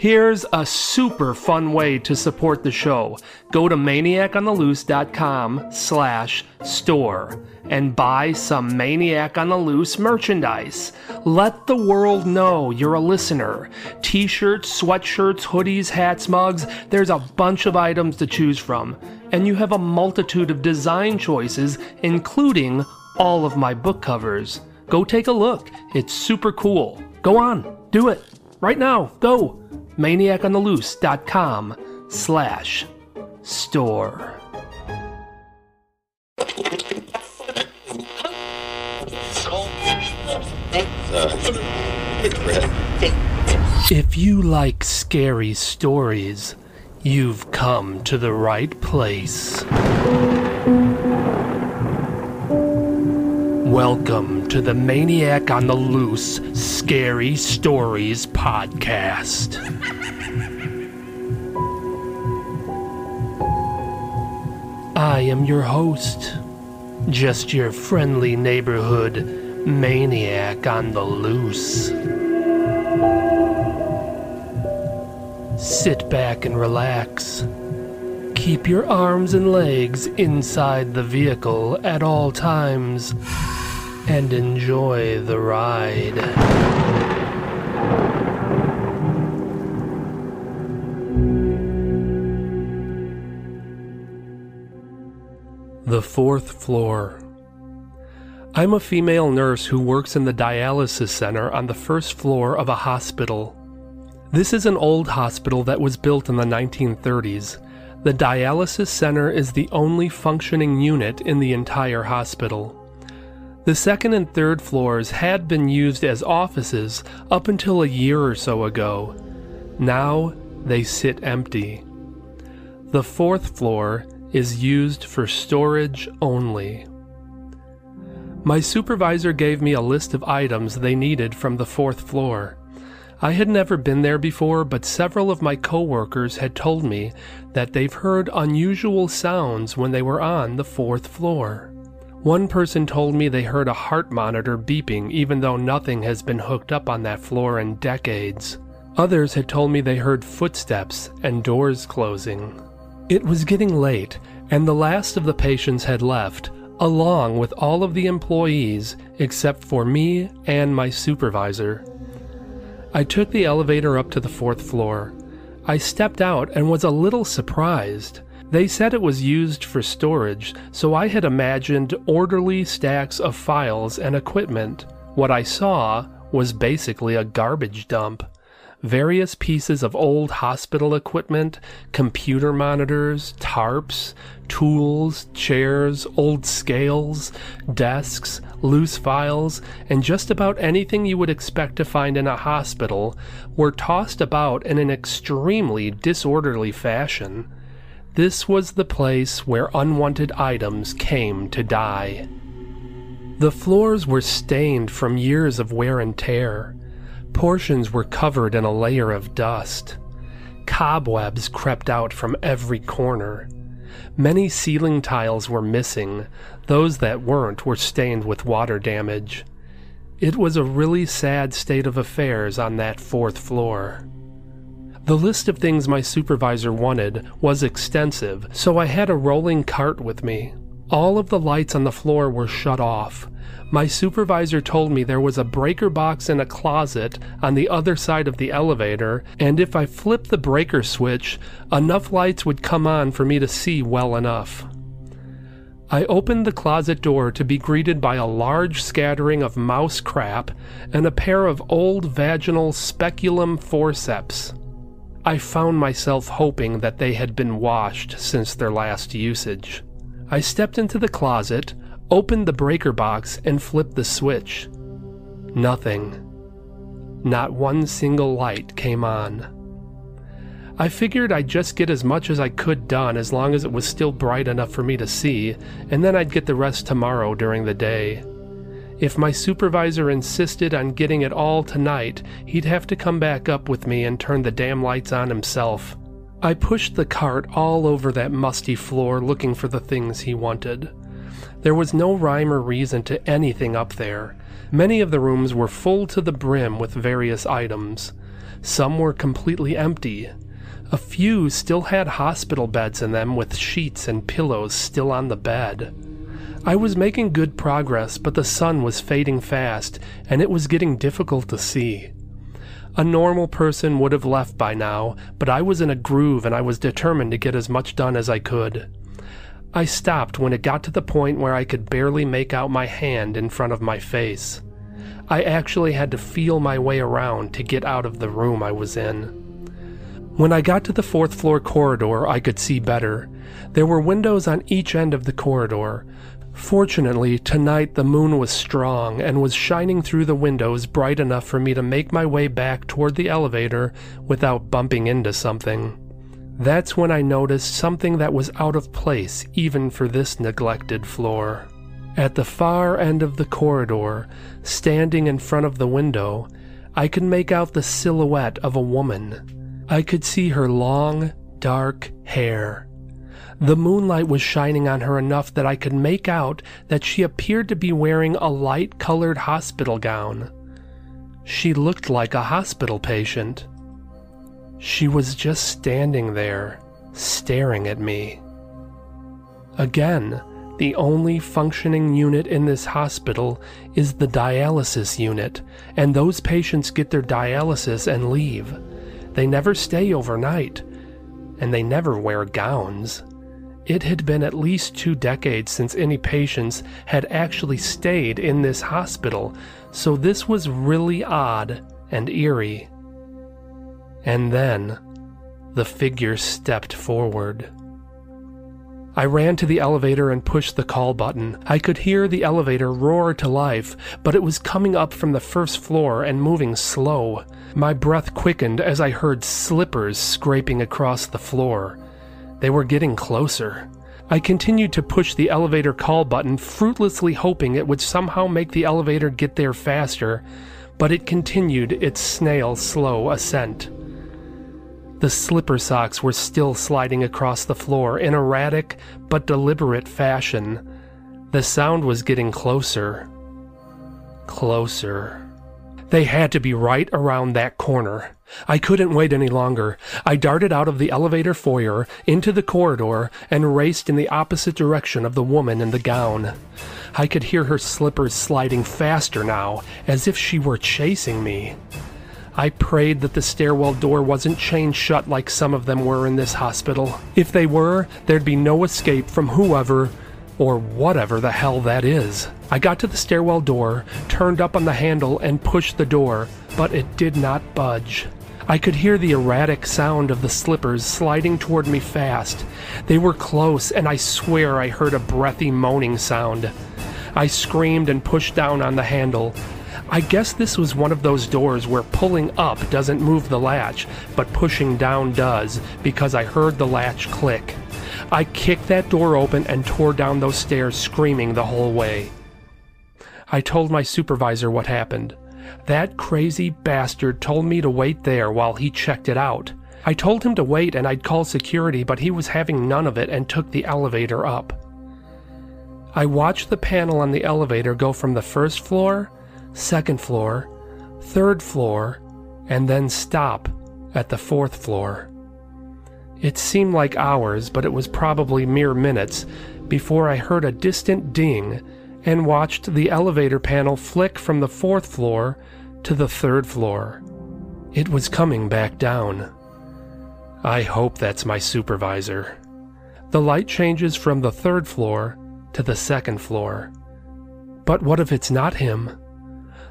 Here's a super fun way to support the show. Go to maniacontheloose.com slash store and buy some Maniac on the Loose merchandise. Let the world know you're a listener. T-shirts, sweatshirts, hoodies, hats, mugs, there's a bunch of items to choose from. And you have a multitude of design choices, including all of my book covers. Go take a look. It's super cool. Go on, do it. Right now, go maniacontheloose.com slash store. If you like scary stories, you've come to the right place. Welcome to the Maniac on the Loose Scary Stories podcast. I am your host, just your friendly neighborhood maniac on the loose. Sit back and relax. Keep your arms and legs inside the vehicle at all times and enjoy the ride. The fourth floor. I'm a female nurse who works in the dialysis center on the first floor of a hospital. This is an old hospital that was built in the 1930s. The dialysis center is the only functioning unit in the entire hospital. The second and third floors had been used as offices up until a year or so ago. Now they sit empty. The fourth floor is used for storage only. My supervisor gave me a list of items they needed from the fourth floor. I had never been there before, but several of my coworkers had told me that they've heard unusual sounds when they were on the fourth floor. One person told me they heard a heart monitor beeping even though nothing has been hooked up on that floor in decades. Others had told me they heard footsteps and doors closing. It was getting late, and the last of the patients had left, along with all of the employees except for me and my supervisor. I took the elevator up to the fourth floor. I stepped out and was a little surprised. They said it was used for storage, so I had imagined orderly stacks of files and equipment. What I saw was basically a garbage dump various pieces of old hospital equipment, computer monitors, tarps, tools, chairs, old scales, desks, loose files, and just about anything you would expect to find in a hospital were tossed about in an extremely disorderly fashion. This was the place where unwanted items came to die. The floors were stained from years of wear and tear. Portions were covered in a layer of dust. Cobwebs crept out from every corner. Many ceiling tiles were missing, those that weren't were stained with water damage. It was a really sad state of affairs on that fourth floor. The list of things my supervisor wanted was extensive, so I had a rolling cart with me. All of the lights on the floor were shut off. My supervisor told me there was a breaker box in a closet on the other side of the elevator, and if I flipped the breaker switch, enough lights would come on for me to see well enough. I opened the closet door to be greeted by a large scattering of mouse crap and a pair of old vaginal speculum forceps. I found myself hoping that they had been washed since their last usage. I stepped into the closet, opened the breaker box, and flipped the switch. Nothing. Not one single light came on. I figured I'd just get as much as I could done as long as it was still bright enough for me to see, and then I'd get the rest tomorrow during the day. If my supervisor insisted on getting it all tonight, he'd have to come back up with me and turn the damn lights on himself. I pushed the cart all over that musty floor looking for the things he wanted. There was no rhyme or reason to anything up there. Many of the rooms were full to the brim with various items. Some were completely empty. A few still had hospital beds in them with sheets and pillows still on the bed. I was making good progress, but the sun was fading fast, and it was getting difficult to see. A normal person would have left by now, but I was in a groove and I was determined to get as much done as I could. I stopped when it got to the point where I could barely make out my hand in front of my face. I actually had to feel my way around to get out of the room I was in. When I got to the fourth floor corridor, I could see better. There were windows on each end of the corridor. Fortunately, tonight the moon was strong and was shining through the windows bright enough for me to make my way back toward the elevator without bumping into something. That's when I noticed something that was out of place even for this neglected floor. At the far end of the corridor, standing in front of the window, I could make out the silhouette of a woman. I could see her long, dark hair. The moonlight was shining on her enough that I could make out that she appeared to be wearing a light colored hospital gown. She looked like a hospital patient. She was just standing there, staring at me. Again, the only functioning unit in this hospital is the dialysis unit, and those patients get their dialysis and leave. They never stay overnight, and they never wear gowns. It had been at least two decades since any patients had actually stayed in this hospital, so this was really odd and eerie. And then the figure stepped forward. I ran to the elevator and pushed the call button. I could hear the elevator roar to life, but it was coming up from the first floor and moving slow. My breath quickened as I heard slippers scraping across the floor. They were getting closer. I continued to push the elevator call button, fruitlessly hoping it would somehow make the elevator get there faster, but it continued its snail slow ascent. The slipper socks were still sliding across the floor in erratic but deliberate fashion. The sound was getting closer. Closer. They had to be right around that corner. I couldn't wait any longer. I darted out of the elevator foyer, into the corridor, and raced in the opposite direction of the woman in the gown. I could hear her slippers sliding faster now, as if she were chasing me. I prayed that the stairwell door wasn't chained shut like some of them were in this hospital. If they were, there'd be no escape from whoever or whatever the hell that is. I got to the stairwell door, turned up on the handle, and pushed the door, but it did not budge. I could hear the erratic sound of the slippers sliding toward me fast. They were close, and I swear I heard a breathy moaning sound. I screamed and pushed down on the handle. I guess this was one of those doors where pulling up doesn't move the latch, but pushing down does, because I heard the latch click. I kicked that door open and tore down those stairs screaming the whole way. I told my supervisor what happened. That crazy bastard told me to wait there while he checked it out. I told him to wait and I'd call security, but he was having none of it and took the elevator up. I watched the panel on the elevator go from the first floor second floor, third floor, and then stop at the fourth floor. It seemed like hours, but it was probably mere minutes before I heard a distant ding and watched the elevator panel flick from the fourth floor to the third floor. It was coming back down. I hope that's my supervisor. The light changes from the third floor to the second floor. But what if it's not him?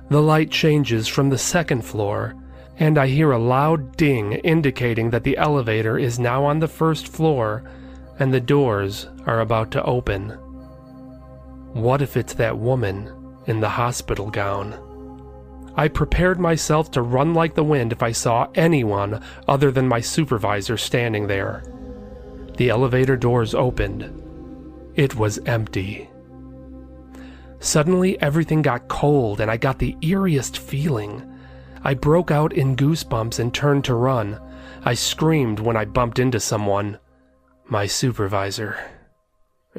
The light changes from the second floor, and I hear a loud ding indicating that the elevator is now on the first floor and the doors are about to open. What if it's that woman in the hospital gown? I prepared myself to run like the wind if I saw anyone other than my supervisor standing there. The elevator doors opened. It was empty. Suddenly, everything got cold and I got the eeriest feeling. I broke out in goosebumps and turned to run. I screamed when I bumped into someone. My supervisor.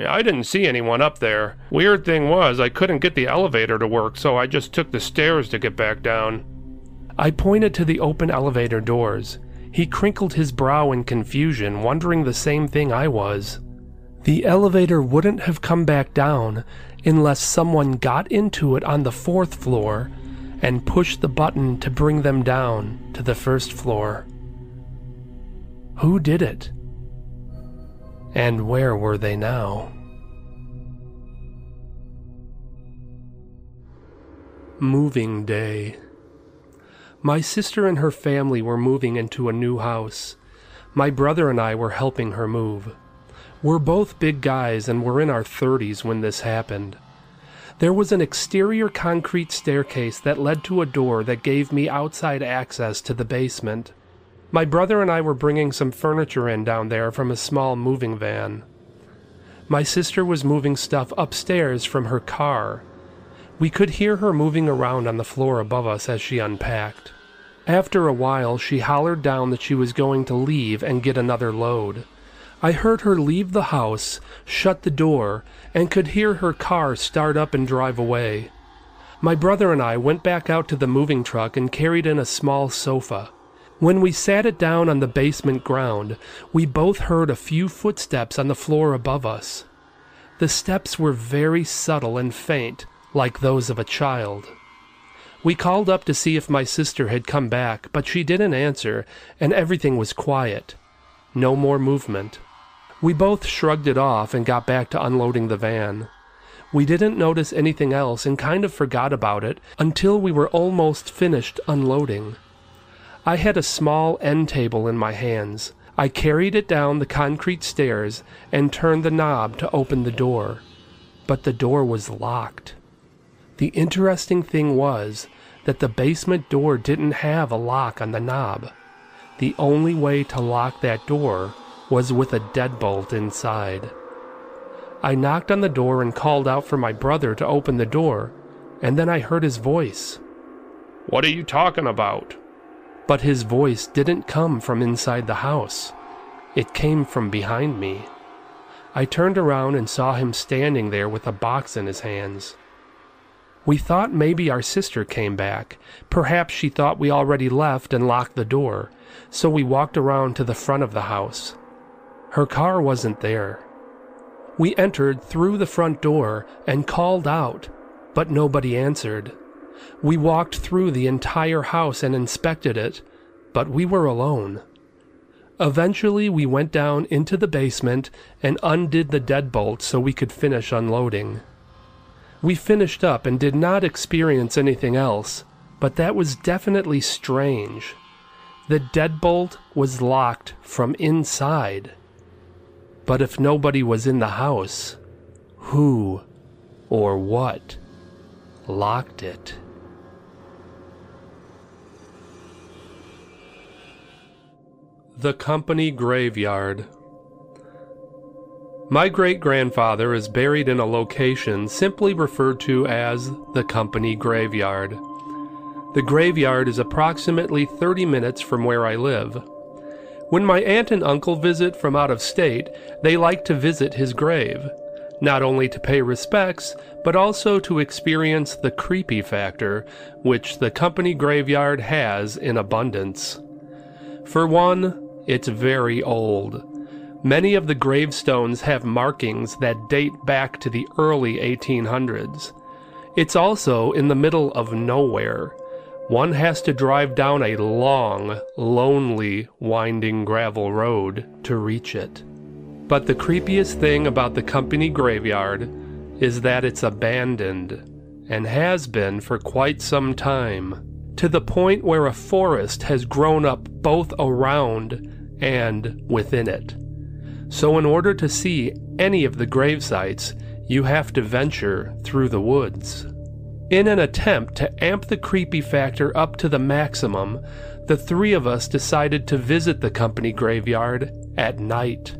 I didn't see anyone up there. Weird thing was, I couldn't get the elevator to work, so I just took the stairs to get back down. I pointed to the open elevator doors. He crinkled his brow in confusion, wondering the same thing I was. The elevator wouldn't have come back down unless someone got into it on the fourth floor and pushed the button to bring them down to the first floor. Who did it? And where were they now? Moving Day. My sister and her family were moving into a new house. My brother and I were helping her move. We're both big guys and we're in our 30s when this happened. There was an exterior concrete staircase that led to a door that gave me outside access to the basement. My brother and I were bringing some furniture in down there from a small moving van. My sister was moving stuff upstairs from her car. We could hear her moving around on the floor above us as she unpacked. After a while, she hollered down that she was going to leave and get another load. I heard her leave the house, shut the door, and could hear her car start up and drive away. My brother and I went back out to the moving truck and carried in a small sofa. When we sat it down on the basement ground, we both heard a few footsteps on the floor above us. The steps were very subtle and faint, like those of a child. We called up to see if my sister had come back, but she didn't answer, and everything was quiet. No more movement. We both shrugged it off and got back to unloading the van. We didn't notice anything else and kind of forgot about it until we were almost finished unloading. I had a small end table in my hands. I carried it down the concrete stairs and turned the knob to open the door. But the door was locked. The interesting thing was that the basement door didn't have a lock on the knob. The only way to lock that door was with a deadbolt inside. I knocked on the door and called out for my brother to open the door, and then I heard his voice. What are you talking about? But his voice didn't come from inside the house. It came from behind me. I turned around and saw him standing there with a box in his hands. We thought maybe our sister came back. Perhaps she thought we already left and locked the door, so we walked around to the front of the house. Her car wasn't there. We entered through the front door and called out, but nobody answered. We walked through the entire house and inspected it, but we were alone. Eventually, we went down into the basement and undid the deadbolt so we could finish unloading. We finished up and did not experience anything else, but that was definitely strange. The deadbolt was locked from inside. But if nobody was in the house, who or what locked it? The Company Graveyard. My great grandfather is buried in a location simply referred to as the Company Graveyard. The graveyard is approximately 30 minutes from where I live. When my aunt and uncle visit from out of state, they like to visit his grave, not only to pay respects, but also to experience the creepy factor, which the company graveyard has in abundance. For one, it's very old. Many of the gravestones have markings that date back to the early 1800s. It's also in the middle of nowhere. One has to drive down a long, lonely, winding gravel road to reach it. But the creepiest thing about the company graveyard is that it's abandoned, and has been for quite some time, to the point where a forest has grown up both around and within it. So, in order to see any of the grave sites, you have to venture through the woods. In an attempt to amp the creepy factor up to the maximum, the three of us decided to visit the company graveyard at night.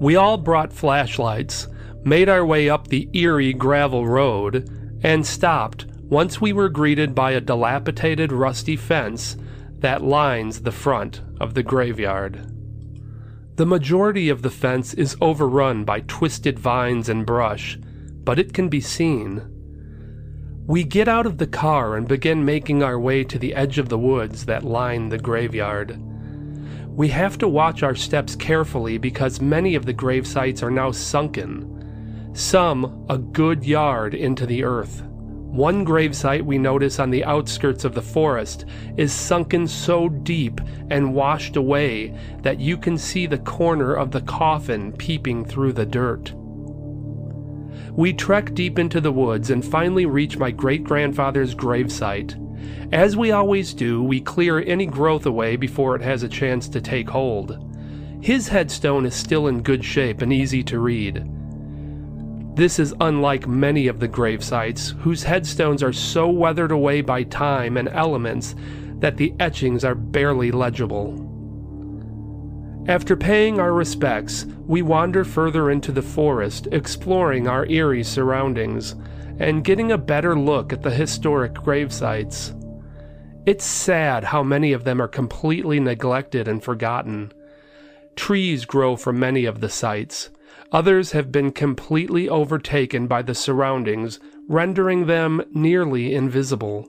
We all brought flashlights, made our way up the eerie gravel road, and stopped once we were greeted by a dilapidated rusty fence that lines the front of the graveyard. The majority of the fence is overrun by twisted vines and brush, but it can be seen. We get out of the car and begin making our way to the edge of the woods that line the graveyard. We have to watch our steps carefully because many of the grave sites are now sunken, some a good yard into the earth. One gravesite we notice on the outskirts of the forest is sunken so deep and washed away that you can see the corner of the coffin peeping through the dirt. We trek deep into the woods and finally reach my great grandfather's gravesite. As we always do, we clear any growth away before it has a chance to take hold. His headstone is still in good shape and easy to read. This is unlike many of the grave sites, whose headstones are so weathered away by time and elements that the etchings are barely legible. After paying our respects, we wander further into the forest, exploring our eerie surroundings and getting a better look at the historic grave sites. It's sad how many of them are completely neglected and forgotten. Trees grow from many of the sites. Others have been completely overtaken by the surroundings, rendering them nearly invisible.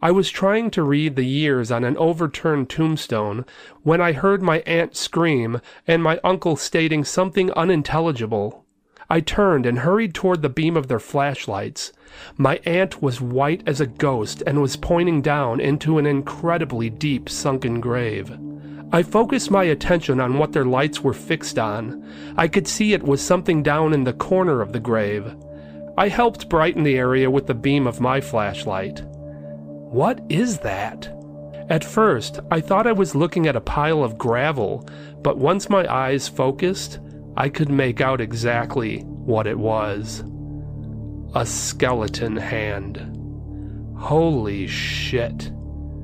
I was trying to read the years on an overturned tombstone when I heard my aunt scream and my uncle stating something unintelligible. I turned and hurried toward the beam of their flashlights. My aunt was white as a ghost and was pointing down into an incredibly deep sunken grave. I focused my attention on what their lights were fixed on. I could see it was something down in the corner of the grave. I helped brighten the area with the beam of my flashlight. What is that? At first, I thought I was looking at a pile of gravel, but once my eyes focused, I could make out exactly what it was. A skeleton hand. Holy shit.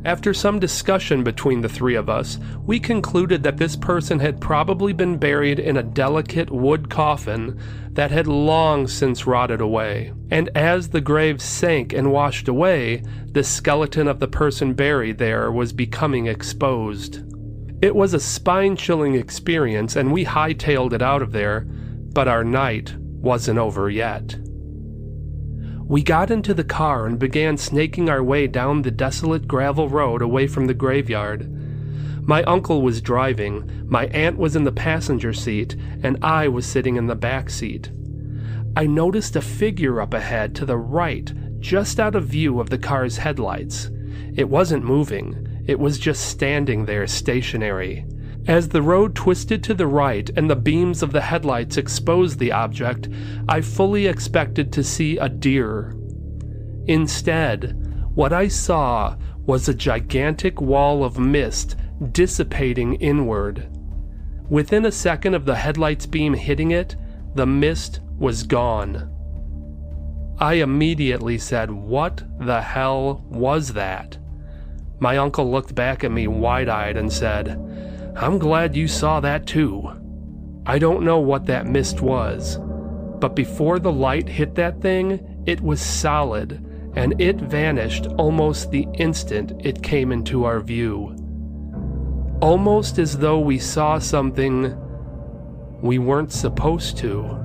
After some discussion between the three of us, we concluded that this person had probably been buried in a delicate wood coffin that had long since rotted away. And as the grave sank and washed away, the skeleton of the person buried there was becoming exposed. It was a spine chilling experience, and we hightailed it out of there, but our night wasn't over yet. We got into the car and began snaking our way down the desolate gravel road away from the graveyard. My uncle was driving, my aunt was in the passenger seat, and I was sitting in the back seat. I noticed a figure up ahead to the right, just out of view of the car's headlights. It wasn't moving, it was just standing there stationary. As the road twisted to the right and the beams of the headlights exposed the object, I fully expected to see a deer. Instead, what I saw was a gigantic wall of mist dissipating inward. Within a second of the headlight's beam hitting it, the mist was gone. I immediately said, What the hell was that? My uncle looked back at me wide eyed and said, I'm glad you saw that too. I don't know what that mist was, but before the light hit that thing, it was solid, and it vanished almost the instant it came into our view. Almost as though we saw something we weren't supposed to.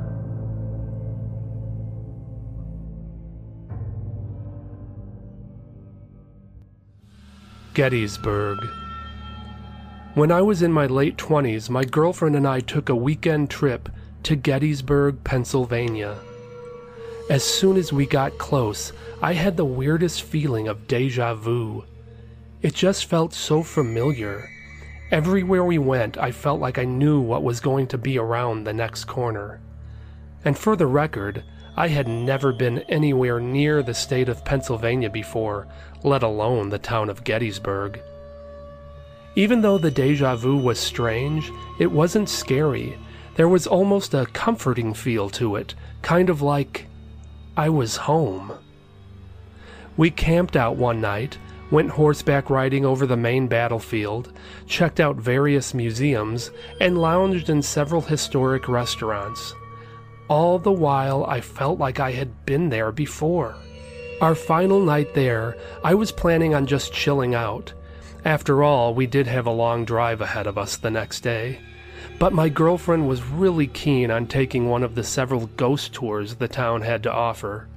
Gettysburg. When I was in my late 20s, my girlfriend and I took a weekend trip to Gettysburg, Pennsylvania. As soon as we got close, I had the weirdest feeling of deja vu. It just felt so familiar. Everywhere we went, I felt like I knew what was going to be around the next corner. And for the record, I had never been anywhere near the state of Pennsylvania before, let alone the town of Gettysburg. Even though the deja vu was strange, it wasn't scary. There was almost a comforting feel to it, kind of like I was home. We camped out one night, went horseback riding over the main battlefield, checked out various museums, and lounged in several historic restaurants. All the while, I felt like I had been there before. Our final night there, I was planning on just chilling out after all, we did have a long drive ahead of us the next day. But my girlfriend was really keen on taking one of the several ghost tours the town had to offer.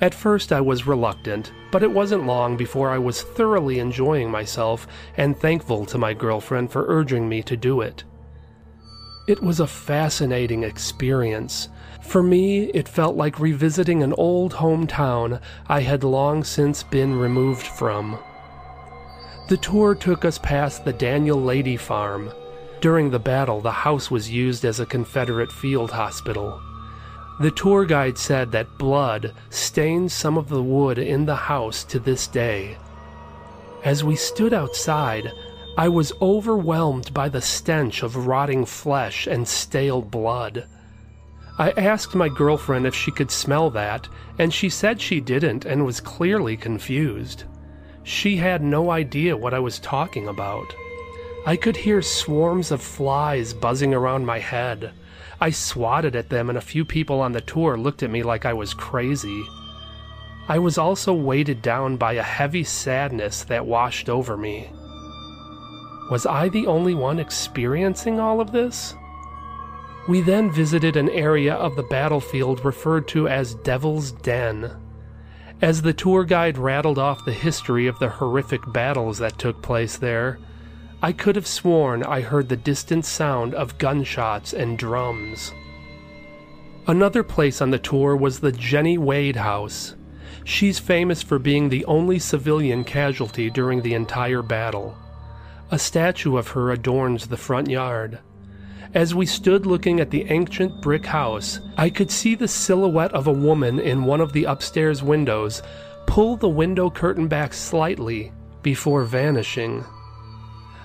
At first, I was reluctant, but it wasn't long before I was thoroughly enjoying myself and thankful to my girlfriend for urging me to do it. It was a fascinating experience. For me, it felt like revisiting an old hometown I had long since been removed from. The tour took us past the Daniel Lady Farm. During the battle, the house was used as a Confederate field hospital. The tour guide said that blood stains some of the wood in the house to this day. As we stood outside, I was overwhelmed by the stench of rotting flesh and stale blood. I asked my girlfriend if she could smell that, and she said she didn't and was clearly confused. She had no idea what I was talking about. I could hear swarms of flies buzzing around my head. I swatted at them, and a few people on the tour looked at me like I was crazy. I was also weighted down by a heavy sadness that washed over me. Was I the only one experiencing all of this? We then visited an area of the battlefield referred to as Devil's Den. As the tour guide rattled off the history of the horrific battles that took place there, I could have sworn I heard the distant sound of gunshots and drums. Another place on the tour was the Jenny Wade House. She's famous for being the only civilian casualty during the entire battle. A statue of her adorns the front yard. As we stood looking at the ancient brick house, I could see the silhouette of a woman in one of the upstairs windows pull the window curtain back slightly before vanishing.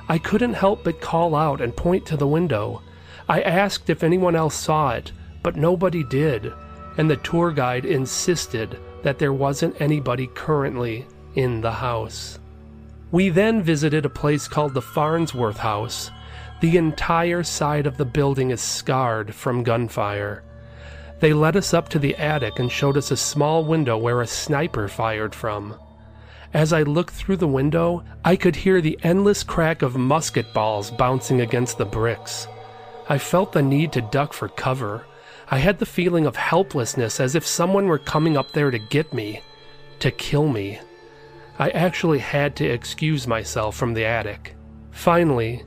I couldn't help but call out and point to the window. I asked if anyone else saw it, but nobody did, and the tour guide insisted that there wasn't anybody currently in the house. We then visited a place called the Farnsworth House. The entire side of the building is scarred from gunfire. They led us up to the attic and showed us a small window where a sniper fired from. As I looked through the window, I could hear the endless crack of musket balls bouncing against the bricks. I felt the need to duck for cover. I had the feeling of helplessness as if someone were coming up there to get me, to kill me. I actually had to excuse myself from the attic. Finally,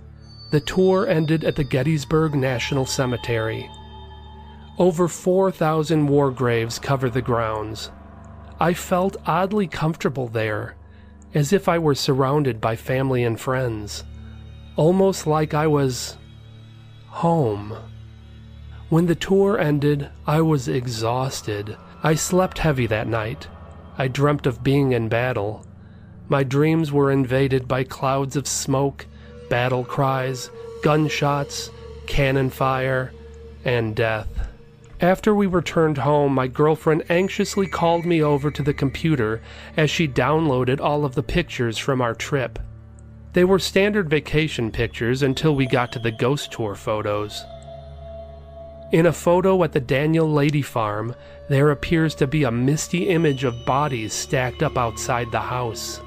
the tour ended at the Gettysburg National Cemetery. Over 4,000 war graves cover the grounds. I felt oddly comfortable there, as if I were surrounded by family and friends, almost like I was home. When the tour ended, I was exhausted. I slept heavy that night. I dreamt of being in battle. My dreams were invaded by clouds of smoke, battle cries, gunshots, cannon fire, and death. After we returned home, my girlfriend anxiously called me over to the computer as she downloaded all of the pictures from our trip. They were standard vacation pictures until we got to the ghost tour photos. In a photo at the Daniel Lady Farm, there appears to be a misty image of bodies stacked up outside the house.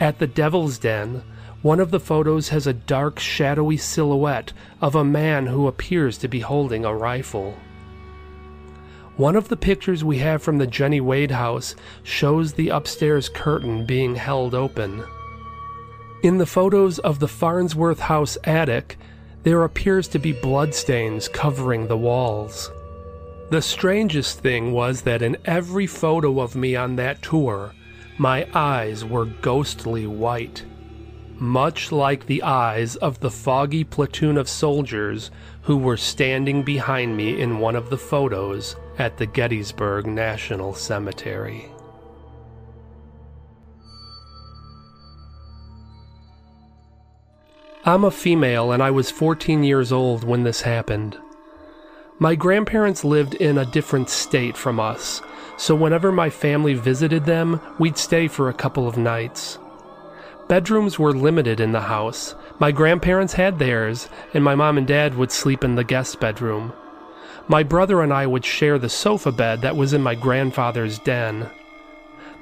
At the Devil's Den, one of the photos has a dark, shadowy silhouette of a man who appears to be holding a rifle. One of the pictures we have from the Jenny Wade house shows the upstairs curtain being held open. In the photos of the Farnsworth house attic, there appears to be bloodstains covering the walls. The strangest thing was that in every photo of me on that tour, my eyes were ghostly white, much like the eyes of the foggy platoon of soldiers who were standing behind me in one of the photos at the Gettysburg National Cemetery. I'm a female and I was 14 years old when this happened. My grandparents lived in a different state from us, so whenever my family visited them, we'd stay for a couple of nights. Bedrooms were limited in the house. My grandparents had theirs, and my mom and dad would sleep in the guest bedroom. My brother and I would share the sofa bed that was in my grandfather's den.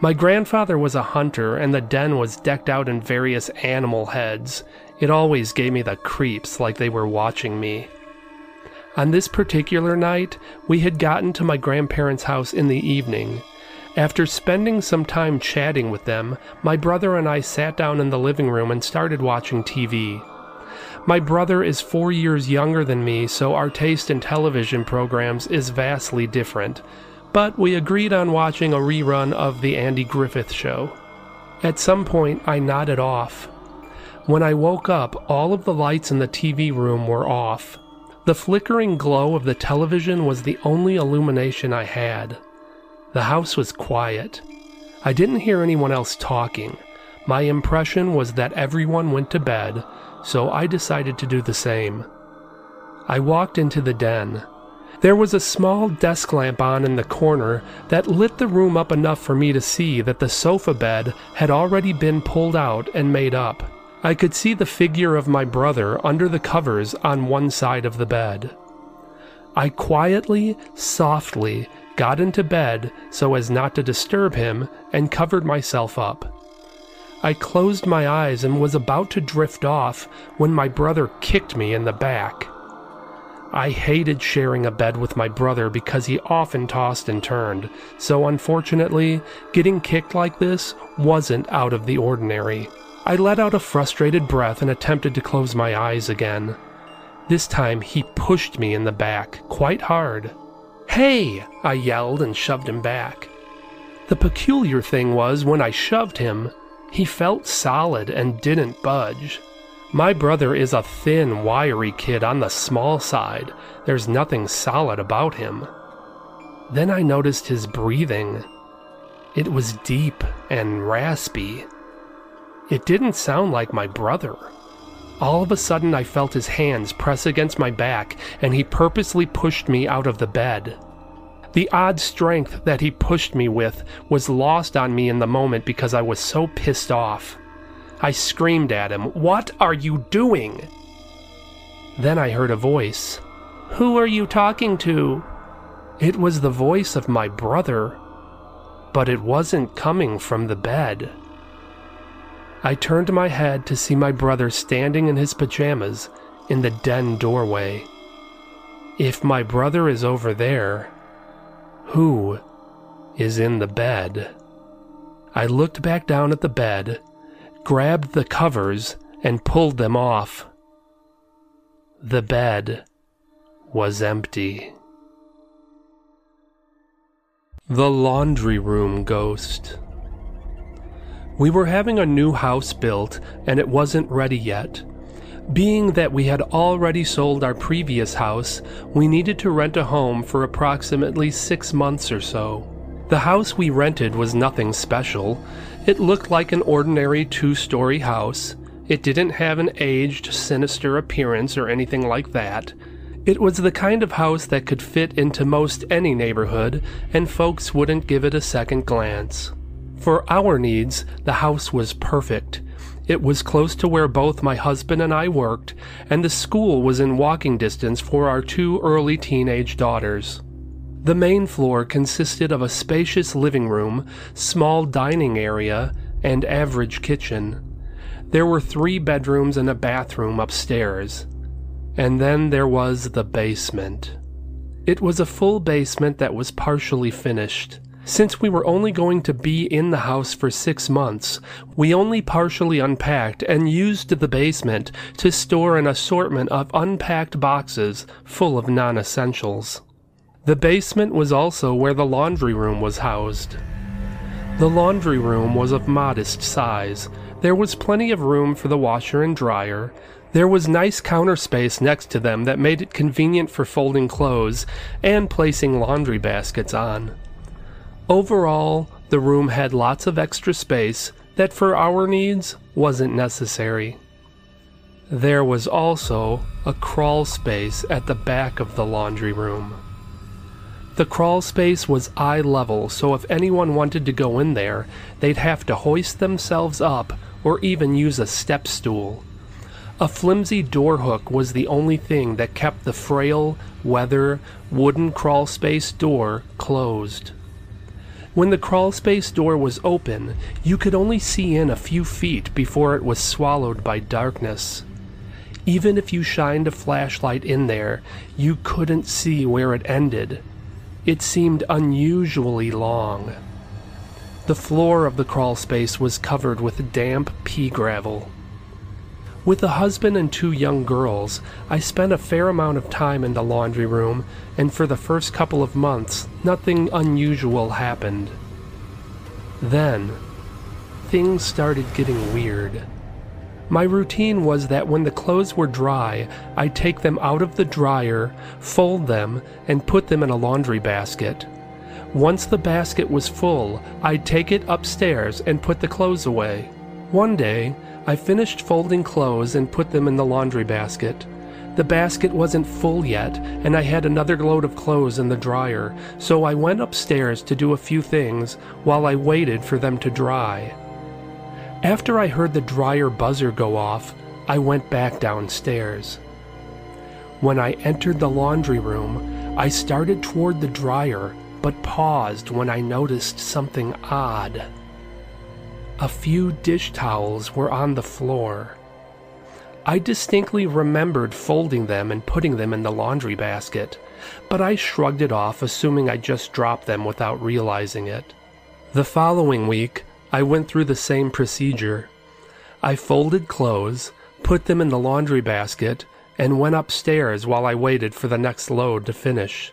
My grandfather was a hunter, and the den was decked out in various animal heads. It always gave me the creeps like they were watching me. On this particular night, we had gotten to my grandparents' house in the evening. After spending some time chatting with them, my brother and I sat down in the living room and started watching TV. My brother is four years younger than me, so our taste in television programs is vastly different, but we agreed on watching a rerun of The Andy Griffith Show. At some point, I nodded off. When I woke up, all of the lights in the TV room were off. The flickering glow of the television was the only illumination I had. The house was quiet. I didn't hear anyone else talking. My impression was that everyone went to bed, so I decided to do the same. I walked into the den. There was a small desk lamp on in the corner that lit the room up enough for me to see that the sofa bed had already been pulled out and made up. I could see the figure of my brother under the covers on one side of the bed. I quietly, softly got into bed so as not to disturb him and covered myself up. I closed my eyes and was about to drift off when my brother kicked me in the back. I hated sharing a bed with my brother because he often tossed and turned, so unfortunately, getting kicked like this wasn't out of the ordinary. I let out a frustrated breath and attempted to close my eyes again. This time he pushed me in the back, quite hard. Hey! I yelled and shoved him back. The peculiar thing was, when I shoved him, he felt solid and didn't budge. My brother is a thin, wiry kid on the small side. There's nothing solid about him. Then I noticed his breathing. It was deep and raspy. It didn't sound like my brother. All of a sudden, I felt his hands press against my back, and he purposely pushed me out of the bed. The odd strength that he pushed me with was lost on me in the moment because I was so pissed off. I screamed at him, What are you doing? Then I heard a voice. Who are you talking to? It was the voice of my brother, but it wasn't coming from the bed. I turned my head to see my brother standing in his pajamas in the den doorway. If my brother is over there, who is in the bed? I looked back down at the bed, grabbed the covers, and pulled them off. The bed was empty. The Laundry Room Ghost. We were having a new house built, and it wasn't ready yet. Being that we had already sold our previous house, we needed to rent a home for approximately six months or so. The house we rented was nothing special. It looked like an ordinary two story house. It didn't have an aged, sinister appearance or anything like that. It was the kind of house that could fit into most any neighborhood, and folks wouldn't give it a second glance. For our needs, the house was perfect. It was close to where both my husband and I worked, and the school was in walking distance for our two early teenage daughters. The main floor consisted of a spacious living room, small dining area, and average kitchen. There were three bedrooms and a bathroom upstairs. And then there was the basement. It was a full basement that was partially finished. Since we were only going to be in the house for six months, we only partially unpacked and used the basement to store an assortment of unpacked boxes full of non essentials. The basement was also where the laundry room was housed. The laundry room was of modest size. There was plenty of room for the washer and dryer. There was nice counter space next to them that made it convenient for folding clothes and placing laundry baskets on. Overall, the room had lots of extra space that for our needs wasn't necessary. There was also a crawl space at the back of the laundry room. The crawl space was eye level, so if anyone wanted to go in there, they'd have to hoist themselves up or even use a step stool. A flimsy door hook was the only thing that kept the frail, weather, wooden crawl space door closed. When the crawlspace door was open, you could only see in a few feet before it was swallowed by darkness. Even if you shined a flashlight in there, you couldn't see where it ended. It seemed unusually long. The floor of the crawl space was covered with damp pea gravel. With a husband and two young girls, I spent a fair amount of time in the laundry room, and for the first couple of months, nothing unusual happened. Then, things started getting weird. My routine was that when the clothes were dry, I'd take them out of the dryer, fold them, and put them in a laundry basket. Once the basket was full, I'd take it upstairs and put the clothes away. One day, I finished folding clothes and put them in the laundry basket. The basket wasn't full yet, and I had another load of clothes in the dryer, so I went upstairs to do a few things while I waited for them to dry. After I heard the dryer buzzer go off, I went back downstairs. When I entered the laundry room, I started toward the dryer, but paused when I noticed something odd. A few dish towels were on the floor. I distinctly remembered folding them and putting them in the laundry basket, but I shrugged it off, assuming I just dropped them without realizing it. The following week, I went through the same procedure. I folded clothes, put them in the laundry basket, and went upstairs while I waited for the next load to finish.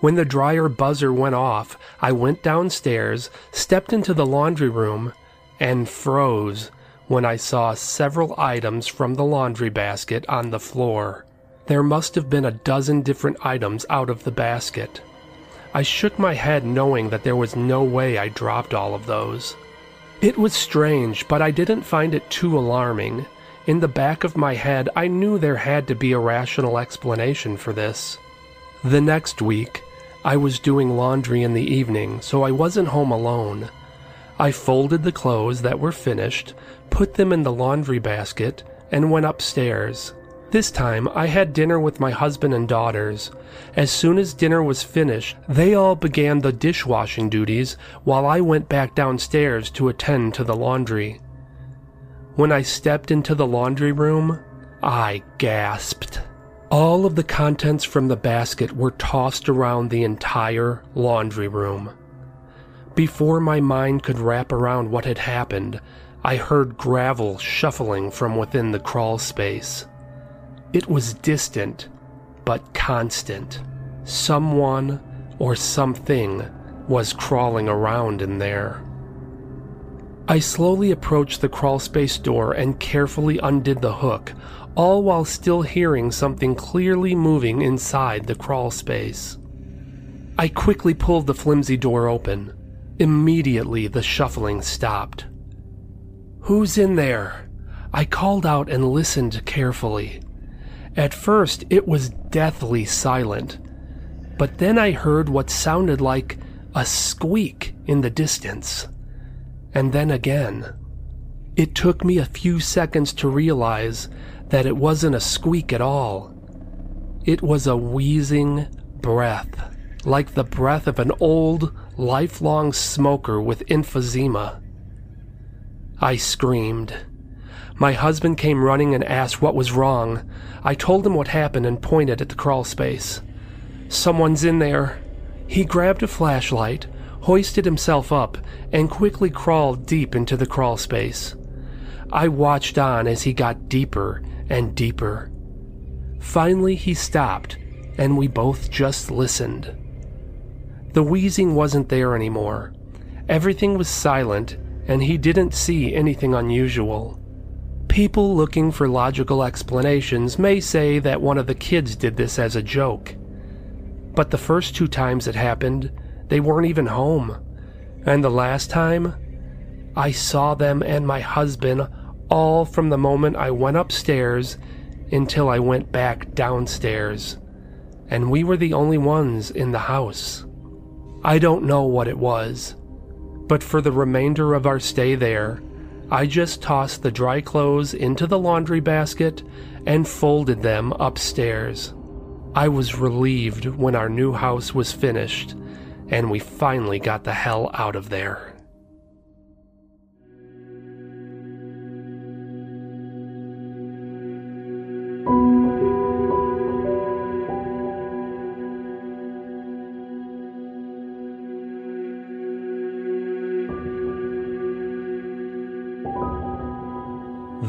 When the dryer buzzer went off, I went downstairs, stepped into the laundry room, and froze when I saw several items from the laundry basket on the floor. There must have been a dozen different items out of the basket. I shook my head knowing that there was no way I dropped all of those. It was strange, but I didn't find it too alarming. In the back of my head, I knew there had to be a rational explanation for this. The next week, I was doing laundry in the evening, so I wasn't home alone. I folded the clothes that were finished, put them in the laundry basket, and went upstairs. This time I had dinner with my husband and daughters. As soon as dinner was finished, they all began the dishwashing duties while I went back downstairs to attend to the laundry. When I stepped into the laundry room, I gasped. All of the contents from the basket were tossed around the entire laundry room. Before my mind could wrap around what had happened, I heard gravel shuffling from within the crawl space. It was distant, but constant. Someone or something was crawling around in there. I slowly approached the crawlspace door and carefully undid the hook, all while still hearing something clearly moving inside the crawlspace. I quickly pulled the flimsy door open. Immediately, the shuffling stopped. Who's in there? I called out and listened carefully. At first, it was deathly silent, but then I heard what sounded like a squeak in the distance. And then again. It took me a few seconds to realize that it wasn't a squeak at all. It was a wheezing breath, like the breath of an old, lifelong smoker with emphysema. I screamed. My husband came running and asked what was wrong. I told him what happened and pointed at the crawl space. Someone's in there. He grabbed a flashlight, hoisted himself up, and quickly crawled deep into the crawl space. I watched on as he got deeper and deeper. Finally, he stopped, and we both just listened. The wheezing wasn't there anymore. Everything was silent, and he didn't see anything unusual. People looking for logical explanations may say that one of the kids did this as a joke. But the first two times it happened, they weren't even home. And the last time, I saw them and my husband all from the moment I went upstairs until I went back downstairs. And we were the only ones in the house. I don't know what it was, but for the remainder of our stay there, I just tossed the dry clothes into the laundry basket and folded them upstairs. I was relieved when our new house was finished and we finally got the hell out of there.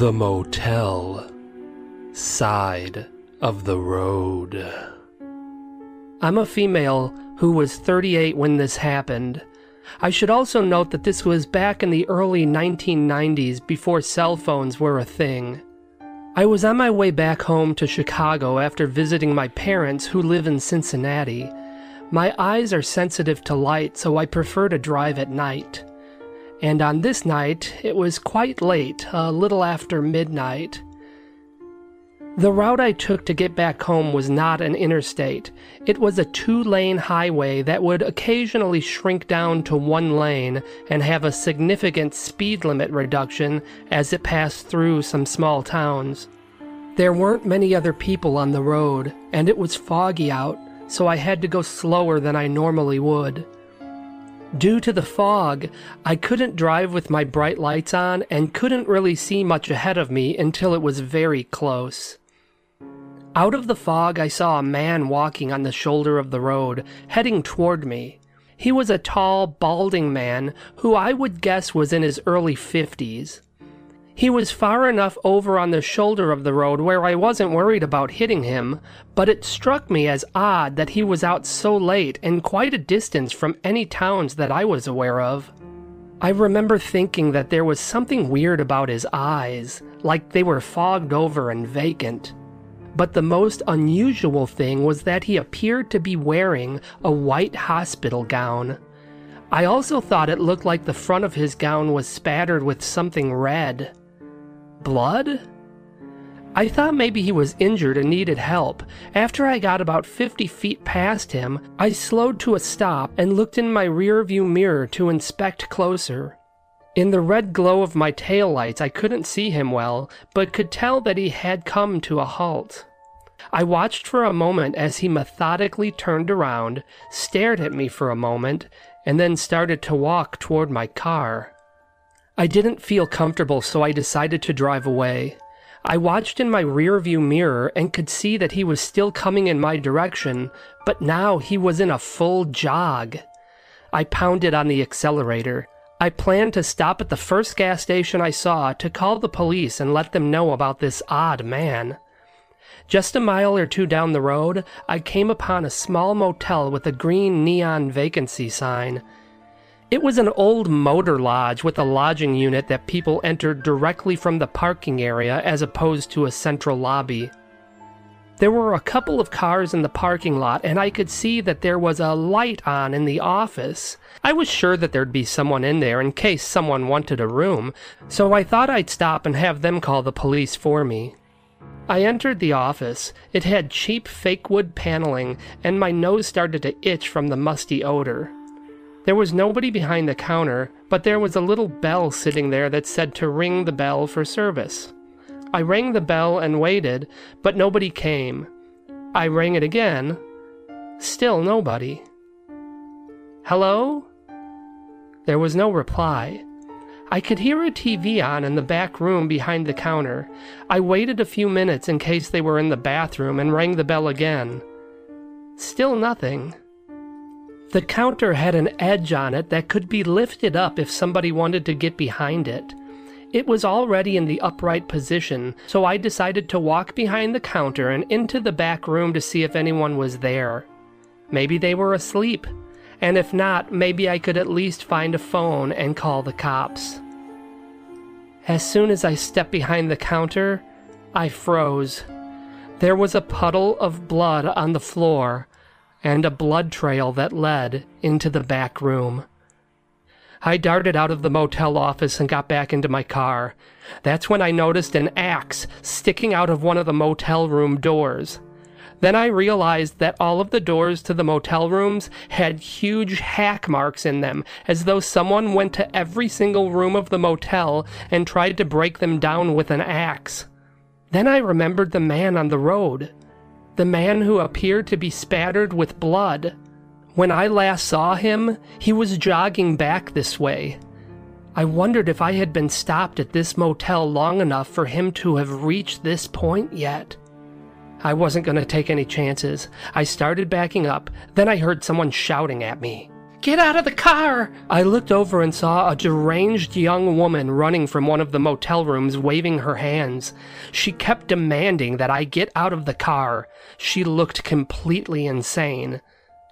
The motel side of the road. I'm a female who was 38 when this happened. I should also note that this was back in the early 1990s before cell phones were a thing. I was on my way back home to Chicago after visiting my parents who live in Cincinnati. My eyes are sensitive to light, so I prefer to drive at night. And on this night, it was quite late, a little after midnight. The route I took to get back home was not an interstate. It was a two lane highway that would occasionally shrink down to one lane and have a significant speed limit reduction as it passed through some small towns. There weren't many other people on the road, and it was foggy out, so I had to go slower than I normally would. Due to the fog, I couldn't drive with my bright lights on and couldn't really see much ahead of me until it was very close. Out of the fog, I saw a man walking on the shoulder of the road, heading toward me. He was a tall, balding man who I would guess was in his early 50s. He was far enough over on the shoulder of the road where I wasn't worried about hitting him, but it struck me as odd that he was out so late and quite a distance from any towns that I was aware of. I remember thinking that there was something weird about his eyes, like they were fogged over and vacant. But the most unusual thing was that he appeared to be wearing a white hospital gown. I also thought it looked like the front of his gown was spattered with something red. Blood? I thought maybe he was injured and needed help. After I got about 50 feet past him, I slowed to a stop and looked in my rearview mirror to inspect closer. In the red glow of my taillights, I couldn't see him well, but could tell that he had come to a halt. I watched for a moment as he methodically turned around, stared at me for a moment, and then started to walk toward my car. I didn't feel comfortable, so I decided to drive away. I watched in my rearview mirror and could see that he was still coming in my direction, but now he was in a full jog. I pounded on the accelerator. I planned to stop at the first gas station I saw to call the police and let them know about this odd man. Just a mile or two down the road, I came upon a small motel with a green neon vacancy sign. It was an old motor lodge with a lodging unit that people entered directly from the parking area as opposed to a central lobby. There were a couple of cars in the parking lot, and I could see that there was a light on in the office. I was sure that there'd be someone in there in case someone wanted a room, so I thought I'd stop and have them call the police for me. I entered the office. It had cheap fake wood paneling, and my nose started to itch from the musty odor. There was nobody behind the counter, but there was a little bell sitting there that said to ring the bell for service. I rang the bell and waited, but nobody came. I rang it again. Still nobody. Hello? There was no reply. I could hear a TV on in the back room behind the counter. I waited a few minutes in case they were in the bathroom and rang the bell again. Still nothing. The counter had an edge on it that could be lifted up if somebody wanted to get behind it. It was already in the upright position, so I decided to walk behind the counter and into the back room to see if anyone was there. Maybe they were asleep, and if not, maybe I could at least find a phone and call the cops. As soon as I stepped behind the counter, I froze. There was a puddle of blood on the floor and a blood trail that led into the back room. I darted out of the motel office and got back into my car. That's when I noticed an axe sticking out of one of the motel room doors. Then I realized that all of the doors to the motel rooms had huge hack marks in them, as though someone went to every single room of the motel and tried to break them down with an axe. Then I remembered the man on the road. The man who appeared to be spattered with blood. When I last saw him, he was jogging back this way. I wondered if I had been stopped at this motel long enough for him to have reached this point yet. I wasn't going to take any chances. I started backing up, then I heard someone shouting at me. Get out of the car! I looked over and saw a deranged young woman running from one of the motel rooms waving her hands. She kept demanding that I get out of the car. She looked completely insane.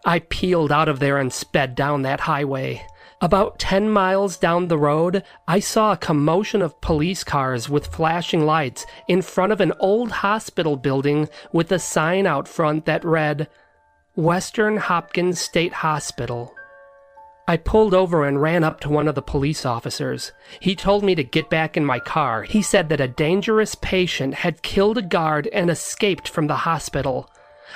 I peeled out of there and sped down that highway. About 10 miles down the road, I saw a commotion of police cars with flashing lights in front of an old hospital building with a sign out front that read, Western Hopkins State Hospital. I pulled over and ran up to one of the police officers. He told me to get back in my car. He said that a dangerous patient had killed a guard and escaped from the hospital.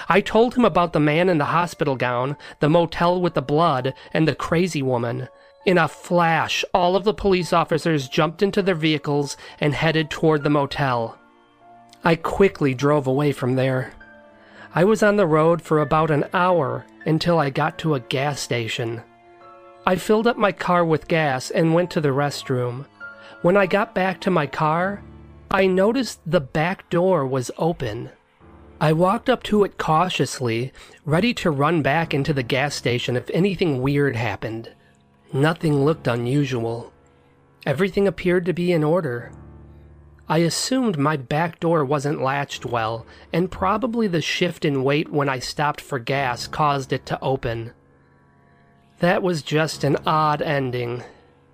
I told him about the man in the hospital gown, the motel with the blood, and the crazy woman. In a flash, all of the police officers jumped into their vehicles and headed toward the motel. I quickly drove away from there. I was on the road for about an hour until I got to a gas station. I filled up my car with gas and went to the restroom. When I got back to my car, I noticed the back door was open. I walked up to it cautiously, ready to run back into the gas station if anything weird happened. Nothing looked unusual. Everything appeared to be in order. I assumed my back door wasn't latched well, and probably the shift in weight when I stopped for gas caused it to open. That was just an odd ending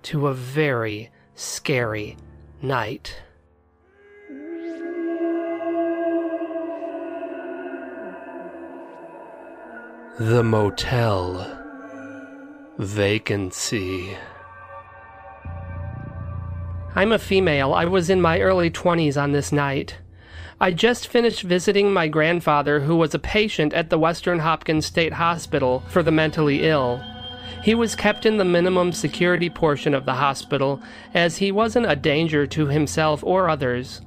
to a very scary night. The motel. Vacancy. I'm a female. I was in my early 20s on this night. I just finished visiting my grandfather, who was a patient at the Western Hopkins State Hospital for the mentally ill. He was kept in the minimum security portion of the hospital, as he wasn't a danger to himself or others.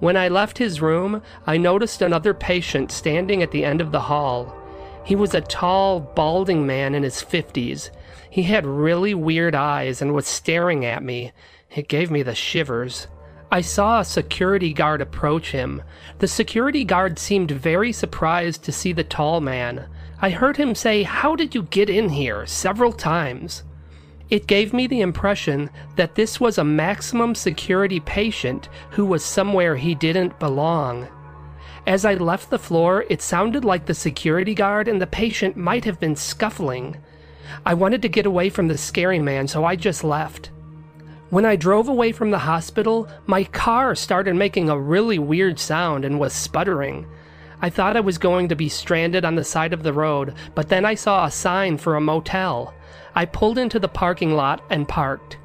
When I left his room, I noticed another patient standing at the end of the hall. He was a tall, balding man in his 50s. He had really weird eyes and was staring at me. It gave me the shivers. I saw a security guard approach him. The security guard seemed very surprised to see the tall man. I heard him say, How did you get in here? several times. It gave me the impression that this was a maximum security patient who was somewhere he didn't belong. As I left the floor, it sounded like the security guard and the patient might have been scuffling. I wanted to get away from the scary man, so I just left. When I drove away from the hospital, my car started making a really weird sound and was sputtering. I thought I was going to be stranded on the side of the road, but then I saw a sign for a motel. I pulled into the parking lot and parked.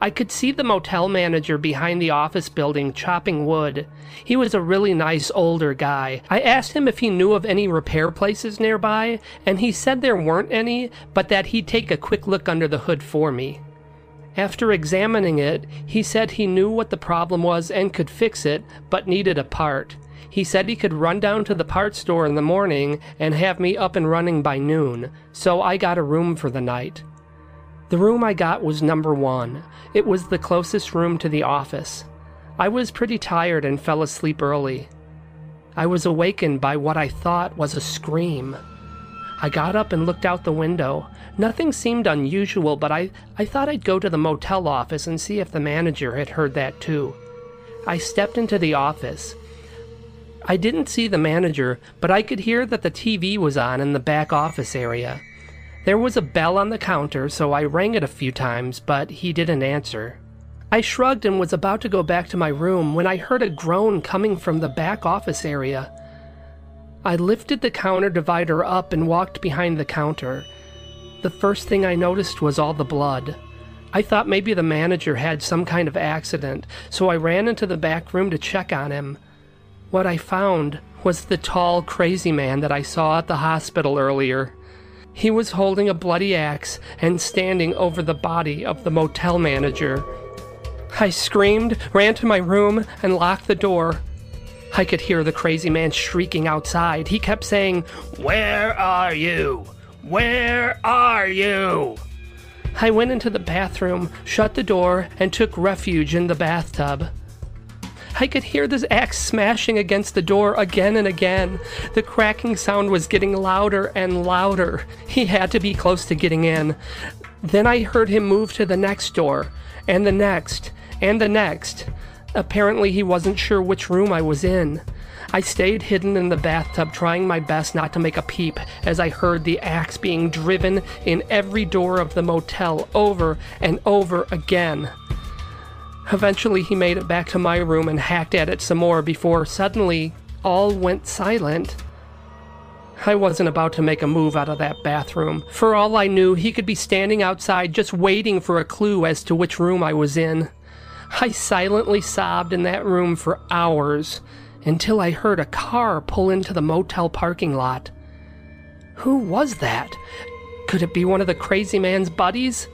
I could see the motel manager behind the office building chopping wood. He was a really nice older guy. I asked him if he knew of any repair places nearby, and he said there weren't any, but that he'd take a quick look under the hood for me. After examining it, he said he knew what the problem was and could fix it, but needed a part. He said he could run down to the parts store in the morning and have me up and running by noon, so I got a room for the night. The room I got was number one. It was the closest room to the office. I was pretty tired and fell asleep early. I was awakened by what I thought was a scream. I got up and looked out the window. Nothing seemed unusual, but I, I thought I'd go to the motel office and see if the manager had heard that too. I stepped into the office. I didn't see the manager, but I could hear that the TV was on in the back office area. There was a bell on the counter, so I rang it a few times, but he didn't answer. I shrugged and was about to go back to my room when I heard a groan coming from the back office area. I lifted the counter divider up and walked behind the counter. The first thing I noticed was all the blood. I thought maybe the manager had some kind of accident, so I ran into the back room to check on him. What I found was the tall, crazy man that I saw at the hospital earlier. He was holding a bloody axe and standing over the body of the motel manager. I screamed, ran to my room, and locked the door. I could hear the crazy man shrieking outside. He kept saying, Where are you? Where are you? I went into the bathroom, shut the door, and took refuge in the bathtub. I could hear this axe smashing against the door again and again. The cracking sound was getting louder and louder. He had to be close to getting in. Then I heard him move to the next door, and the next, and the next. Apparently, he wasn't sure which room I was in. I stayed hidden in the bathtub, trying my best not to make a peep as I heard the axe being driven in every door of the motel over and over again. Eventually, he made it back to my room and hacked at it some more before suddenly all went silent. I wasn't about to make a move out of that bathroom. For all I knew, he could be standing outside just waiting for a clue as to which room I was in. I silently sobbed in that room for hours until I heard a car pull into the motel parking lot. Who was that? Could it be one of the crazy man's buddies?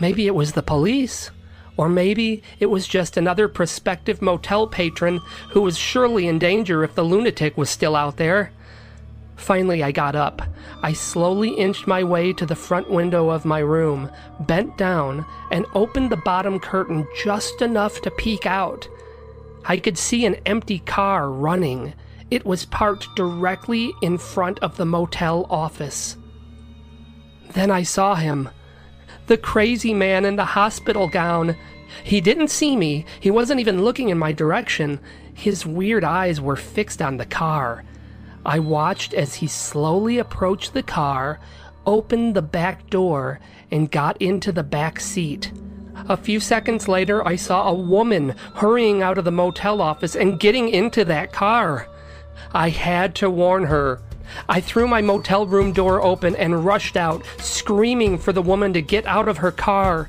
Maybe it was the police. Or maybe it was just another prospective motel patron who was surely in danger if the lunatic was still out there. Finally, I got up. I slowly inched my way to the front window of my room, bent down, and opened the bottom curtain just enough to peek out. I could see an empty car running. It was parked directly in front of the motel office. Then I saw him the crazy man in the hospital gown. He didn't see me, he wasn't even looking in my direction. His weird eyes were fixed on the car. I watched as he slowly approached the car, opened the back door, and got into the back seat. A few seconds later, I saw a woman hurrying out of the motel office and getting into that car. I had to warn her. I threw my motel room door open and rushed out, screaming for the woman to get out of her car.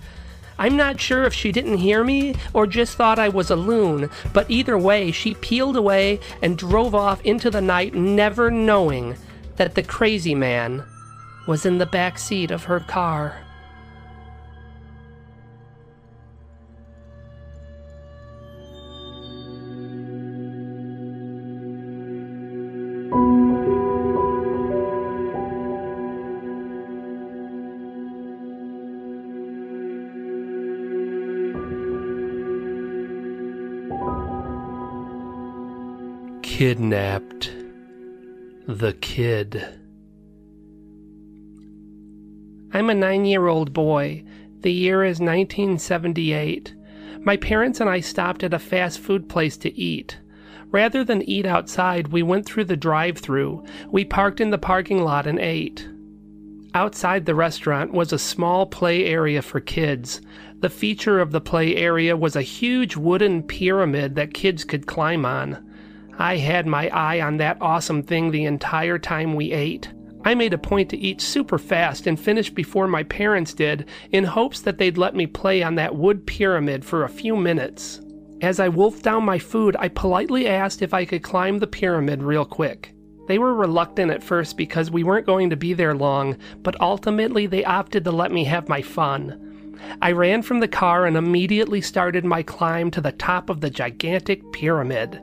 I'm not sure if she didn't hear me or just thought I was a loon, but either way, she peeled away and drove off into the night, never knowing that the crazy man was in the back seat of her car. Kidnapped the kid. I'm a nine year old boy. The year is 1978. My parents and I stopped at a fast food place to eat. Rather than eat outside, we went through the drive through. We parked in the parking lot and ate. Outside the restaurant was a small play area for kids. The feature of the play area was a huge wooden pyramid that kids could climb on. I had my eye on that awesome thing the entire time we ate. I made a point to eat super fast and finish before my parents did, in hopes that they'd let me play on that wood pyramid for a few minutes. As I wolfed down my food, I politely asked if I could climb the pyramid real quick. They were reluctant at first because we weren't going to be there long, but ultimately they opted to let me have my fun. I ran from the car and immediately started my climb to the top of the gigantic pyramid.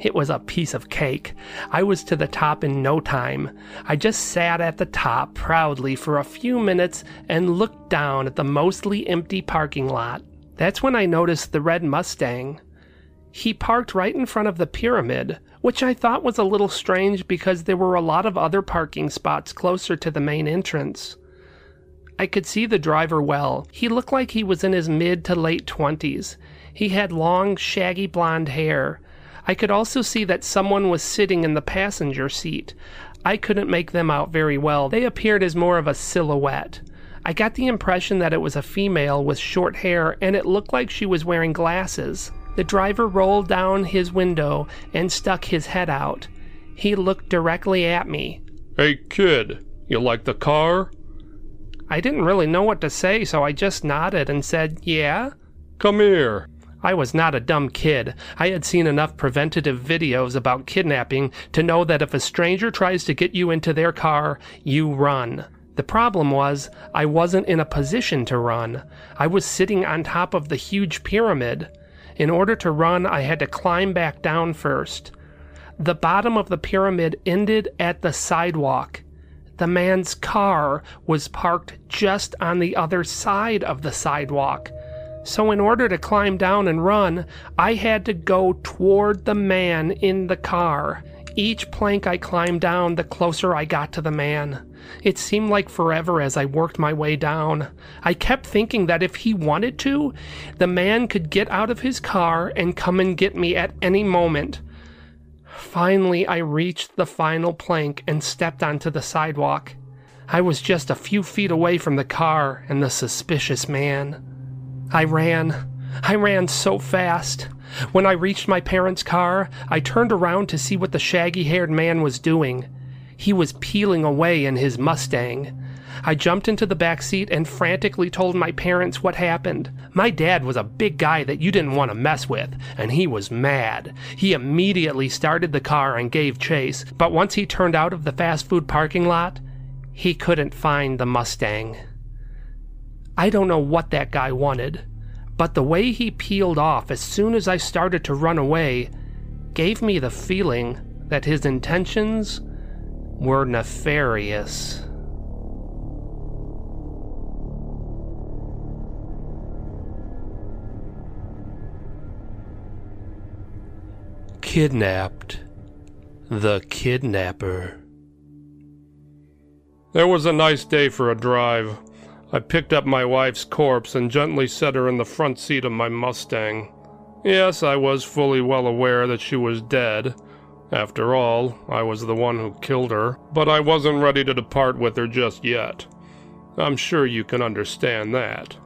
It was a piece of cake. I was to the top in no time. I just sat at the top proudly for a few minutes and looked down at the mostly empty parking lot. That's when I noticed the red Mustang. He parked right in front of the pyramid, which I thought was a little strange because there were a lot of other parking spots closer to the main entrance. I could see the driver well. He looked like he was in his mid to late twenties. He had long, shaggy blonde hair. I could also see that someone was sitting in the passenger seat. I couldn't make them out very well. They appeared as more of a silhouette. I got the impression that it was a female with short hair and it looked like she was wearing glasses. The driver rolled down his window and stuck his head out. He looked directly at me. Hey, kid, you like the car? I didn't really know what to say, so I just nodded and said, Yeah? Come here. I was not a dumb kid. I had seen enough preventative videos about kidnapping to know that if a stranger tries to get you into their car, you run. The problem was, I wasn't in a position to run. I was sitting on top of the huge pyramid. In order to run, I had to climb back down first. The bottom of the pyramid ended at the sidewalk. The man's car was parked just on the other side of the sidewalk. So, in order to climb down and run, I had to go toward the man in the car. Each plank I climbed down, the closer I got to the man. It seemed like forever as I worked my way down. I kept thinking that if he wanted to, the man could get out of his car and come and get me at any moment. Finally, I reached the final plank and stepped onto the sidewalk. I was just a few feet away from the car and the suspicious man. I ran. I ran so fast. When I reached my parents' car, I turned around to see what the shaggy haired man was doing. He was peeling away in his Mustang. I jumped into the back seat and frantically told my parents what happened. My dad was a big guy that you didn't want to mess with, and he was mad. He immediately started the car and gave chase, but once he turned out of the fast food parking lot, he couldn't find the Mustang. I don't know what that guy wanted, but the way he peeled off as soon as I started to run away gave me the feeling that his intentions were nefarious. Kidnapped. The Kidnapper. It was a nice day for a drive. I picked up my wife's corpse and gently set her in the front seat of my Mustang. Yes, I was fully well aware that she was dead. After all, I was the one who killed her, but I wasn't ready to depart with her just yet. I'm sure you can understand that.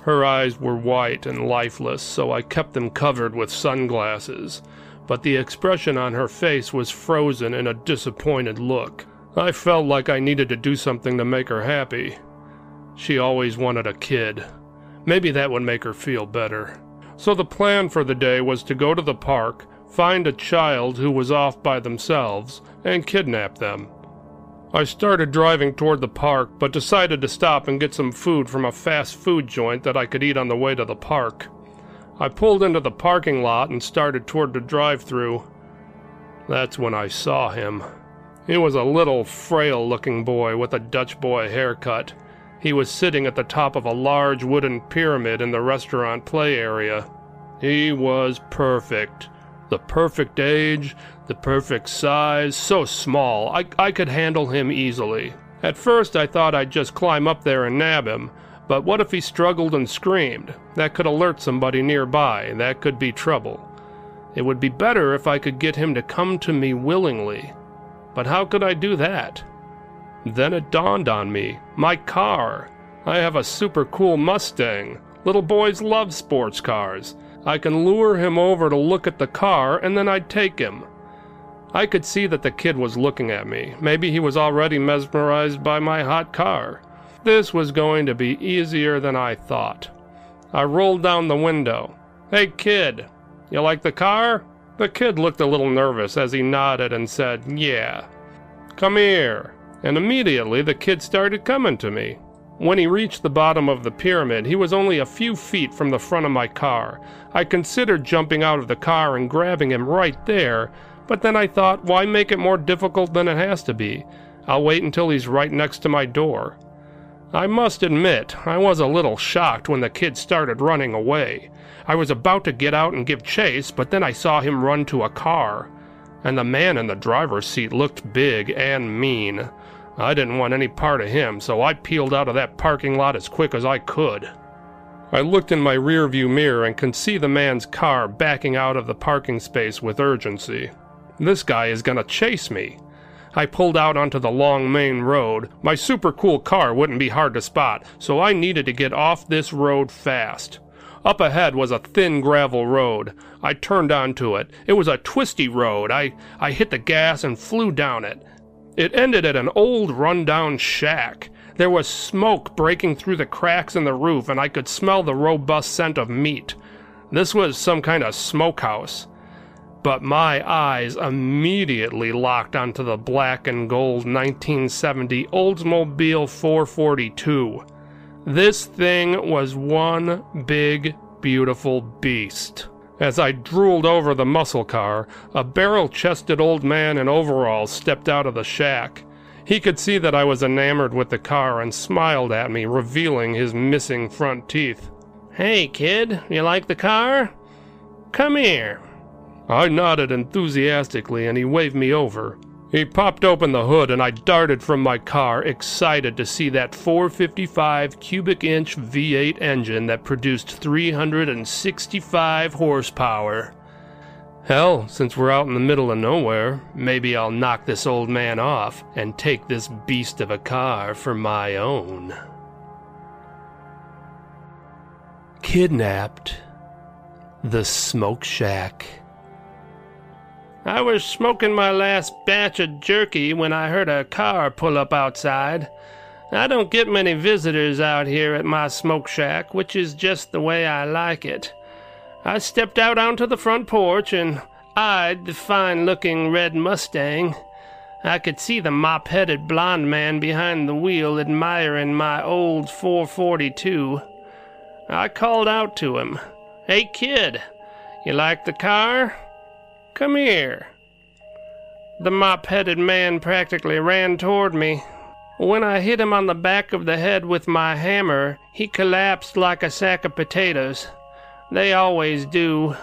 Her eyes were white and lifeless, so I kept them covered with sunglasses, but the expression on her face was frozen in a disappointed look. I felt like I needed to do something to make her happy. She always wanted a kid. Maybe that would make her feel better. So the plan for the day was to go to the park, find a child who was off by themselves, and kidnap them. I started driving toward the park, but decided to stop and get some food from a fast food joint that I could eat on the way to the park. I pulled into the parking lot and started toward the drive through. That's when I saw him. He was a little, frail looking boy with a Dutch boy haircut. He was sitting at the top of a large wooden pyramid in the restaurant play area. He was perfect. The perfect age, the perfect size, so small, I, I could handle him easily. At first, I thought I'd just climb up there and nab him, but what if he struggled and screamed? That could alert somebody nearby, that could be trouble. It would be better if I could get him to come to me willingly. But how could I do that? Then it dawned on me my car. I have a super cool Mustang. Little boys love sports cars. I can lure him over to look at the car and then I'd take him. I could see that the kid was looking at me. Maybe he was already mesmerized by my hot car. This was going to be easier than I thought. I rolled down the window. Hey, kid, you like the car? The kid looked a little nervous as he nodded and said, Yeah. Come here and immediately the kid started coming to me. When he reached the bottom of the pyramid, he was only a few feet from the front of my car. I considered jumping out of the car and grabbing him right there, but then I thought, why make it more difficult than it has to be? I'll wait until he's right next to my door. I must admit, I was a little shocked when the kid started running away. I was about to get out and give chase, but then I saw him run to a car. And the man in the driver's seat looked big and mean. I didn't want any part of him, so I peeled out of that parking lot as quick as I could. I looked in my rearview mirror and could see the man's car backing out of the parking space with urgency. This guy is gonna chase me. I pulled out onto the long main road. My super cool car wouldn't be hard to spot, so I needed to get off this road fast. Up ahead was a thin gravel road. I turned onto it. It was a twisty road. I, I hit the gas and flew down it. It ended at an old rundown shack. There was smoke breaking through the cracks in the roof, and I could smell the robust scent of meat. This was some kind of smokehouse. But my eyes immediately locked onto the black and gold 1970 Oldsmobile 442. This thing was one big, beautiful beast. As I drooled over the muscle car, a barrel chested old man in overalls stepped out of the shack. He could see that I was enamored with the car and smiled at me, revealing his missing front teeth. Hey, kid, you like the car? Come here. I nodded enthusiastically and he waved me over. He popped open the hood and I darted from my car, excited to see that 455 cubic inch V8 engine that produced 365 horsepower. Hell, since we're out in the middle of nowhere, maybe I'll knock this old man off and take this beast of a car for my own. Kidnapped. The Smoke Shack. I was smoking my last batch of jerky when I heard a car pull up outside. I don't get many visitors out here at my smoke shack, which is just the way I like it. I stepped out onto the front porch and eyed the fine looking red Mustang. I could see the mop headed blond man behind the wheel admiring my old 442. I called out to him, Hey kid, you like the car? Come here. The mop headed man practically ran toward me. When I hit him on the back of the head with my hammer, he collapsed like a sack of potatoes. They always do.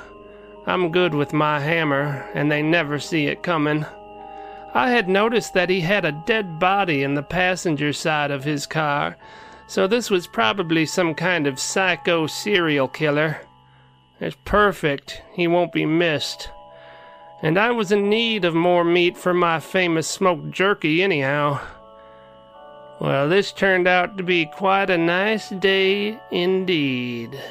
I'm good with my hammer, and they never see it coming. I had noticed that he had a dead body in the passenger side of his car, so this was probably some kind of psycho serial killer. It's perfect. He won't be missed and I was in need of more meat for my famous smoked jerky, anyhow. Well, this turned out to be quite a nice day indeed.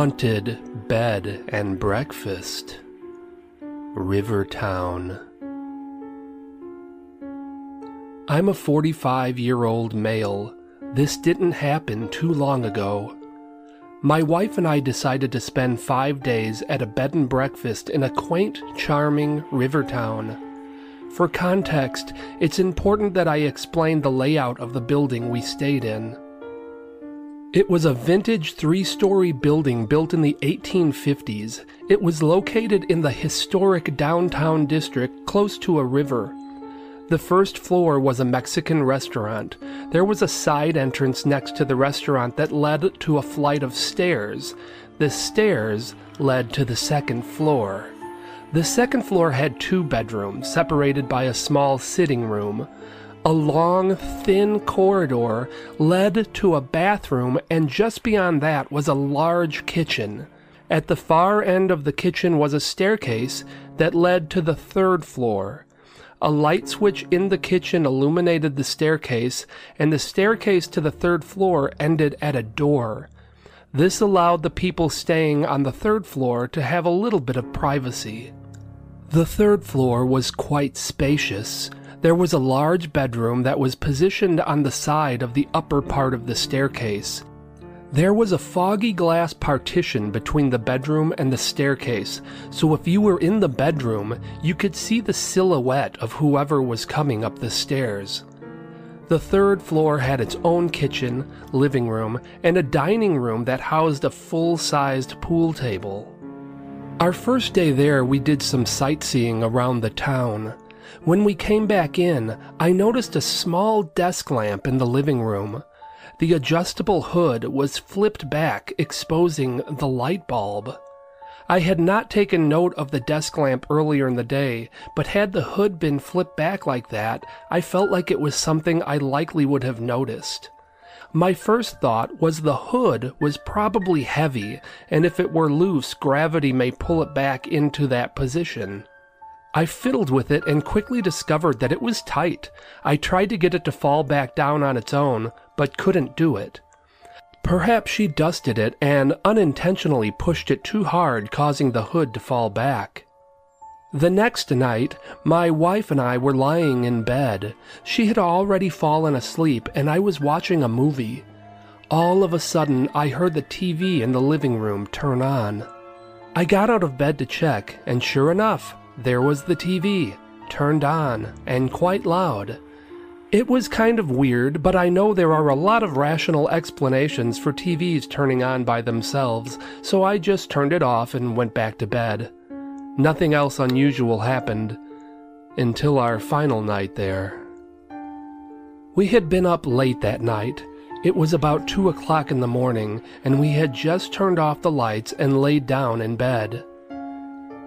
Haunted Bed and Breakfast, Rivertown. I'm a 45 year old male. This didn't happen too long ago. My wife and I decided to spend five days at a bed and breakfast in a quaint, charming Rivertown. For context, it's important that I explain the layout of the building we stayed in. It was a vintage three story building built in the 1850s. It was located in the historic downtown district close to a river. The first floor was a Mexican restaurant. There was a side entrance next to the restaurant that led to a flight of stairs. The stairs led to the second floor. The second floor had two bedrooms, separated by a small sitting room. A long, thin corridor led to a bathroom, and just beyond that was a large kitchen. At the far end of the kitchen was a staircase that led to the third floor. A light switch in the kitchen illuminated the staircase, and the staircase to the third floor ended at a door. This allowed the people staying on the third floor to have a little bit of privacy. The third floor was quite spacious. There was a large bedroom that was positioned on the side of the upper part of the staircase. There was a foggy glass partition between the bedroom and the staircase, so if you were in the bedroom, you could see the silhouette of whoever was coming up the stairs. The third floor had its own kitchen, living room, and a dining room that housed a full sized pool table. Our first day there, we did some sightseeing around the town. When we came back in, I noticed a small desk lamp in the living room. The adjustable hood was flipped back, exposing the light bulb. I had not taken note of the desk lamp earlier in the day, but had the hood been flipped back like that, I felt like it was something I likely would have noticed. My first thought was the hood was probably heavy, and if it were loose, gravity may pull it back into that position. I fiddled with it and quickly discovered that it was tight. I tried to get it to fall back down on its own, but couldn't do it. Perhaps she dusted it and unintentionally pushed it too hard, causing the hood to fall back. The next night, my wife and I were lying in bed. She had already fallen asleep, and I was watching a movie. All of a sudden, I heard the TV in the living room turn on. I got out of bed to check, and sure enough, there was the TV, turned on, and quite loud. It was kind of weird, but I know there are a lot of rational explanations for TVs turning on by themselves, so I just turned it off and went back to bed. Nothing else unusual happened until our final night there. We had been up late that night. It was about two o'clock in the morning, and we had just turned off the lights and laid down in bed.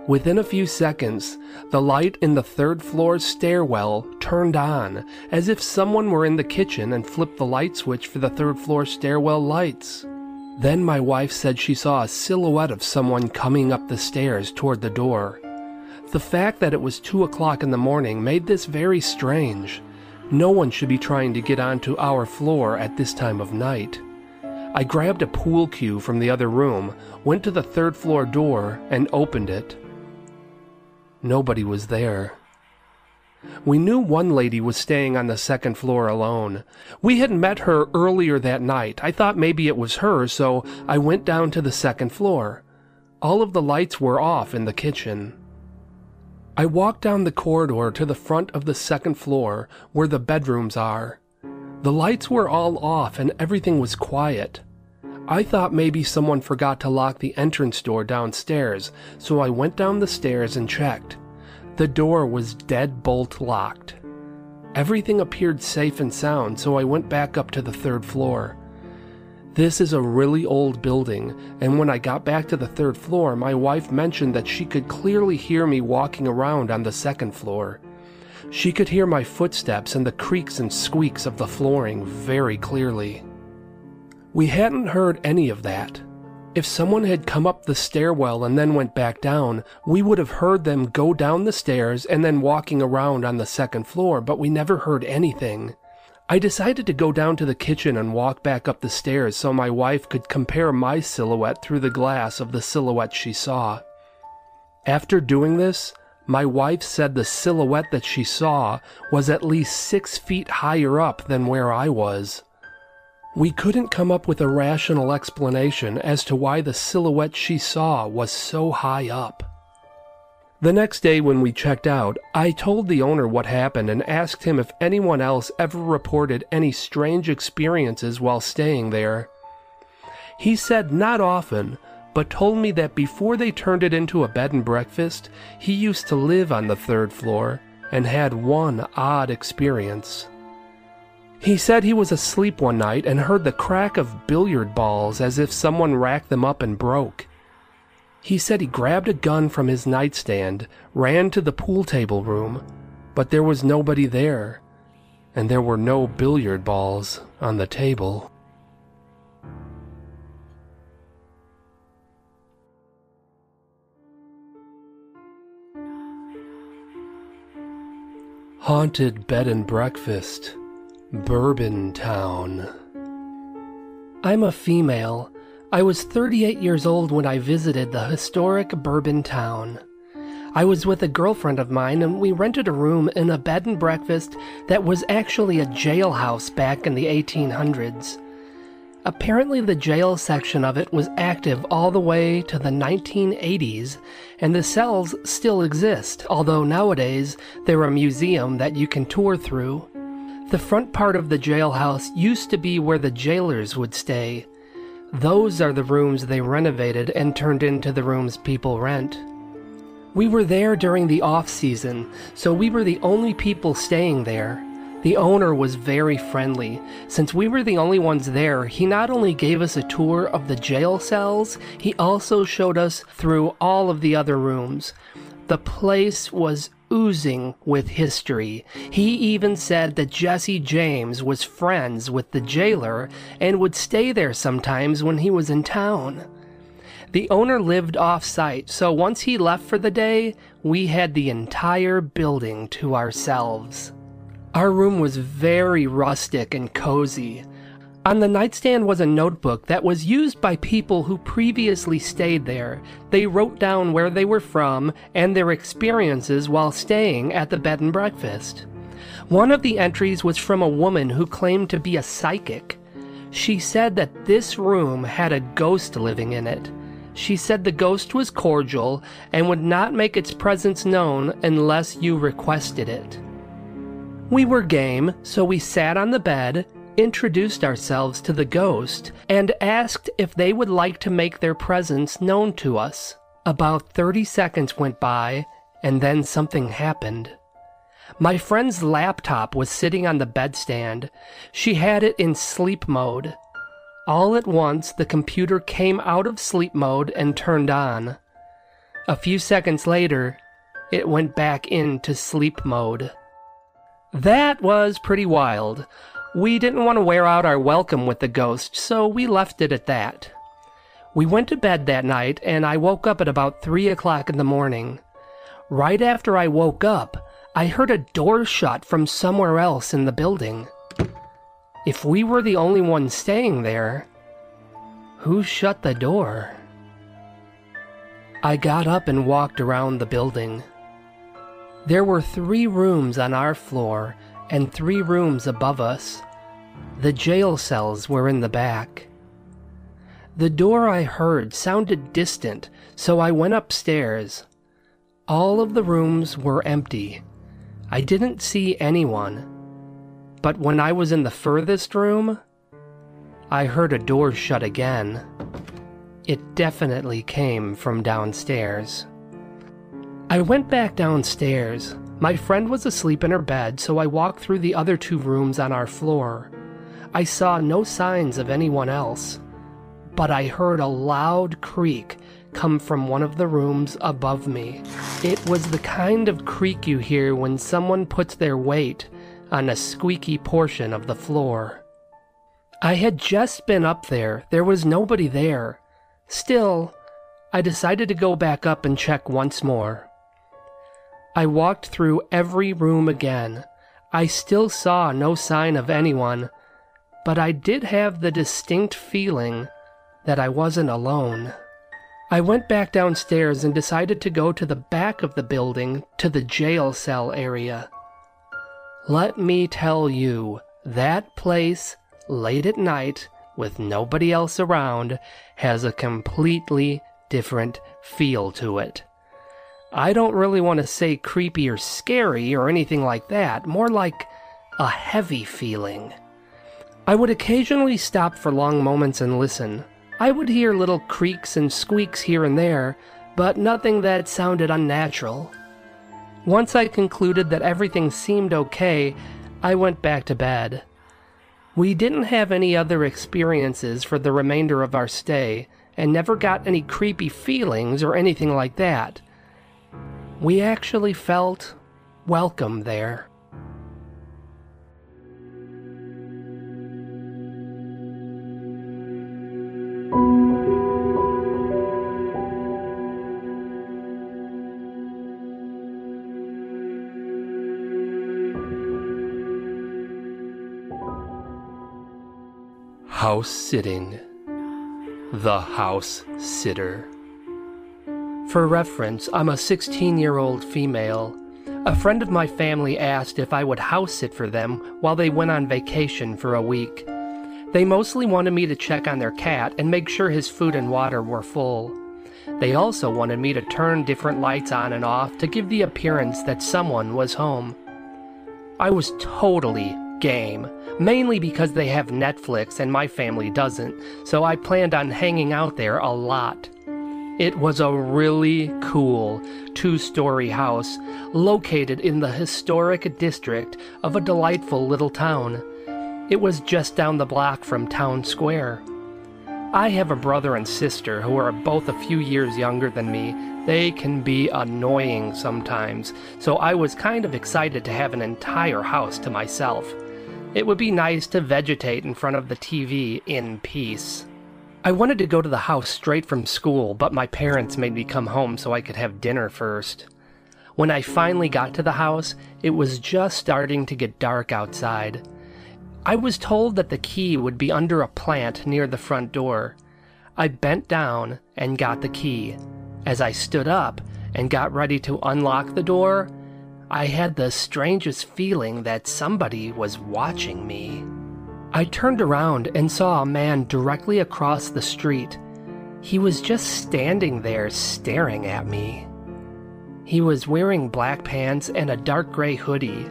Within a few seconds, the light in the third floor stairwell turned on, as if someone were in the kitchen and flipped the light switch for the third floor stairwell lights. Then my wife said she saw a silhouette of someone coming up the stairs toward the door. The fact that it was two o'clock in the morning made this very strange. No one should be trying to get onto our floor at this time of night. I grabbed a pool cue from the other room, went to the third floor door, and opened it. Nobody was there. We knew one lady was staying on the second floor alone. We had met her earlier that night. I thought maybe it was her, so I went down to the second floor. All of the lights were off in the kitchen. I walked down the corridor to the front of the second floor where the bedrooms are. The lights were all off and everything was quiet. I thought maybe someone forgot to lock the entrance door downstairs, so I went down the stairs and checked. The door was dead bolt locked. Everything appeared safe and sound, so I went back up to the third floor. This is a really old building, and when I got back to the third floor, my wife mentioned that she could clearly hear me walking around on the second floor. She could hear my footsteps and the creaks and squeaks of the flooring very clearly. We hadn't heard any of that. If someone had come up the stairwell and then went back down, we would have heard them go down the stairs and then walking around on the second floor, but we never heard anything. I decided to go down to the kitchen and walk back up the stairs so my wife could compare my silhouette through the glass of the silhouette she saw. After doing this, my wife said the silhouette that she saw was at least six feet higher up than where I was. We couldn't come up with a rational explanation as to why the silhouette she saw was so high up. The next day, when we checked out, I told the owner what happened and asked him if anyone else ever reported any strange experiences while staying there. He said not often, but told me that before they turned it into a bed and breakfast, he used to live on the third floor and had one odd experience. He said he was asleep one night and heard the crack of billiard balls as if someone racked them up and broke. He said he grabbed a gun from his nightstand, ran to the pool table room, but there was nobody there, and there were no billiard balls on the table. Haunted Bed and Breakfast Bourbon Town. I'm a female. I was 38 years old when I visited the historic Bourbon Town. I was with a girlfriend of mine and we rented a room in a bed and breakfast that was actually a jailhouse back in the 1800s. Apparently, the jail section of it was active all the way to the 1980s, and the cells still exist, although nowadays they're a museum that you can tour through. The front part of the jailhouse used to be where the jailers would stay. Those are the rooms they renovated and turned into the rooms people rent. We were there during the off season, so we were the only people staying there. The owner was very friendly. Since we were the only ones there, he not only gave us a tour of the jail cells, he also showed us through all of the other rooms. The place was oozing with history. He even said that Jesse James was friends with the jailer and would stay there sometimes when he was in town. The owner lived off site, so once he left for the day, we had the entire building to ourselves. Our room was very rustic and cozy. On the nightstand was a notebook that was used by people who previously stayed there. They wrote down where they were from and their experiences while staying at the bed and breakfast. One of the entries was from a woman who claimed to be a psychic. She said that this room had a ghost living in it. She said the ghost was cordial and would not make its presence known unless you requested it. We were game, so we sat on the bed, introduced ourselves to the ghost, and asked if they would like to make their presence known to us. About 30 seconds went by, and then something happened. My friend's laptop was sitting on the bedstand. She had it in sleep mode. All at once, the computer came out of sleep mode and turned on. A few seconds later, it went back into sleep mode. That was pretty wild. We didn't want to wear out our welcome with the ghost, so we left it at that. We went to bed that night, and I woke up at about 3 o'clock in the morning. Right after I woke up, I heard a door shut from somewhere else in the building. If we were the only ones staying there, who shut the door? I got up and walked around the building. There were three rooms on our floor and three rooms above us. The jail cells were in the back. The door I heard sounded distant, so I went upstairs. All of the rooms were empty. I didn't see anyone. But when I was in the furthest room, I heard a door shut again. It definitely came from downstairs. I went back downstairs. My friend was asleep in her bed, so I walked through the other two rooms on our floor. I saw no signs of anyone else, but I heard a loud creak come from one of the rooms above me. It was the kind of creak you hear when someone puts their weight on a squeaky portion of the floor. I had just been up there, there was nobody there. Still, I decided to go back up and check once more. I walked through every room again. I still saw no sign of anyone, but I did have the distinct feeling that I wasn't alone. I went back downstairs and decided to go to the back of the building to the jail cell area. Let me tell you, that place, late at night, with nobody else around, has a completely different feel to it. I don't really want to say creepy or scary or anything like that, more like a heavy feeling. I would occasionally stop for long moments and listen. I would hear little creaks and squeaks here and there, but nothing that sounded unnatural. Once I concluded that everything seemed okay, I went back to bed. We didn't have any other experiences for the remainder of our stay, and never got any creepy feelings or anything like that. We actually felt welcome there. House sitting. The house sitter. For reference, I'm a 16 year old female. A friend of my family asked if I would house sit for them while they went on vacation for a week. They mostly wanted me to check on their cat and make sure his food and water were full. They also wanted me to turn different lights on and off to give the appearance that someone was home. I was totally game, mainly because they have Netflix and my family doesn't, so I planned on hanging out there a lot. It was a really cool two story house located in the historic district of a delightful little town. It was just down the block from Town Square. I have a brother and sister who are both a few years younger than me. They can be annoying sometimes, so I was kind of excited to have an entire house to myself. It would be nice to vegetate in front of the TV in peace. I wanted to go to the house straight from school, but my parents made me come home so I could have dinner first. When I finally got to the house, it was just starting to get dark outside. I was told that the key would be under a plant near the front door. I bent down and got the key. As I stood up and got ready to unlock the door, I had the strangest feeling that somebody was watching me. I turned around and saw a man directly across the street. He was just standing there staring at me. He was wearing black pants and a dark gray hoodie.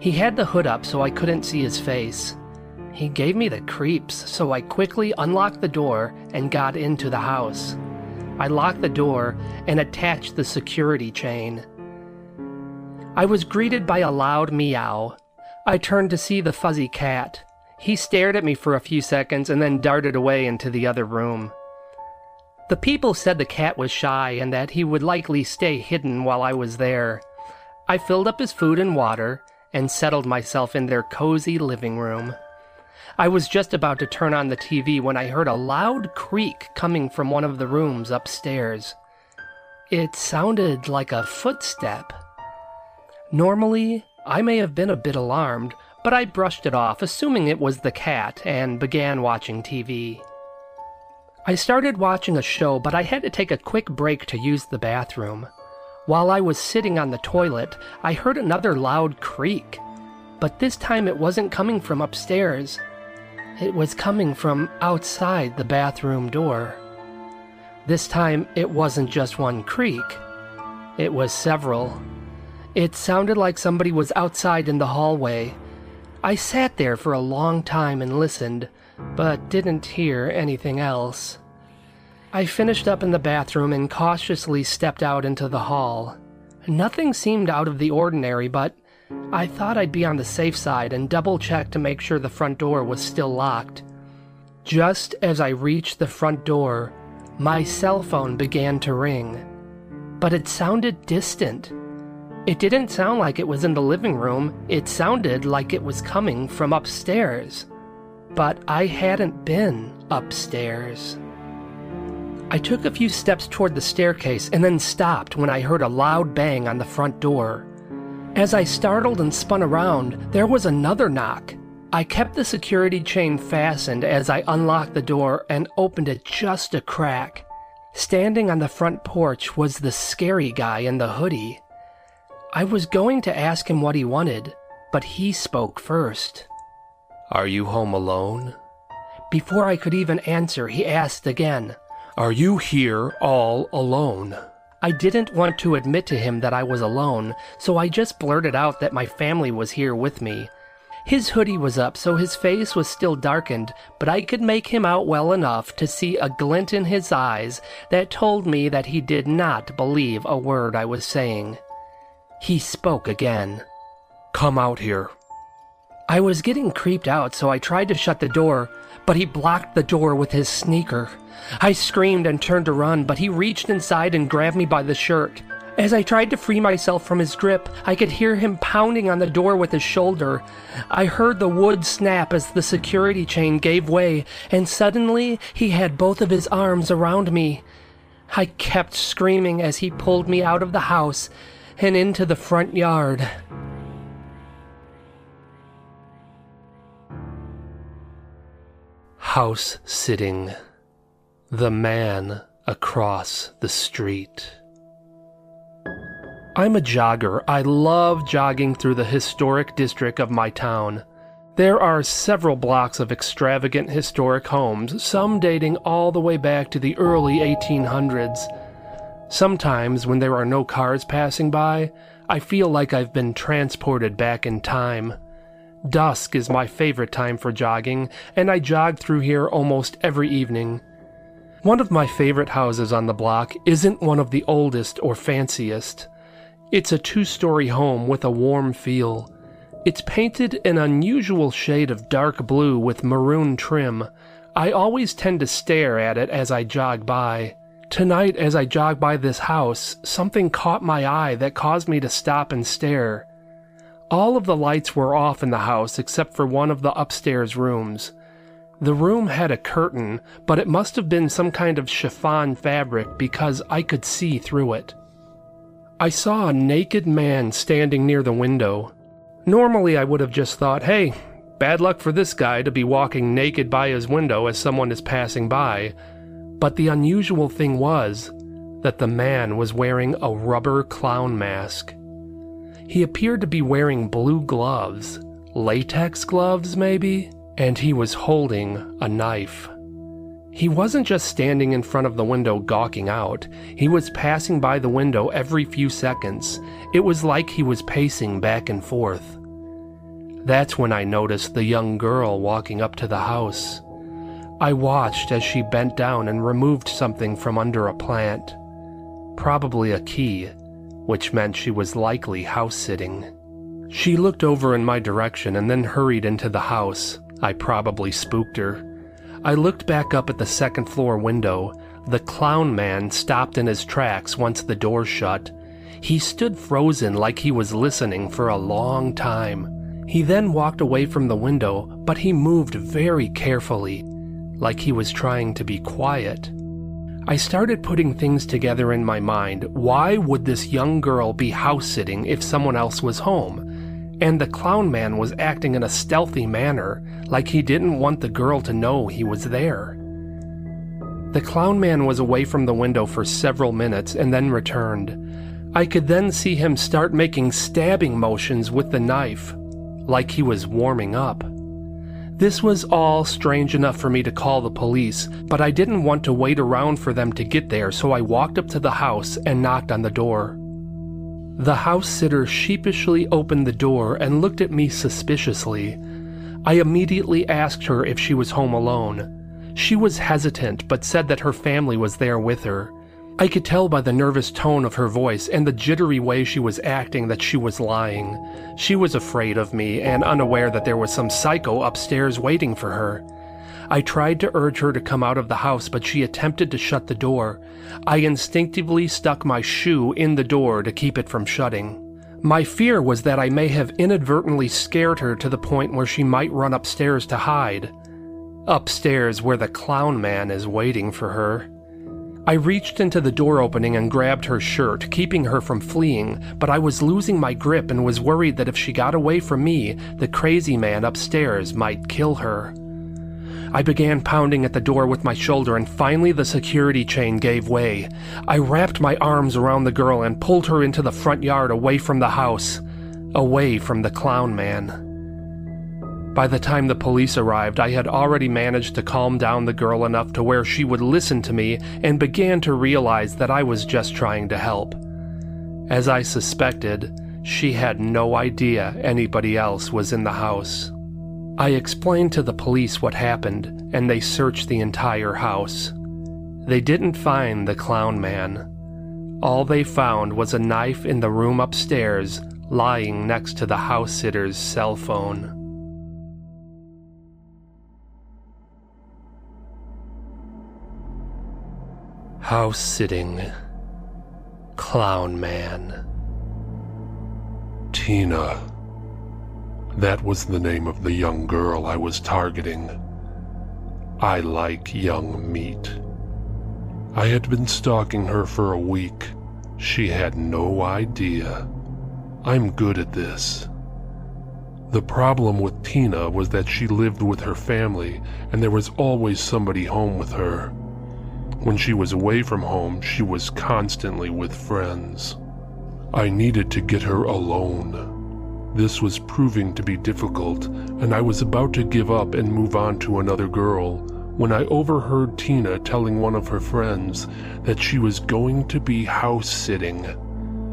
He had the hood up so I couldn't see his face. He gave me the creeps, so I quickly unlocked the door and got into the house. I locked the door and attached the security chain. I was greeted by a loud meow. I turned to see the fuzzy cat. He stared at me for a few seconds and then darted away into the other room. The people said the cat was shy and that he would likely stay hidden while I was there. I filled up his food and water and settled myself in their cozy living room. I was just about to turn on the TV when I heard a loud creak coming from one of the rooms upstairs. It sounded like a footstep. Normally, I may have been a bit alarmed, but I brushed it off, assuming it was the cat, and began watching TV. I started watching a show, but I had to take a quick break to use the bathroom. While I was sitting on the toilet, I heard another loud creak, but this time it wasn't coming from upstairs. It was coming from outside the bathroom door. This time, it wasn't just one creak, it was several. It sounded like somebody was outside in the hallway. I sat there for a long time and listened, but didn't hear anything else. I finished up in the bathroom and cautiously stepped out into the hall. Nothing seemed out of the ordinary, but I thought I'd be on the safe side and double check to make sure the front door was still locked. Just as I reached the front door, my cell phone began to ring. But it sounded distant. It didn't sound like it was in the living room, it sounded like it was coming from upstairs. But I hadn't been upstairs. I took a few steps toward the staircase and then stopped when I heard a loud bang on the front door. As I startled and spun around, there was another knock. I kept the security chain fastened as I unlocked the door and opened it just a crack. Standing on the front porch was the scary guy in the hoodie. I was going to ask him what he wanted, but he spoke first. Are you home alone? Before I could even answer, he asked again, Are you here all alone? I didn't want to admit to him that I was alone, so I just blurted out that my family was here with me. His hoodie was up, so his face was still darkened, but I could make him out well enough to see a glint in his eyes that told me that he did not believe a word I was saying. He spoke again. Come out here. I was getting creeped out, so I tried to shut the door, but he blocked the door with his sneaker. I screamed and turned to run, but he reached inside and grabbed me by the shirt. As I tried to free myself from his grip, I could hear him pounding on the door with his shoulder. I heard the wood snap as the security chain gave way, and suddenly he had both of his arms around me. I kept screaming as he pulled me out of the house and into the front yard. House sitting. The man across the street. I'm a jogger. I love jogging through the historic district of my town. There are several blocks of extravagant historic homes, some dating all the way back to the early 1800s. Sometimes, when there are no cars passing by, I feel like I've been transported back in time. Dusk is my favorite time for jogging, and I jog through here almost every evening. One of my favorite houses on the block isn't one of the oldest or fanciest. It's a two story home with a warm feel. It's painted an unusual shade of dark blue with maroon trim. I always tend to stare at it as I jog by. Tonight, as I jogged by this house, something caught my eye that caused me to stop and stare. All of the lights were off in the house except for one of the upstairs rooms. The room had a curtain, but it must have been some kind of chiffon fabric because I could see through it. I saw a naked man standing near the window. Normally, I would have just thought, hey, bad luck for this guy to be walking naked by his window as someone is passing by. But the unusual thing was that the man was wearing a rubber clown mask. He appeared to be wearing blue gloves, latex gloves maybe, and he was holding a knife. He wasn't just standing in front of the window gawking out, he was passing by the window every few seconds. It was like he was pacing back and forth. That's when I noticed the young girl walking up to the house. I watched as she bent down and removed something from under a plant. Probably a key, which meant she was likely house sitting. She looked over in my direction and then hurried into the house. I probably spooked her. I looked back up at the second floor window. The clown man stopped in his tracks once the door shut. He stood frozen like he was listening for a long time. He then walked away from the window, but he moved very carefully, like he was trying to be quiet. I started putting things together in my mind. Why would this young girl be house sitting if someone else was home? And the clown man was acting in a stealthy manner, like he didn't want the girl to know he was there. The clown man was away from the window for several minutes and then returned. I could then see him start making stabbing motions with the knife, like he was warming up. This was all strange enough for me to call the police, but I didn't want to wait around for them to get there, so I walked up to the house and knocked on the door. The house sitter sheepishly opened the door and looked at me suspiciously. I immediately asked her if she was home alone. She was hesitant, but said that her family was there with her. I could tell by the nervous tone of her voice and the jittery way she was acting that she was lying. She was afraid of me and unaware that there was some psycho upstairs waiting for her. I tried to urge her to come out of the house, but she attempted to shut the door. I instinctively stuck my shoe in the door to keep it from shutting. My fear was that I may have inadvertently scared her to the point where she might run upstairs to hide. Upstairs, where the clown man is waiting for her. I reached into the door opening and grabbed her shirt, keeping her from fleeing, but I was losing my grip and was worried that if she got away from me, the crazy man upstairs might kill her. I began pounding at the door with my shoulder, and finally the security chain gave way. I wrapped my arms around the girl and pulled her into the front yard away from the house, away from the clown man. By the time the police arrived, I had already managed to calm down the girl enough to where she would listen to me and began to realize that I was just trying to help. As I suspected, she had no idea anybody else was in the house. I explained to the police what happened, and they searched the entire house. They didn't find the clown man. All they found was a knife in the room upstairs, lying next to the house sitter's cell phone. House sitting. Clown man. Tina. That was the name of the young girl I was targeting. I like young meat. I had been stalking her for a week. She had no idea. I'm good at this. The problem with Tina was that she lived with her family and there was always somebody home with her. When she was away from home, she was constantly with friends. I needed to get her alone. This was proving to be difficult, and I was about to give up and move on to another girl when I overheard Tina telling one of her friends that she was going to be house sitting.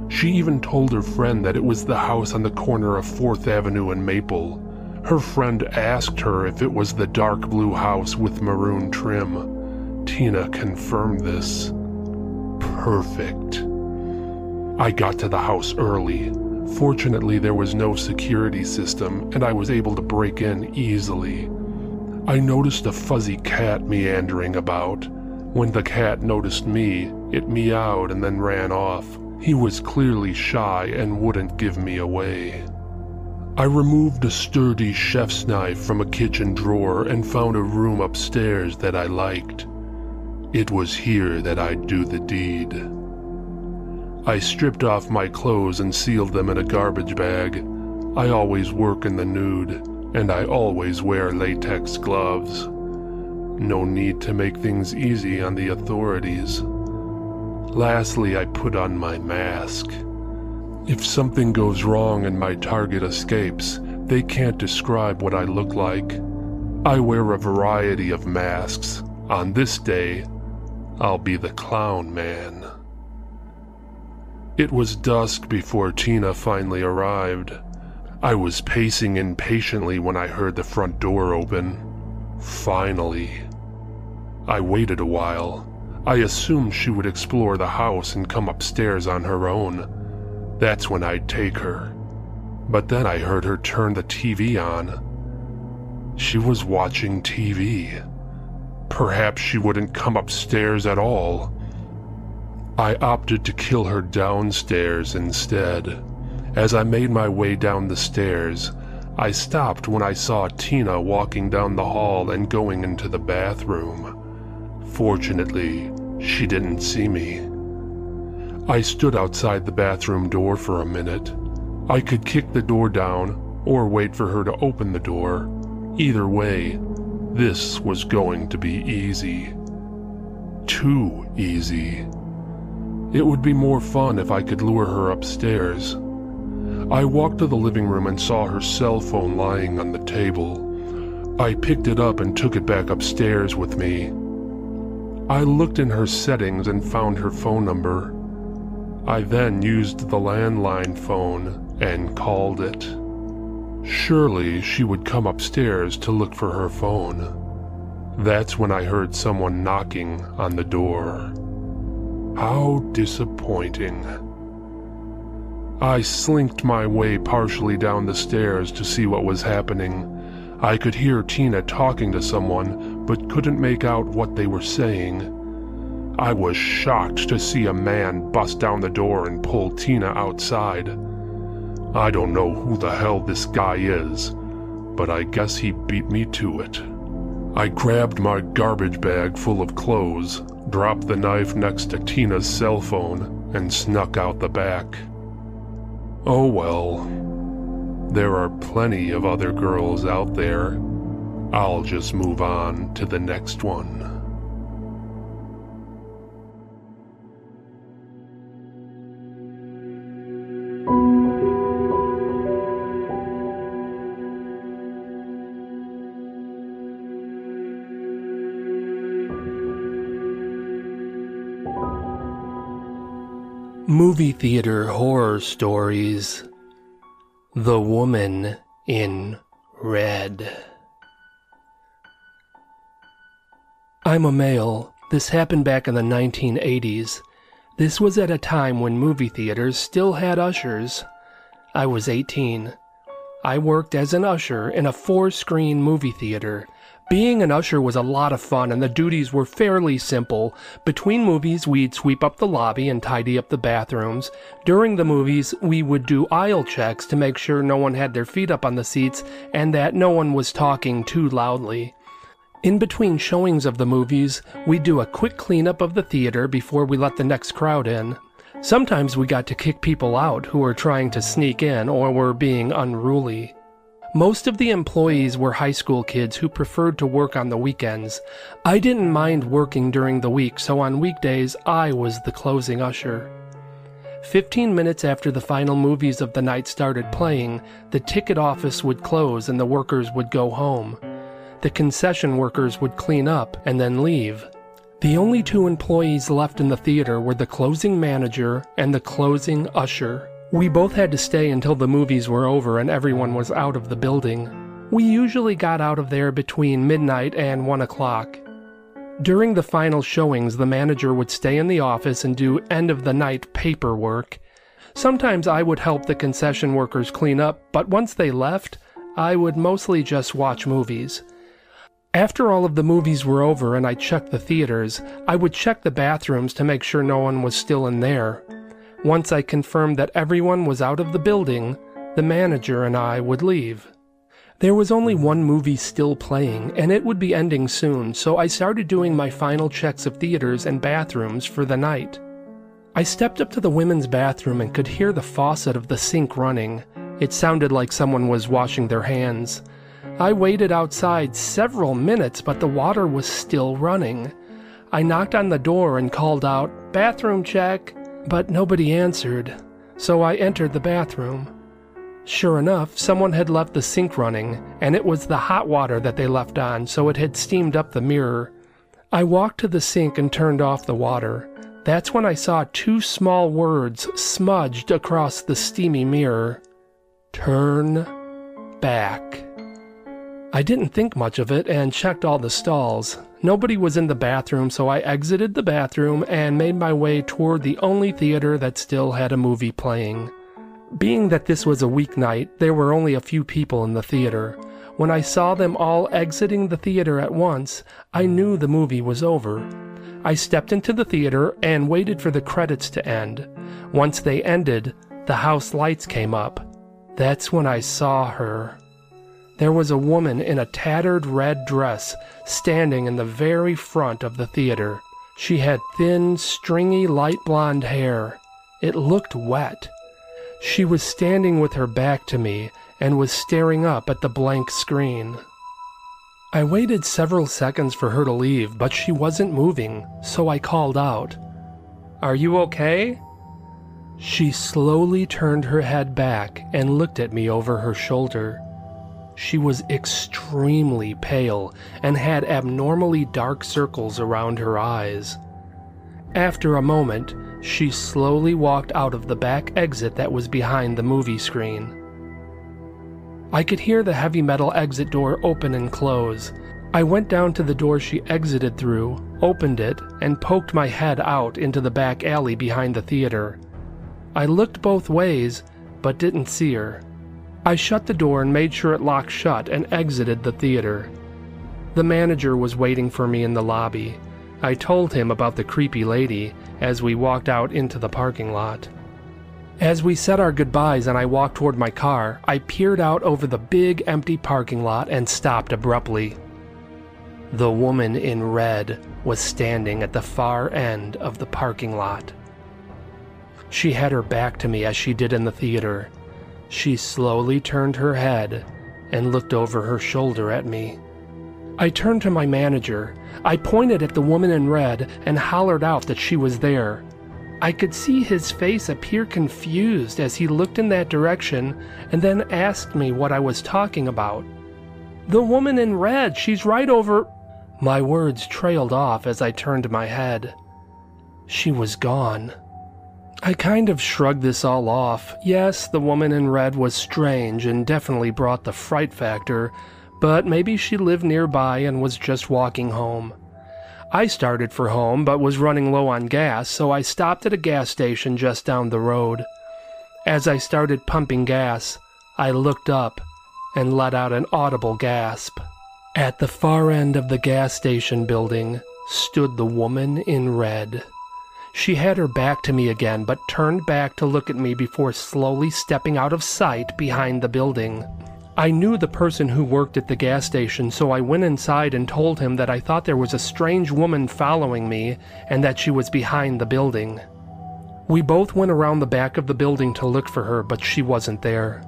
She even told her friend that it was the house on the corner of 4th Avenue and Maple. Her friend asked her if it was the dark blue house with maroon trim. Tina confirmed this. Perfect. I got to the house early. Fortunately, there was no security system, and I was able to break in easily. I noticed a fuzzy cat meandering about. When the cat noticed me, it meowed and then ran off. He was clearly shy and wouldn't give me away. I removed a sturdy chef's knife from a kitchen drawer and found a room upstairs that I liked. It was here that I'd do the deed. I stripped off my clothes and sealed them in a garbage bag. I always work in the nude, and I always wear latex gloves. No need to make things easy on the authorities. Lastly, I put on my mask. If something goes wrong and my target escapes, they can't describe what I look like. I wear a variety of masks, On this day, I'll be the clown man. It was dusk before Tina finally arrived. I was pacing impatiently when I heard the front door open. Finally. I waited a while. I assumed she would explore the house and come upstairs on her own. That's when I'd take her. But then I heard her turn the TV on. She was watching TV. Perhaps she wouldn't come upstairs at all. I opted to kill her downstairs instead. As I made my way down the stairs, I stopped when I saw Tina walking down the hall and going into the bathroom. Fortunately, she didn't see me. I stood outside the bathroom door for a minute. I could kick the door down or wait for her to open the door. Either way, this was going to be easy. Too easy. It would be more fun if I could lure her upstairs. I walked to the living room and saw her cell phone lying on the table. I picked it up and took it back upstairs with me. I looked in her settings and found her phone number. I then used the landline phone and called it. Surely she would come upstairs to look for her phone. That's when I heard someone knocking on the door. How disappointing. I slinked my way partially down the stairs to see what was happening. I could hear Tina talking to someone, but couldn't make out what they were saying. I was shocked to see a man bust down the door and pull Tina outside. I don't know who the hell this guy is, but I guess he beat me to it. I grabbed my garbage bag full of clothes, dropped the knife next to Tina's cell phone, and snuck out the back. Oh well. There are plenty of other girls out there. I'll just move on to the next one. Movie Theater Horror Stories The Woman in Red. I'm a male. This happened back in the 1980s. This was at a time when movie theaters still had ushers. I was 18. I worked as an usher in a four screen movie theater being an usher was a lot of fun, and the duties were fairly simple. Between movies, we'd sweep up the lobby and tidy up the bathrooms. During the movies, we would do aisle checks to make sure no one had their feet up on the seats and that no one was talking too loudly. In between showings of the movies, we'd do a quick cleanup of the theater before we let the next crowd in. Sometimes we got to kick people out who were trying to sneak in or were being unruly. Most of the employees were high school kids who preferred to work on the weekends. I didn't mind working during the week, so on weekdays I was the closing usher. Fifteen minutes after the final movies of the night started playing, the ticket office would close and the workers would go home. The concession workers would clean up and then leave. The only two employees left in the theater were the closing manager and the closing usher. We both had to stay until the movies were over and everyone was out of the building. We usually got out of there between midnight and 1 o'clock. During the final showings, the manager would stay in the office and do end of the night paperwork. Sometimes I would help the concession workers clean up, but once they left, I would mostly just watch movies. After all of the movies were over and I checked the theaters, I would check the bathrooms to make sure no one was still in there. Once I confirmed that everyone was out of the building, the manager and I would leave. There was only one movie still playing, and it would be ending soon, so I started doing my final checks of theaters and bathrooms for the night. I stepped up to the women's bathroom and could hear the faucet of the sink running. It sounded like someone was washing their hands. I waited outside several minutes, but the water was still running. I knocked on the door and called out, Bathroom check! But nobody answered, so I entered the bathroom. Sure enough, someone had left the sink running, and it was the hot water that they left on, so it had steamed up the mirror. I walked to the sink and turned off the water. That's when I saw two small words smudged across the steamy mirror Turn back. I didn't think much of it and checked all the stalls. Nobody was in the bathroom, so I exited the bathroom and made my way toward the only theater that still had a movie playing. Being that this was a weeknight, there were only a few people in the theater. When I saw them all exiting the theater at once, I knew the movie was over. I stepped into the theater and waited for the credits to end. Once they ended, the house lights came up. That's when I saw her. There was a woman in a tattered red dress standing in the very front of the theater. She had thin, stringy, light blonde hair. It looked wet. She was standing with her back to me and was staring up at the blank screen. I waited several seconds for her to leave, but she wasn't moving, so I called out, Are you okay? She slowly turned her head back and looked at me over her shoulder. She was extremely pale and had abnormally dark circles around her eyes. After a moment, she slowly walked out of the back exit that was behind the movie screen. I could hear the heavy metal exit door open and close. I went down to the door she exited through, opened it, and poked my head out into the back alley behind the theater. I looked both ways, but didn't see her. I shut the door and made sure it locked shut and exited the theater. The manager was waiting for me in the lobby. I told him about the creepy lady as we walked out into the parking lot. As we said our goodbyes and I walked toward my car, I peered out over the big empty parking lot and stopped abruptly. The woman in red was standing at the far end of the parking lot. She had her back to me as she did in the theater. She slowly turned her head and looked over her shoulder at me. I turned to my manager. I pointed at the woman in red and hollered out that she was there. I could see his face appear confused as he looked in that direction and then asked me what I was talking about. The woman in red, she's right over. My words trailed off as I turned my head. She was gone. I kind of shrugged this all off. Yes, the woman in red was strange and definitely brought the fright factor, but maybe she lived nearby and was just walking home. I started for home but was running low on gas, so I stopped at a gas station just down the road. As I started pumping gas, I looked up and let out an audible gasp. At the far end of the gas station building stood the woman in red. She had her back to me again, but turned back to look at me before slowly stepping out of sight behind the building. I knew the person who worked at the gas station, so I went inside and told him that I thought there was a strange woman following me and that she was behind the building. We both went around the back of the building to look for her, but she wasn't there.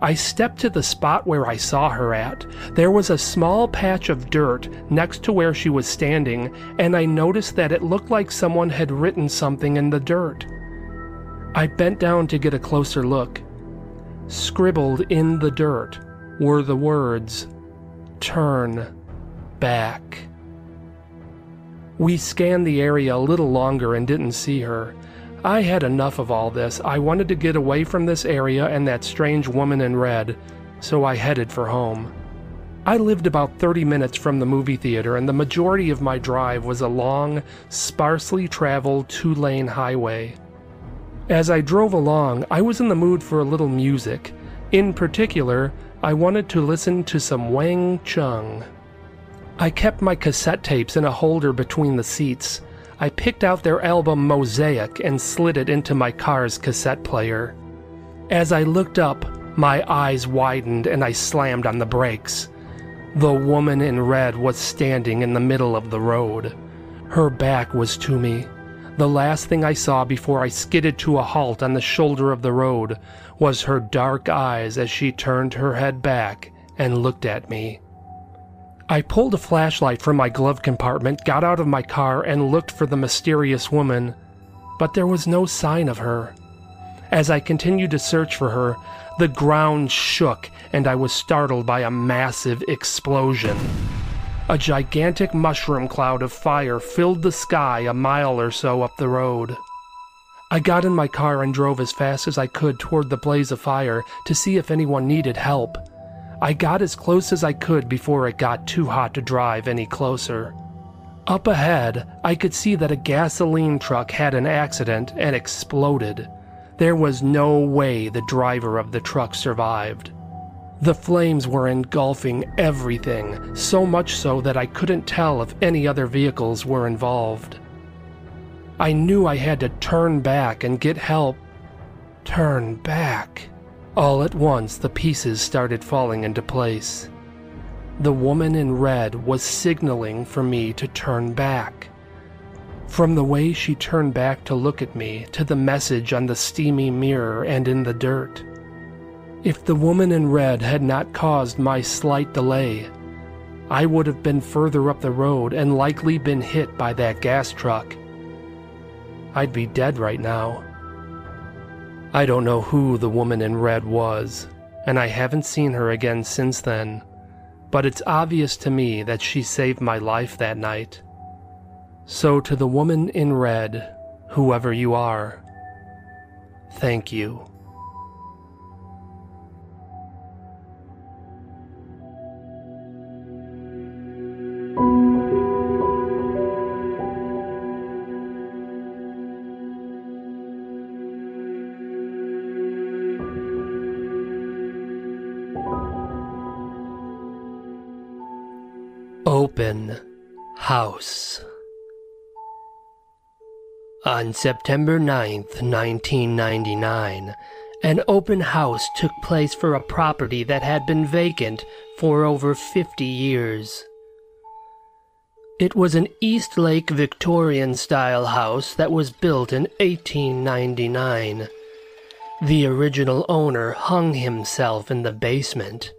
I stepped to the spot where I saw her at. There was a small patch of dirt next to where she was standing, and I noticed that it looked like someone had written something in the dirt. I bent down to get a closer look. Scribbled in the dirt were the words, Turn back. We scanned the area a little longer and didn't see her. I had enough of all this. I wanted to get away from this area and that strange woman in red, so I headed for home. I lived about 30 minutes from the movie theater, and the majority of my drive was a long, sparsely traveled two lane highway. As I drove along, I was in the mood for a little music. In particular, I wanted to listen to some Wang Chung. I kept my cassette tapes in a holder between the seats. I picked out their album Mosaic and slid it into my car's cassette player. As I looked up, my eyes widened and I slammed on the brakes. The woman in red was standing in the middle of the road. Her back was to me. The last thing I saw before I skidded to a halt on the shoulder of the road was her dark eyes as she turned her head back and looked at me. I pulled a flashlight from my glove compartment, got out of my car, and looked for the mysterious woman, but there was no sign of her. As I continued to search for her, the ground shook and I was startled by a massive explosion. A gigantic mushroom cloud of fire filled the sky a mile or so up the road. I got in my car and drove as fast as I could toward the blaze of fire to see if anyone needed help. I got as close as I could before it got too hot to drive any closer. Up ahead, I could see that a gasoline truck had an accident and exploded. There was no way the driver of the truck survived. The flames were engulfing everything, so much so that I couldn't tell if any other vehicles were involved. I knew I had to turn back and get help. Turn back. All at once, the pieces started falling into place. The woman in red was signaling for me to turn back. From the way she turned back to look at me to the message on the steamy mirror and in the dirt. If the woman in red had not caused my slight delay, I would have been further up the road and likely been hit by that gas truck. I'd be dead right now. I don't know who the woman in red was, and I haven't seen her again since then but it's obvious to me that she saved my life that night. So, to the woman in red, whoever you are, thank you. Open House. On September 9th, 1999, an open house took place for a property that had been vacant for over 50 years. It was an Eastlake Victorian style house that was built in 1899. The original owner hung himself in the basement.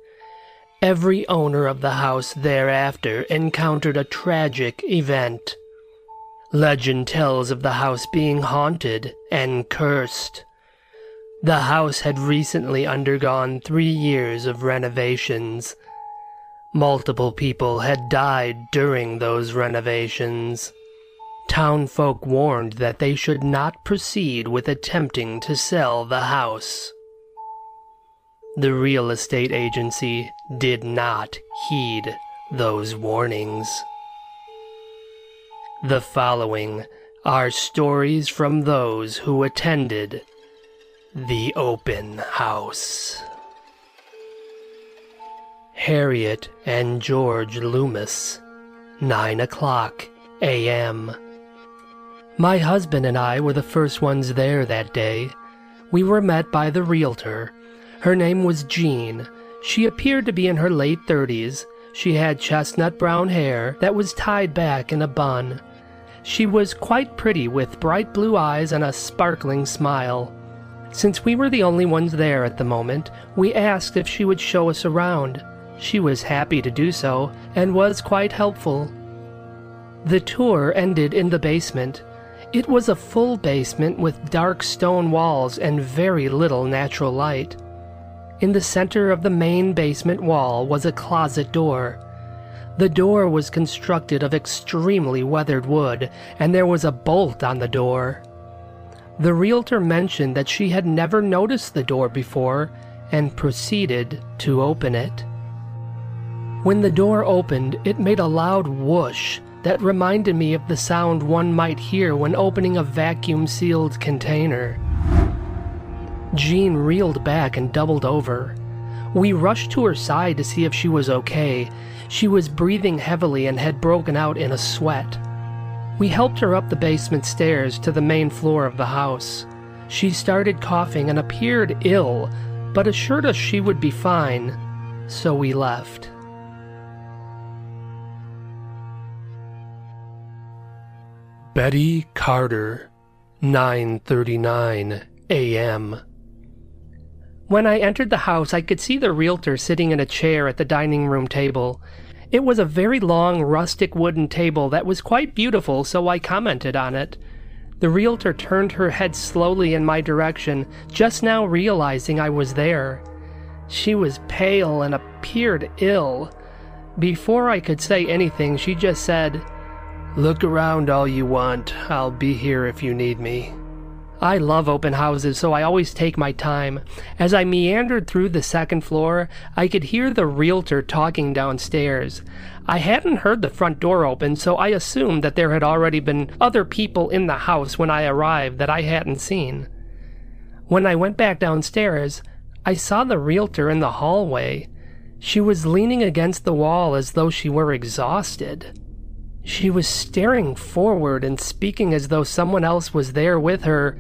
Every owner of the house thereafter encountered a tragic event. Legend tells of the house being haunted and cursed. The house had recently undergone three years of renovations. Multiple people had died during those renovations. Townfolk warned that they should not proceed with attempting to sell the house. The real estate agency did not heed those warnings. The following are stories from those who attended the open house. Harriet and George Loomis, 9 o'clock a.m. My husband and I were the first ones there that day. We were met by the realtor her name was Jean. She appeared to be in her late thirties. She had chestnut brown hair that was tied back in a bun. She was quite pretty with bright blue eyes and a sparkling smile. Since we were the only ones there at the moment, we asked if she would show us around. She was happy to do so and was quite helpful. The tour ended in the basement. It was a full basement with dark stone walls and very little natural light. In the center of the main basement wall was a closet door. The door was constructed of extremely weathered wood, and there was a bolt on the door. The realtor mentioned that she had never noticed the door before and proceeded to open it. When the door opened, it made a loud whoosh that reminded me of the sound one might hear when opening a vacuum sealed container. Jean reeled back and doubled over. We rushed to her side to see if she was okay. She was breathing heavily and had broken out in a sweat. We helped her up the basement stairs to the main floor of the house. She started coughing and appeared ill, but assured us she would be fine, so we left. Betty Carter, 9:39 a.m. When I entered the house, I could see the realtor sitting in a chair at the dining room table. It was a very long, rustic wooden table that was quite beautiful, so I commented on it. The realtor turned her head slowly in my direction, just now realizing I was there. She was pale and appeared ill. Before I could say anything, she just said, Look around all you want. I'll be here if you need me. I love open houses, so I always take my time. As I meandered through the second floor, I could hear the realtor talking downstairs. I hadn't heard the front door open, so I assumed that there had already been other people in the house when I arrived that I hadn't seen. When I went back downstairs, I saw the realtor in the hallway. She was leaning against the wall as though she were exhausted. She was staring forward and speaking as though someone else was there with her,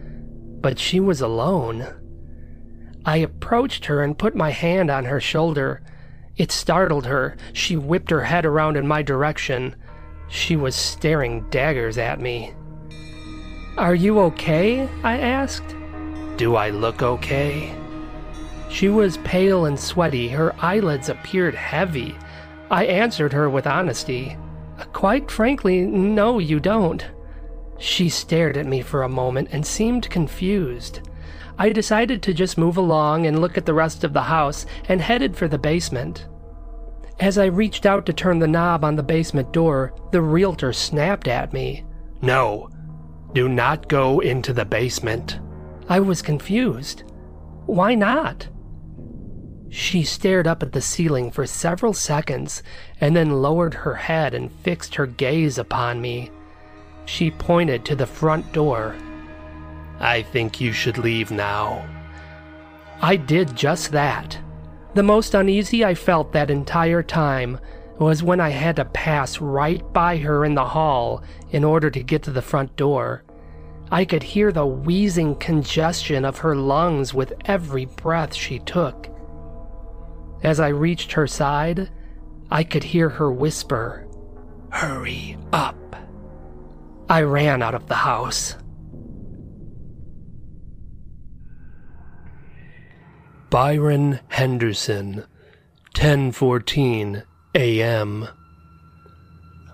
but she was alone. I approached her and put my hand on her shoulder. It startled her. She whipped her head around in my direction. She was staring daggers at me. Are you okay? I asked. Do I look okay? She was pale and sweaty. Her eyelids appeared heavy. I answered her with honesty. Quite frankly, no, you don't. She stared at me for a moment and seemed confused. I decided to just move along and look at the rest of the house and headed for the basement. As I reached out to turn the knob on the basement door, the realtor snapped at me. No, do not go into the basement. I was confused. Why not? She stared up at the ceiling for several seconds and then lowered her head and fixed her gaze upon me. She pointed to the front door. I think you should leave now. I did just that. The most uneasy I felt that entire time was when I had to pass right by her in the hall in order to get to the front door. I could hear the wheezing congestion of her lungs with every breath she took. As I reached her side, I could hear her whisper, Hurry up. I ran out of the house. Byron Henderson, 10:14 a.m.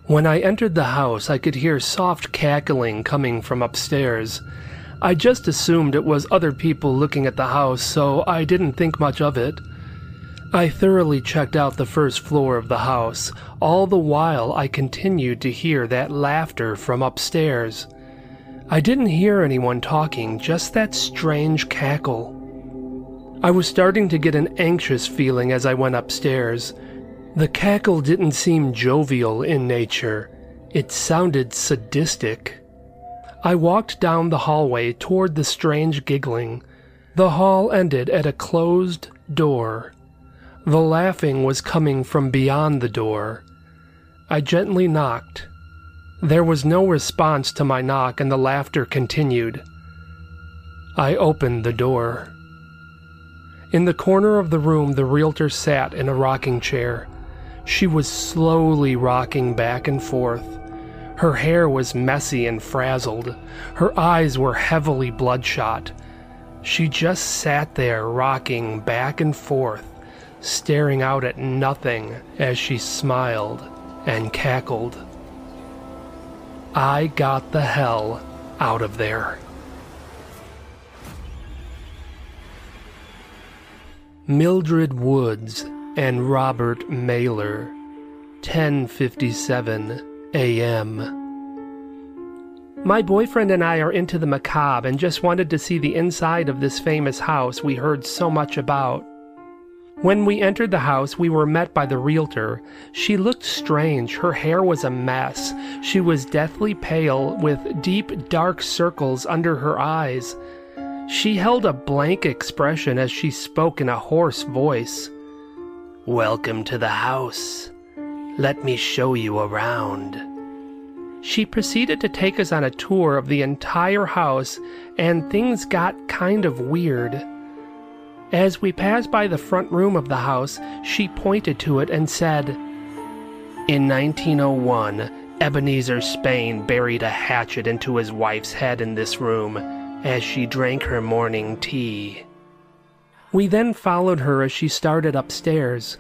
When I entered the house, I could hear soft cackling coming from upstairs. I just assumed it was other people looking at the house, so I didn't think much of it. I thoroughly checked out the first floor of the house. All the while, I continued to hear that laughter from upstairs. I didn't hear anyone talking, just that strange cackle. I was starting to get an anxious feeling as I went upstairs. The cackle didn't seem jovial in nature, it sounded sadistic. I walked down the hallway toward the strange giggling. The hall ended at a closed door. The laughing was coming from beyond the door. I gently knocked. There was no response to my knock, and the laughter continued. I opened the door. In the corner of the room, the realtor sat in a rocking chair. She was slowly rocking back and forth. Her hair was messy and frazzled. Her eyes were heavily bloodshot. She just sat there, rocking back and forth staring out at nothing as she smiled and cackled. I got the hell out of there. Mildred Woods and Robert Mailer, 10:57 a.m. My boyfriend and I are into the macabre and just wanted to see the inside of this famous house we heard so much about. When we entered the house, we were met by the realtor. She looked strange. Her hair was a mess. She was deathly pale, with deep, dark circles under her eyes. She held a blank expression as she spoke in a hoarse voice. Welcome to the house. Let me show you around. She proceeded to take us on a tour of the entire house, and things got kind of weird. As we passed by the front room of the house, she pointed to it and said, In 1901, Ebenezer Spain buried a hatchet into his wife's head in this room as she drank her morning tea. We then followed her as she started upstairs.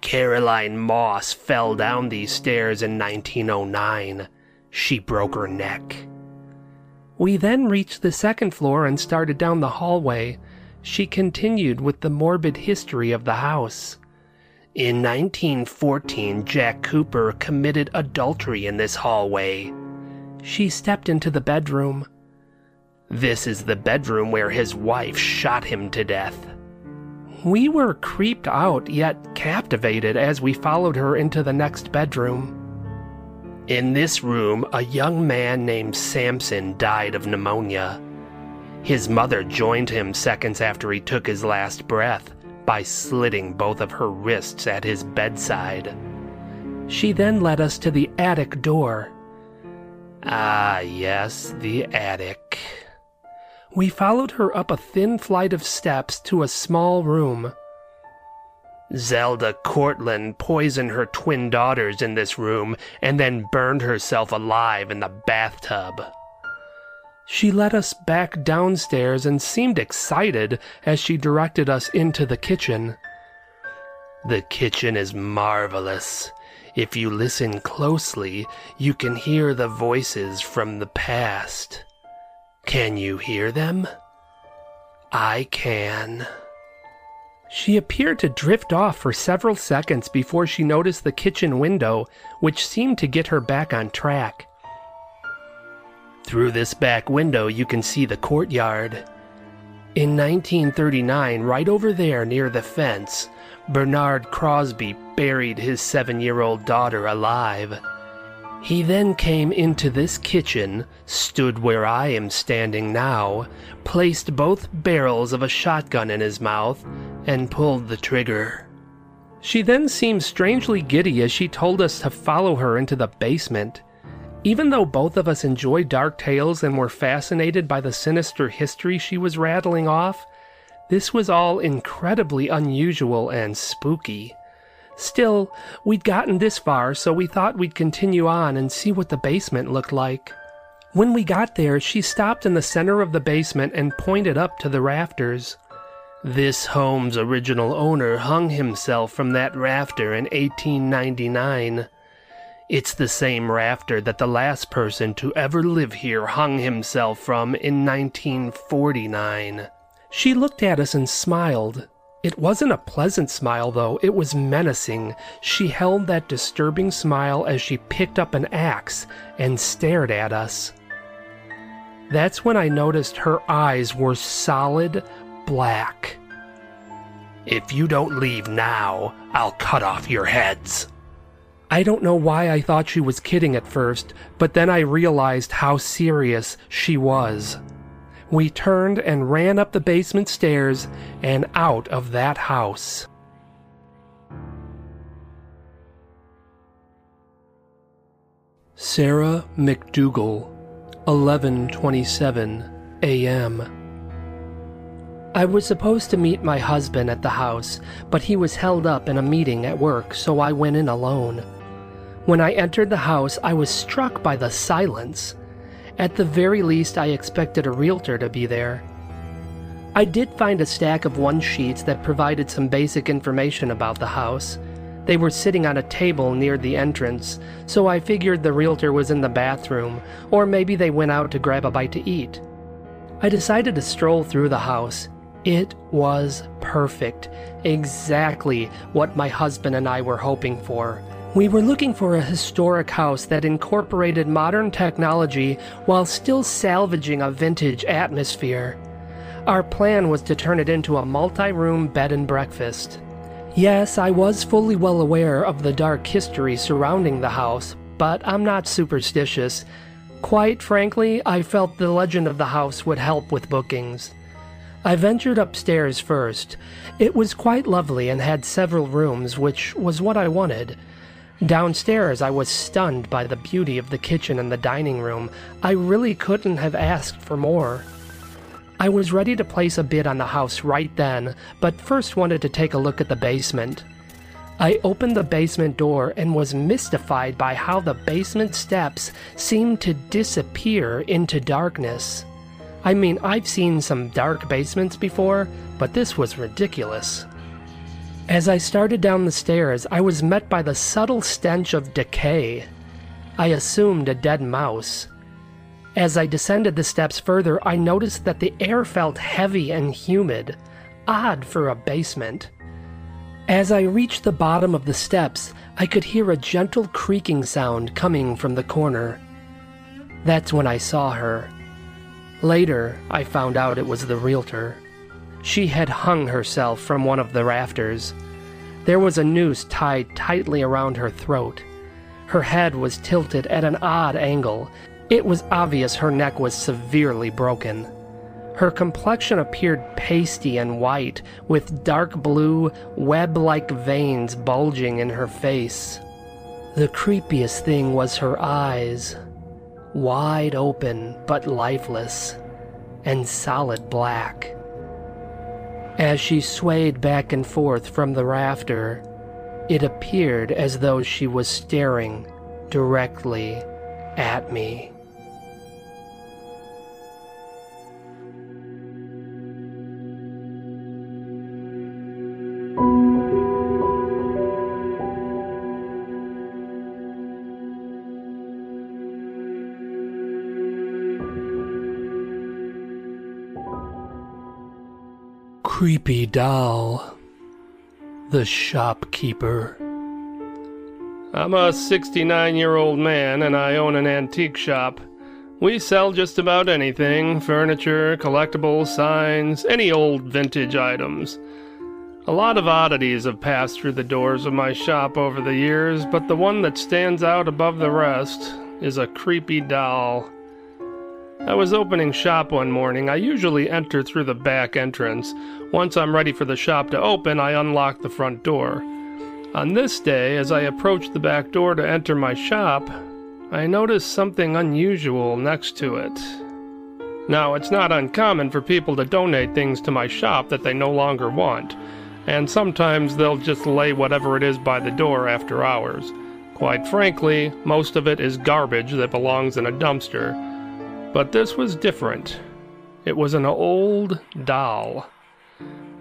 Caroline Moss fell down these stairs in 1909. She broke her neck. We then reached the second floor and started down the hallway she continued with the morbid history of the house. In 1914, Jack Cooper committed adultery in this hallway. She stepped into the bedroom. This is the bedroom where his wife shot him to death. We were creeped out yet captivated as we followed her into the next bedroom. In this room, a young man named Samson died of pneumonia. His mother joined him seconds after he took his last breath by slitting both of her wrists at his bedside. She then led us to the attic door. Ah, yes, the attic. We followed her up a thin flight of steps to a small room. Zelda Cortland poisoned her twin daughters in this room and then burned herself alive in the bathtub. She led us back downstairs and seemed excited as she directed us into the kitchen. The kitchen is marvelous. If you listen closely, you can hear the voices from the past. Can you hear them? I can. She appeared to drift off for several seconds before she noticed the kitchen window, which seemed to get her back on track. Through this back window, you can see the courtyard. In 1939, right over there near the fence, Bernard Crosby buried his seven year old daughter alive. He then came into this kitchen, stood where I am standing now, placed both barrels of a shotgun in his mouth, and pulled the trigger. She then seemed strangely giddy as she told us to follow her into the basement. Even though both of us enjoyed dark tales and were fascinated by the sinister history she was rattling off, this was all incredibly unusual and spooky. Still, we'd gotten this far, so we thought we'd continue on and see what the basement looked like. When we got there, she stopped in the center of the basement and pointed up to the rafters. This home's original owner hung himself from that rafter in 1899. It's the same rafter that the last person to ever live here hung himself from in 1949. She looked at us and smiled. It wasn't a pleasant smile, though, it was menacing. She held that disturbing smile as she picked up an axe and stared at us. That's when I noticed her eyes were solid black. If you don't leave now, I'll cut off your heads. I don't know why I thought she was kidding at first, but then I realized how serious she was. We turned and ran up the basement stairs and out of that house. Sarah McDougal, 11:27 a.m. I was supposed to meet my husband at the house, but he was held up in a meeting at work, so I went in alone. When I entered the house, I was struck by the silence. At the very least, I expected a realtor to be there. I did find a stack of one sheets that provided some basic information about the house. They were sitting on a table near the entrance, so I figured the realtor was in the bathroom, or maybe they went out to grab a bite to eat. I decided to stroll through the house. It was perfect, exactly what my husband and I were hoping for. We were looking for a historic house that incorporated modern technology while still salvaging a vintage atmosphere. Our plan was to turn it into a multi room bed and breakfast. Yes, I was fully well aware of the dark history surrounding the house, but I'm not superstitious. Quite frankly, I felt the legend of the house would help with bookings. I ventured upstairs first. It was quite lovely and had several rooms, which was what I wanted. Downstairs, I was stunned by the beauty of the kitchen and the dining room. I really couldn't have asked for more. I was ready to place a bid on the house right then, but first wanted to take a look at the basement. I opened the basement door and was mystified by how the basement steps seemed to disappear into darkness. I mean, I've seen some dark basements before, but this was ridiculous. As I started down the stairs, I was met by the subtle stench of decay. I assumed a dead mouse. As I descended the steps further, I noticed that the air felt heavy and humid, odd for a basement. As I reached the bottom of the steps, I could hear a gentle creaking sound coming from the corner. That's when I saw her. Later, I found out it was the realtor. She had hung herself from one of the rafters. There was a noose tied tightly around her throat. Her head was tilted at an odd angle. It was obvious her neck was severely broken. Her complexion appeared pasty and white, with dark blue, web like veins bulging in her face. The creepiest thing was her eyes wide open but lifeless, and solid black. As she swayed back and forth from the rafter, it appeared as though she was staring directly at me. Creepy doll. The shopkeeper. I'm a 69 year old man and I own an antique shop. We sell just about anything furniture, collectibles, signs, any old vintage items. A lot of oddities have passed through the doors of my shop over the years, but the one that stands out above the rest is a creepy doll. I was opening shop one morning. I usually enter through the back entrance. Once I'm ready for the shop to open, I unlock the front door. On this day, as I approached the back door to enter my shop, I noticed something unusual next to it. Now, it's not uncommon for people to donate things to my shop that they no longer want, and sometimes they'll just lay whatever it is by the door after hours. Quite frankly, most of it is garbage that belongs in a dumpster but this was different. It was an old doll.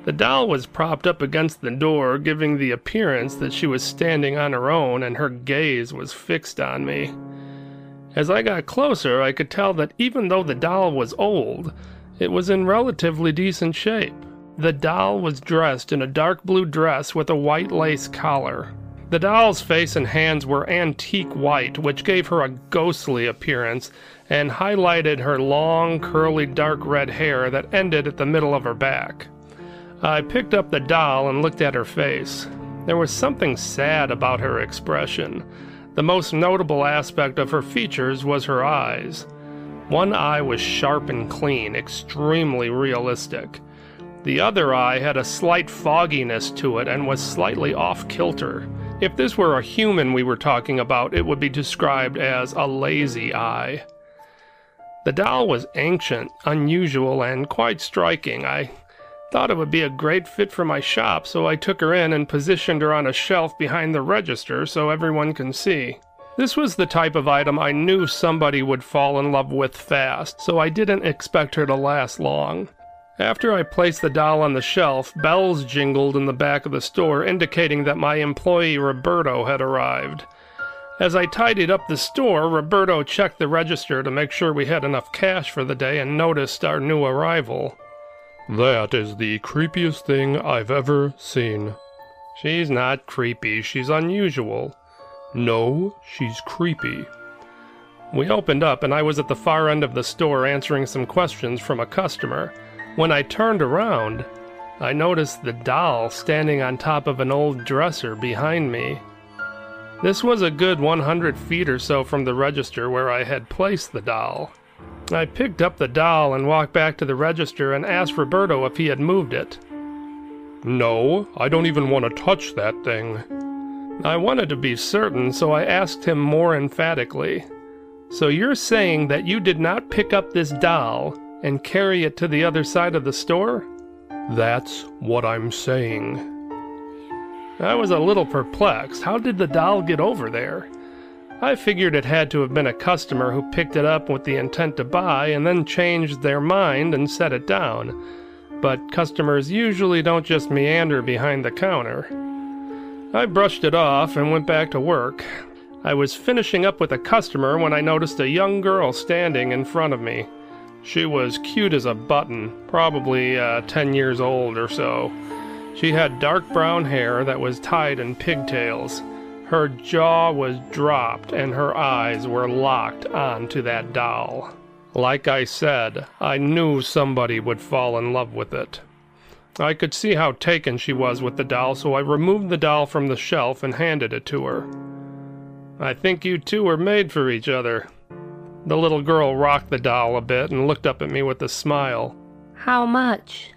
The doll was propped up against the door, giving the appearance that she was standing on her own and her gaze was fixed on me. As I got closer, I could tell that even though the doll was old, it was in relatively decent shape. The doll was dressed in a dark blue dress with a white lace collar. The doll's face and hands were antique white, which gave her a ghostly appearance and highlighted her long, curly, dark red hair that ended at the middle of her back. I picked up the doll and looked at her face. There was something sad about her expression. The most notable aspect of her features was her eyes. One eye was sharp and clean, extremely realistic. The other eye had a slight fogginess to it and was slightly off kilter. If this were a human we were talking about, it would be described as a lazy eye. The doll was ancient, unusual, and quite striking. I thought it would be a great fit for my shop, so I took her in and positioned her on a shelf behind the register so everyone can see. This was the type of item I knew somebody would fall in love with fast, so I didn't expect her to last long. After I placed the doll on the shelf, bells jingled in the back of the store indicating that my employee Roberto had arrived. As I tidied up the store, Roberto checked the register to make sure we had enough cash for the day and noticed our new arrival. That is the creepiest thing I've ever seen. She's not creepy, she's unusual. No, she's creepy. We opened up, and I was at the far end of the store answering some questions from a customer. When I turned around, I noticed the doll standing on top of an old dresser behind me. This was a good 100 feet or so from the register where I had placed the doll. I picked up the doll and walked back to the register and asked Roberto if he had moved it. No, I don't even want to touch that thing. I wanted to be certain, so I asked him more emphatically. So you're saying that you did not pick up this doll and carry it to the other side of the store? That's what I'm saying. I was a little perplexed. How did the doll get over there? I figured it had to have been a customer who picked it up with the intent to buy and then changed their mind and set it down. But customers usually don't just meander behind the counter. I brushed it off and went back to work. I was finishing up with a customer when I noticed a young girl standing in front of me. She was cute as a button, probably uh, 10 years old or so. She had dark brown hair that was tied in pigtails. Her jaw was dropped and her eyes were locked onto that doll. Like I said, I knew somebody would fall in love with it. I could see how taken she was with the doll, so I removed the doll from the shelf and handed it to her. I think you two are made for each other. The little girl rocked the doll a bit and looked up at me with a smile. How much?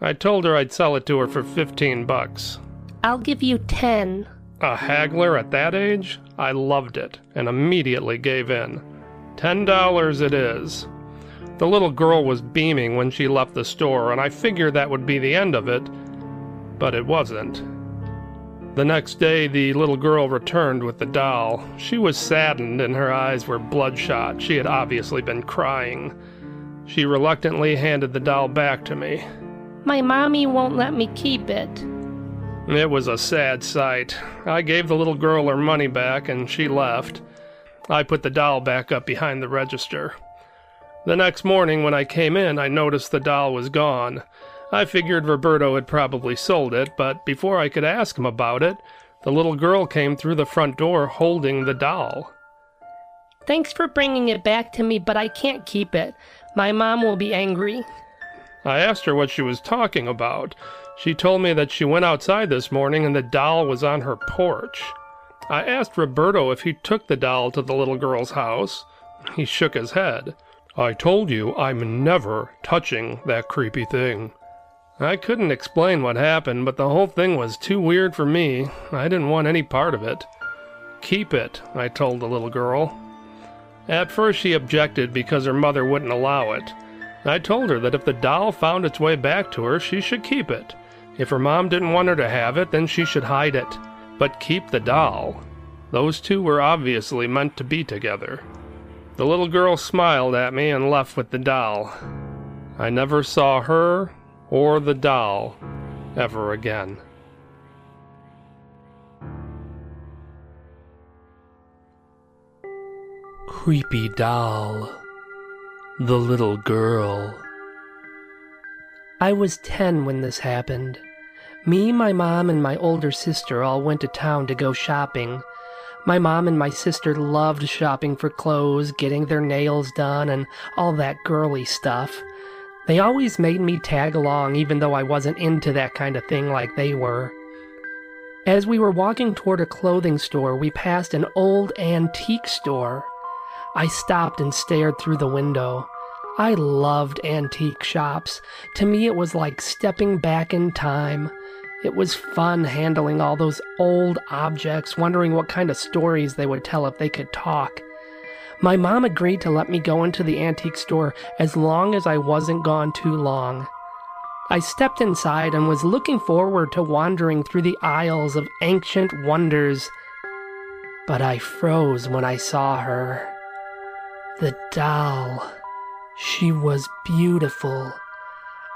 I told her I'd sell it to her for 15 bucks. I'll give you ten. A haggler at that age? I loved it and immediately gave in. Ten dollars it is. The little girl was beaming when she left the store, and I figured that would be the end of it, but it wasn't. The next day, the little girl returned with the doll. She was saddened and her eyes were bloodshot. She had obviously been crying. She reluctantly handed the doll back to me. My mommy won't let me keep it. It was a sad sight. I gave the little girl her money back and she left. I put the doll back up behind the register. The next morning, when I came in, I noticed the doll was gone. I figured Roberto had probably sold it, but before I could ask him about it, the little girl came through the front door holding the doll. Thanks for bringing it back to me, but I can't keep it. My mom will be angry. I asked her what she was talking about. She told me that she went outside this morning and the doll was on her porch. I asked Roberto if he took the doll to the little girl's house. He shook his head. I told you I'm never touching that creepy thing. I couldn't explain what happened, but the whole thing was too weird for me. I didn't want any part of it. Keep it, I told the little girl. At first she objected because her mother wouldn't allow it. I told her that if the doll found its way back to her, she should keep it. If her mom didn't want her to have it, then she should hide it. But keep the doll. Those two were obviously meant to be together. The little girl smiled at me and left with the doll. I never saw her or the doll ever again. Creepy doll. The little girl. I was 10 when this happened. Me, my mom, and my older sister all went to town to go shopping. My mom and my sister loved shopping for clothes, getting their nails done, and all that girly stuff. They always made me tag along, even though I wasn't into that kind of thing like they were. As we were walking toward a clothing store, we passed an old antique store. I stopped and stared through the window. I loved antique shops. To me, it was like stepping back in time. It was fun handling all those old objects, wondering what kind of stories they would tell if they could talk. My mom agreed to let me go into the antique store as long as I wasn't gone too long. I stepped inside and was looking forward to wandering through the aisles of ancient wonders. But I froze when I saw her. The doll. She was beautiful.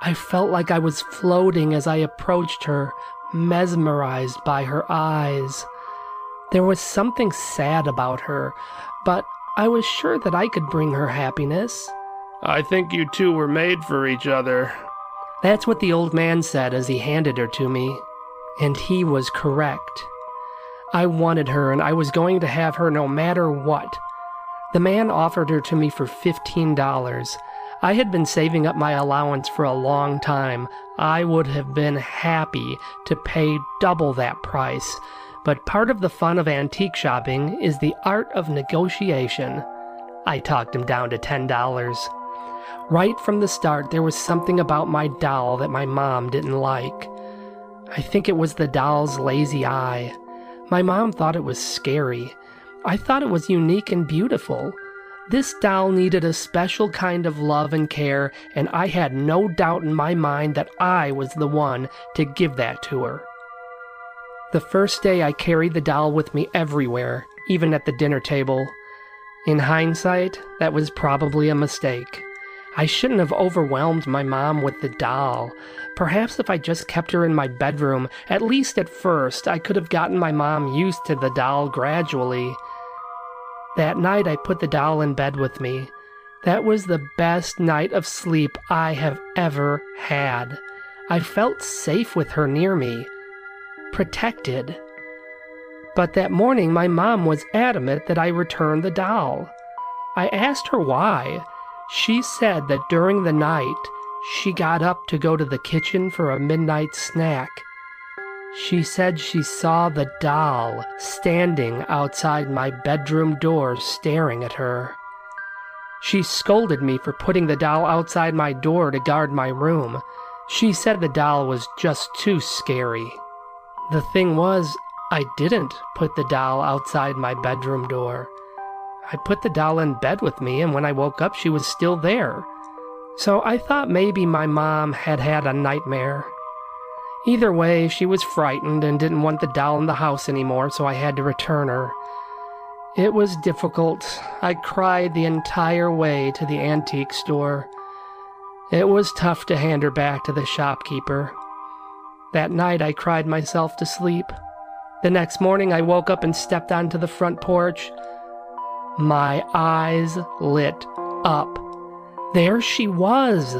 I felt like I was floating as I approached her, mesmerized by her eyes. There was something sad about her, but I was sure that I could bring her happiness. I think you two were made for each other. That's what the old man said as he handed her to me, and he was correct. I wanted her, and I was going to have her no matter what. The man offered her to me for $15. I had been saving up my allowance for a long time. I would have been happy to pay double that price. But part of the fun of antique shopping is the art of negotiation. I talked him down to $10. Right from the start, there was something about my doll that my mom didn't like. I think it was the doll's lazy eye. My mom thought it was scary. I thought it was unique and beautiful. This doll needed a special kind of love and care, and I had no doubt in my mind that I was the one to give that to her. The first day I carried the doll with me everywhere, even at the dinner table. In hindsight, that was probably a mistake. I shouldn't have overwhelmed my mom with the doll. Perhaps if I just kept her in my bedroom, at least at first, I could have gotten my mom used to the doll gradually. That night, I put the doll in bed with me. That was the best night of sleep I have ever had. I felt safe with her near me, protected. But that morning, my mom was adamant that I return the doll. I asked her why. She said that during the night, she got up to go to the kitchen for a midnight snack. She said she saw the doll standing outside my bedroom door staring at her. She scolded me for putting the doll outside my door to guard my room. She said the doll was just too scary. The thing was, I didn't put the doll outside my bedroom door. I put the doll in bed with me, and when I woke up, she was still there. So I thought maybe my mom had had a nightmare. Either way, she was frightened and didn't want the doll in the house anymore, so I had to return her. It was difficult. I cried the entire way to the antique store. It was tough to hand her back to the shopkeeper. That night I cried myself to sleep. The next morning I woke up and stepped onto the front porch. My eyes lit up. There she was.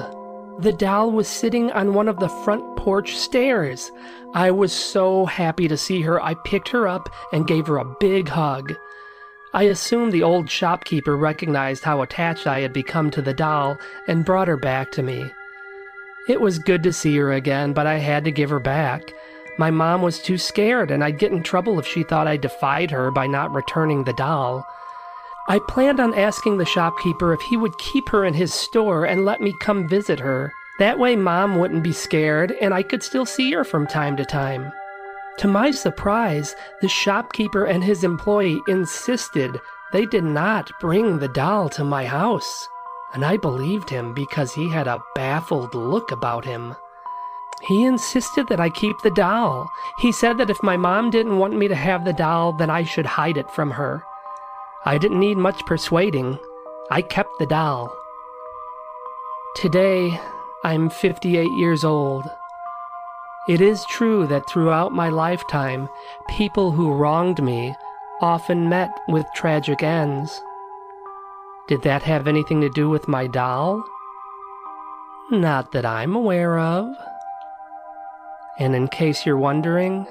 The doll was sitting on one of the front porch stairs. I was so happy to see her, I picked her up and gave her a big hug. I assumed the old shopkeeper recognized how attached I had become to the doll and brought her back to me. It was good to see her again, but I had to give her back. My mom was too scared, and I'd get in trouble if she thought I defied her by not returning the doll. I planned on asking the shopkeeper if he would keep her in his store and let me come visit her. That way, mom wouldn't be scared, and I could still see her from time to time. To my surprise, the shopkeeper and his employee insisted they did not bring the doll to my house, and I believed him because he had a baffled look about him. He insisted that I keep the doll. He said that if my mom didn't want me to have the doll, then I should hide it from her. I didn't need much persuading. I kept the doll. Today, I'm 58 years old. It is true that throughout my lifetime, people who wronged me often met with tragic ends. Did that have anything to do with my doll? Not that I'm aware of. And in case you're wondering,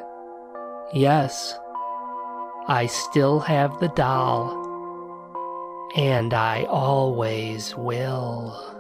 yes, I still have the doll. And I always will.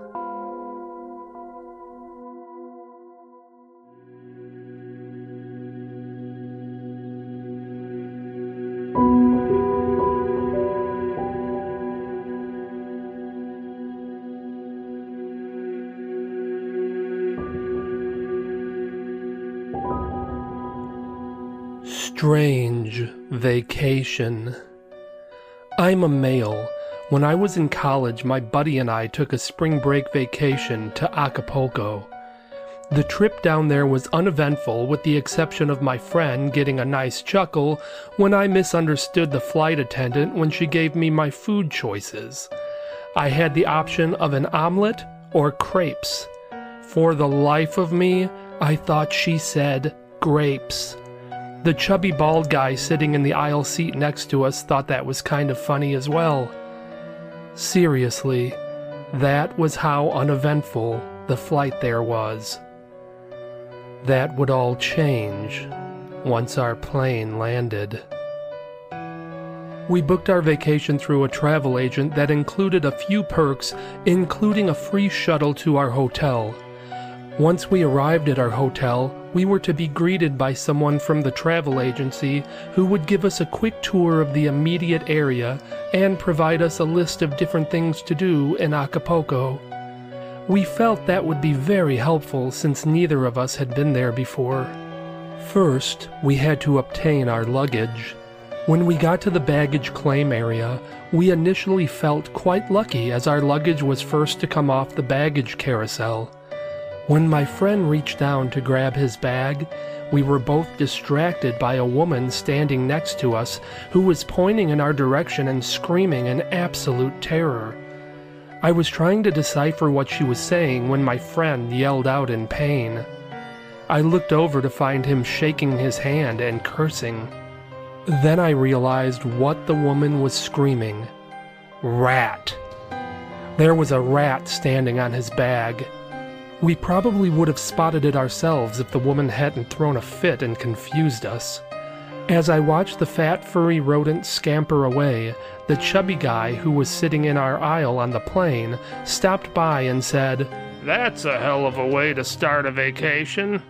Strange vacation. I'm a male. When I was in college, my buddy and I took a spring break vacation to Acapulco. The trip down there was uneventful, with the exception of my friend getting a nice chuckle when I misunderstood the flight attendant when she gave me my food choices. I had the option of an omelet or crepes. For the life of me, I thought she said grapes. The chubby bald guy sitting in the aisle seat next to us thought that was kind of funny as well. Seriously, that was how uneventful the flight there was. That would all change once our plane landed. We booked our vacation through a travel agent that included a few perks, including a free shuttle to our hotel. Once we arrived at our hotel, we were to be greeted by someone from the travel agency who would give us a quick tour of the immediate area and provide us a list of different things to do in Acapulco. We felt that would be very helpful since neither of us had been there before. First, we had to obtain our luggage. When we got to the baggage claim area, we initially felt quite lucky as our luggage was first to come off the baggage carousel. When my friend reached down to grab his bag, we were both distracted by a woman standing next to us who was pointing in our direction and screaming in absolute terror. I was trying to decipher what she was saying when my friend yelled out in pain. I looked over to find him shaking his hand and cursing. Then I realized what the woman was screaming Rat! There was a rat standing on his bag. We probably would have spotted it ourselves if the woman hadn't thrown a fit and confused us. As I watched the fat, furry rodent scamper away, the chubby guy who was sitting in our aisle on the plane stopped by and said, That's a hell of a way to start a vacation.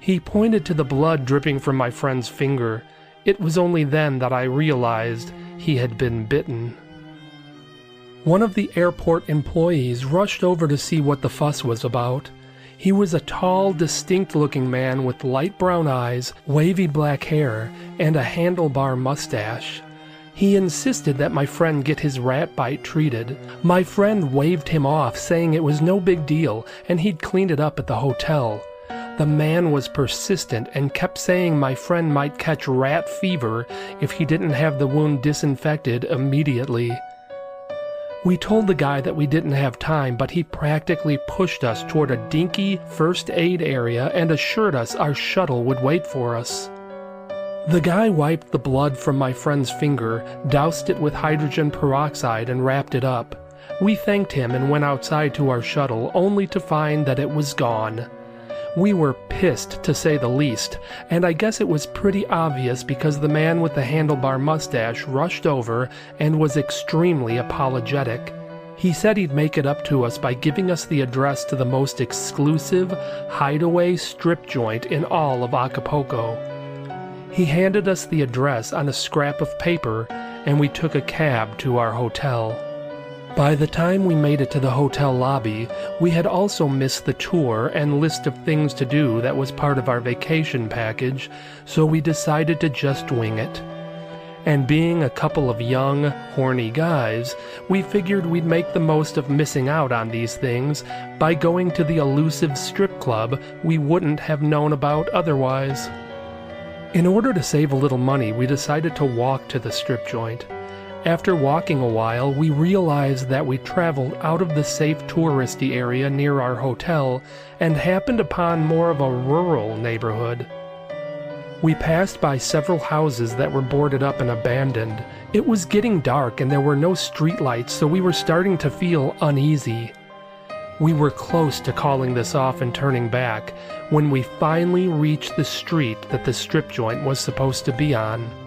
He pointed to the blood dripping from my friend's finger. It was only then that I realized he had been bitten. One of the airport employees rushed over to see what the fuss was about. He was a tall, distinct looking man with light brown eyes, wavy black hair, and a handlebar mustache. He insisted that my friend get his rat bite treated. My friend waved him off, saying it was no big deal and he'd cleaned it up at the hotel. The man was persistent and kept saying my friend might catch rat fever if he didn't have the wound disinfected immediately. We told the guy that we didn't have time, but he practically pushed us toward a dinky first aid area and assured us our shuttle would wait for us. The guy wiped the blood from my friend's finger, doused it with hydrogen peroxide, and wrapped it up. We thanked him and went outside to our shuttle, only to find that it was gone. We were pissed, to say the least, and I guess it was pretty obvious because the man with the handlebar mustache rushed over and was extremely apologetic. He said he'd make it up to us by giving us the address to the most exclusive, hideaway strip joint in all of Acapulco. He handed us the address on a scrap of paper, and we took a cab to our hotel. By the time we made it to the hotel lobby, we had also missed the tour and list of things to do that was part of our vacation package, so we decided to just wing it. And being a couple of young, horny guys, we figured we'd make the most of missing out on these things by going to the elusive strip club we wouldn't have known about otherwise. In order to save a little money, we decided to walk to the strip joint. After walking a while, we realized that we traveled out of the safe touristy area near our hotel and happened upon more of a rural neighborhood. We passed by several houses that were boarded up and abandoned. It was getting dark and there were no streetlights, so we were starting to feel uneasy. We were close to calling this off and turning back when we finally reached the street that the strip joint was supposed to be on.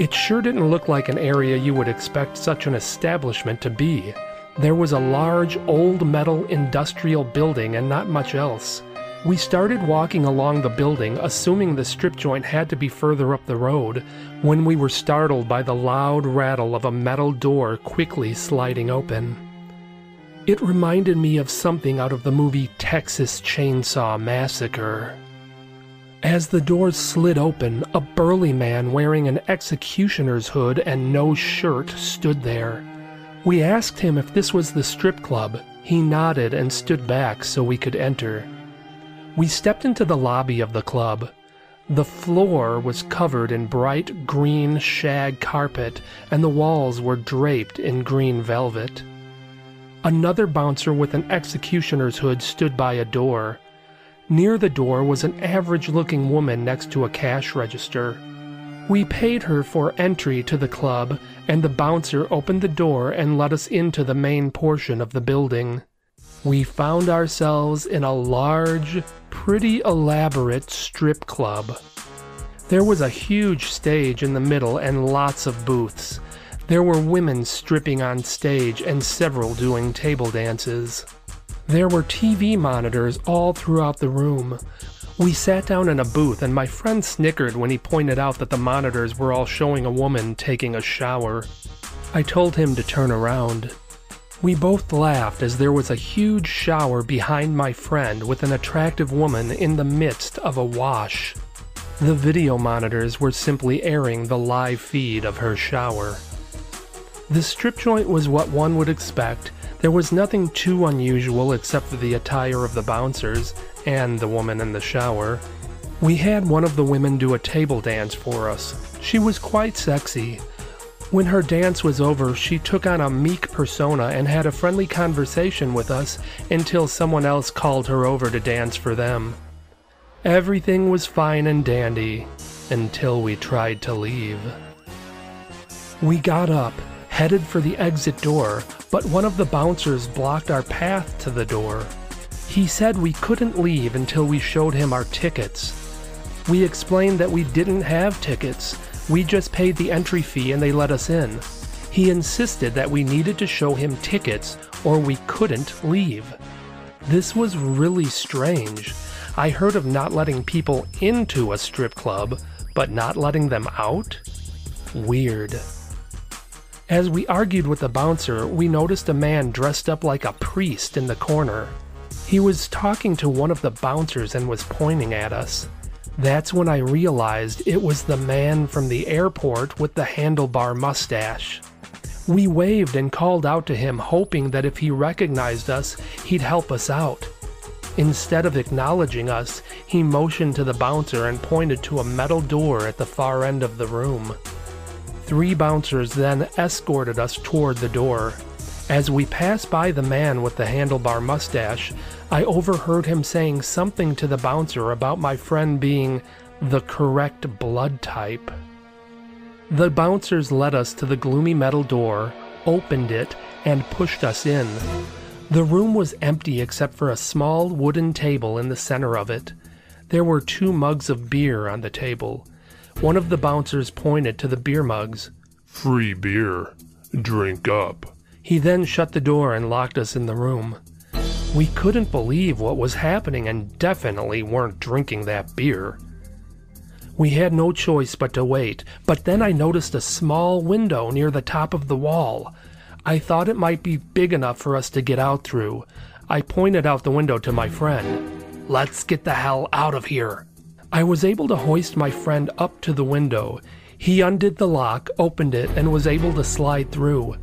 It sure didn't look like an area you would expect such an establishment to be. There was a large, old metal industrial building and not much else. We started walking along the building, assuming the strip joint had to be further up the road, when we were startled by the loud rattle of a metal door quickly sliding open. It reminded me of something out of the movie Texas Chainsaw Massacre. As the doors slid open, a burly man wearing an executioner's hood and no shirt stood there. We asked him if this was the strip club. He nodded and stood back so we could enter. We stepped into the lobby of the club. The floor was covered in bright green shag carpet, and the walls were draped in green velvet. Another bouncer with an executioner's hood stood by a door. Near the door was an average looking woman next to a cash register. We paid her for entry to the club, and the bouncer opened the door and let us into the main portion of the building. We found ourselves in a large, pretty elaborate strip club. There was a huge stage in the middle and lots of booths. There were women stripping on stage and several doing table dances. There were TV monitors all throughout the room. We sat down in a booth, and my friend snickered when he pointed out that the monitors were all showing a woman taking a shower. I told him to turn around. We both laughed as there was a huge shower behind my friend with an attractive woman in the midst of a wash. The video monitors were simply airing the live feed of her shower. The strip joint was what one would expect there was nothing too unusual except for the attire of the bouncers and the woman in the shower. We had one of the women do a table dance for us. She was quite sexy. When her dance was over, she took on a meek persona and had a friendly conversation with us until someone else called her over to dance for them. Everything was fine and dandy until we tried to leave. We got up headed for the exit door, but one of the bouncers blocked our path to the door. He said we couldn't leave until we showed him our tickets. We explained that we didn't have tickets. We just paid the entry fee and they let us in. He insisted that we needed to show him tickets or we couldn't leave. This was really strange. I heard of not letting people into a strip club, but not letting them out? Weird. As we argued with the bouncer, we noticed a man dressed up like a priest in the corner. He was talking to one of the bouncers and was pointing at us. That's when I realized it was the man from the airport with the handlebar mustache. We waved and called out to him, hoping that if he recognized us, he'd help us out. Instead of acknowledging us, he motioned to the bouncer and pointed to a metal door at the far end of the room. Three bouncers then escorted us toward the door. As we passed by the man with the handlebar mustache, I overheard him saying something to the bouncer about my friend being the correct blood type. The bouncers led us to the gloomy metal door, opened it, and pushed us in. The room was empty except for a small wooden table in the center of it. There were two mugs of beer on the table. One of the bouncers pointed to the beer mugs. Free beer. Drink up. He then shut the door and locked us in the room. We couldn't believe what was happening and definitely weren't drinking that beer. We had no choice but to wait, but then I noticed a small window near the top of the wall. I thought it might be big enough for us to get out through. I pointed out the window to my friend. Let's get the hell out of here. I was able to hoist my friend up to the window. He undid the lock, opened it, and was able to slide through.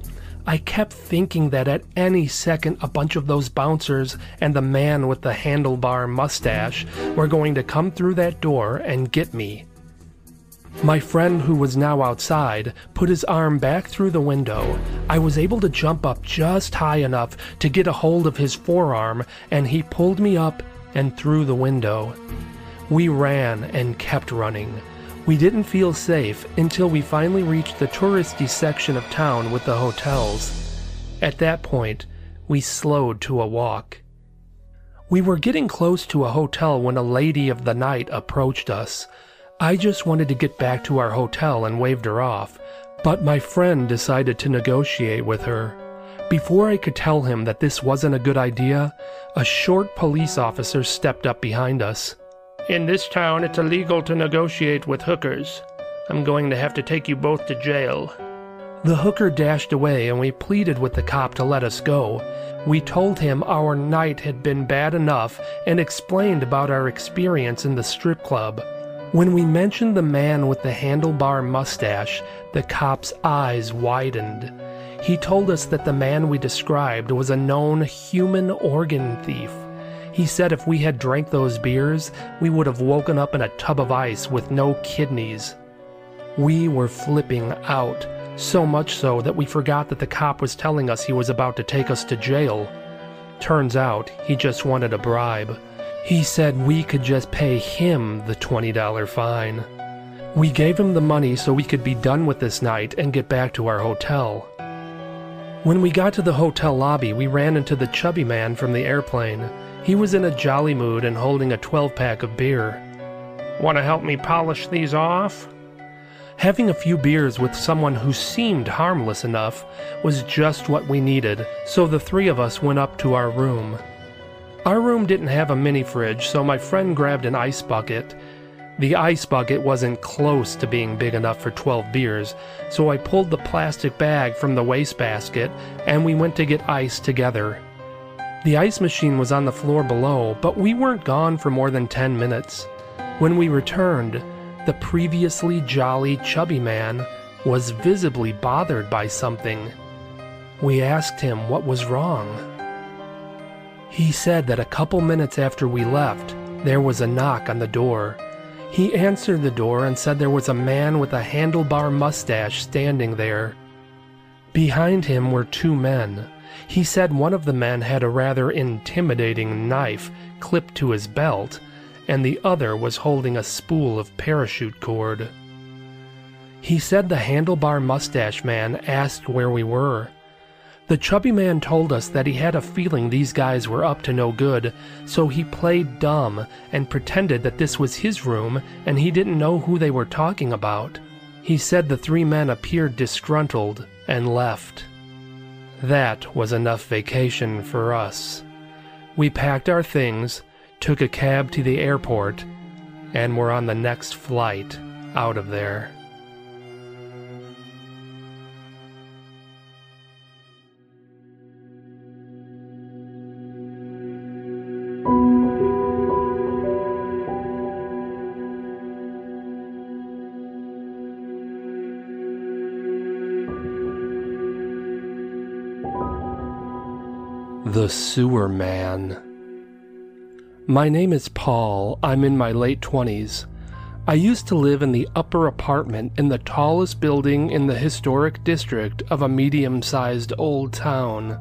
I kept thinking that at any second a bunch of those bouncers and the man with the handlebar mustache were going to come through that door and get me. My friend, who was now outside, put his arm back through the window. I was able to jump up just high enough to get a hold of his forearm, and he pulled me up and through the window. We ran and kept running. We didn't feel safe until we finally reached the touristy section of town with the hotels. At that point, we slowed to a walk. We were getting close to a hotel when a lady of the night approached us. I just wanted to get back to our hotel and waved her off, but my friend decided to negotiate with her. Before I could tell him that this wasn't a good idea, a short police officer stepped up behind us. In this town, it's illegal to negotiate with hookers. I'm going to have to take you both to jail. The hooker dashed away and we pleaded with the cop to let us go. We told him our night had been bad enough and explained about our experience in the strip club. When we mentioned the man with the handlebar mustache, the cop's eyes widened. He told us that the man we described was a known human organ thief. He said if we had drank those beers, we would have woken up in a tub of ice with no kidneys. We were flipping out, so much so that we forgot that the cop was telling us he was about to take us to jail. Turns out, he just wanted a bribe. He said we could just pay him the $20 fine. We gave him the money so we could be done with this night and get back to our hotel. When we got to the hotel lobby, we ran into the chubby man from the airplane. He was in a jolly mood and holding a 12 pack of beer. Want to help me polish these off? Having a few beers with someone who seemed harmless enough was just what we needed, so the three of us went up to our room. Our room didn't have a mini fridge, so my friend grabbed an ice bucket. The ice bucket wasn't close to being big enough for 12 beers, so I pulled the plastic bag from the wastebasket and we went to get ice together. The ice machine was on the floor below, but we weren't gone for more than 10 minutes. When we returned, the previously jolly, chubby man was visibly bothered by something. We asked him what was wrong. He said that a couple minutes after we left, there was a knock on the door. He answered the door and said there was a man with a handlebar mustache standing there. Behind him were two men. He said one of the men had a rather intimidating knife clipped to his belt, and the other was holding a spool of parachute cord. He said the handlebar mustache man asked where we were. The chubby man told us that he had a feeling these guys were up to no good, so he played dumb and pretended that this was his room and he didn't know who they were talking about. He said the three men appeared disgruntled and left. That was enough vacation for us. We packed our things, took a cab to the airport, and were on the next flight out of there. The Sewer Man. My name is Paul. I'm in my late 20s. I used to live in the upper apartment in the tallest building in the historic district of a medium sized old town.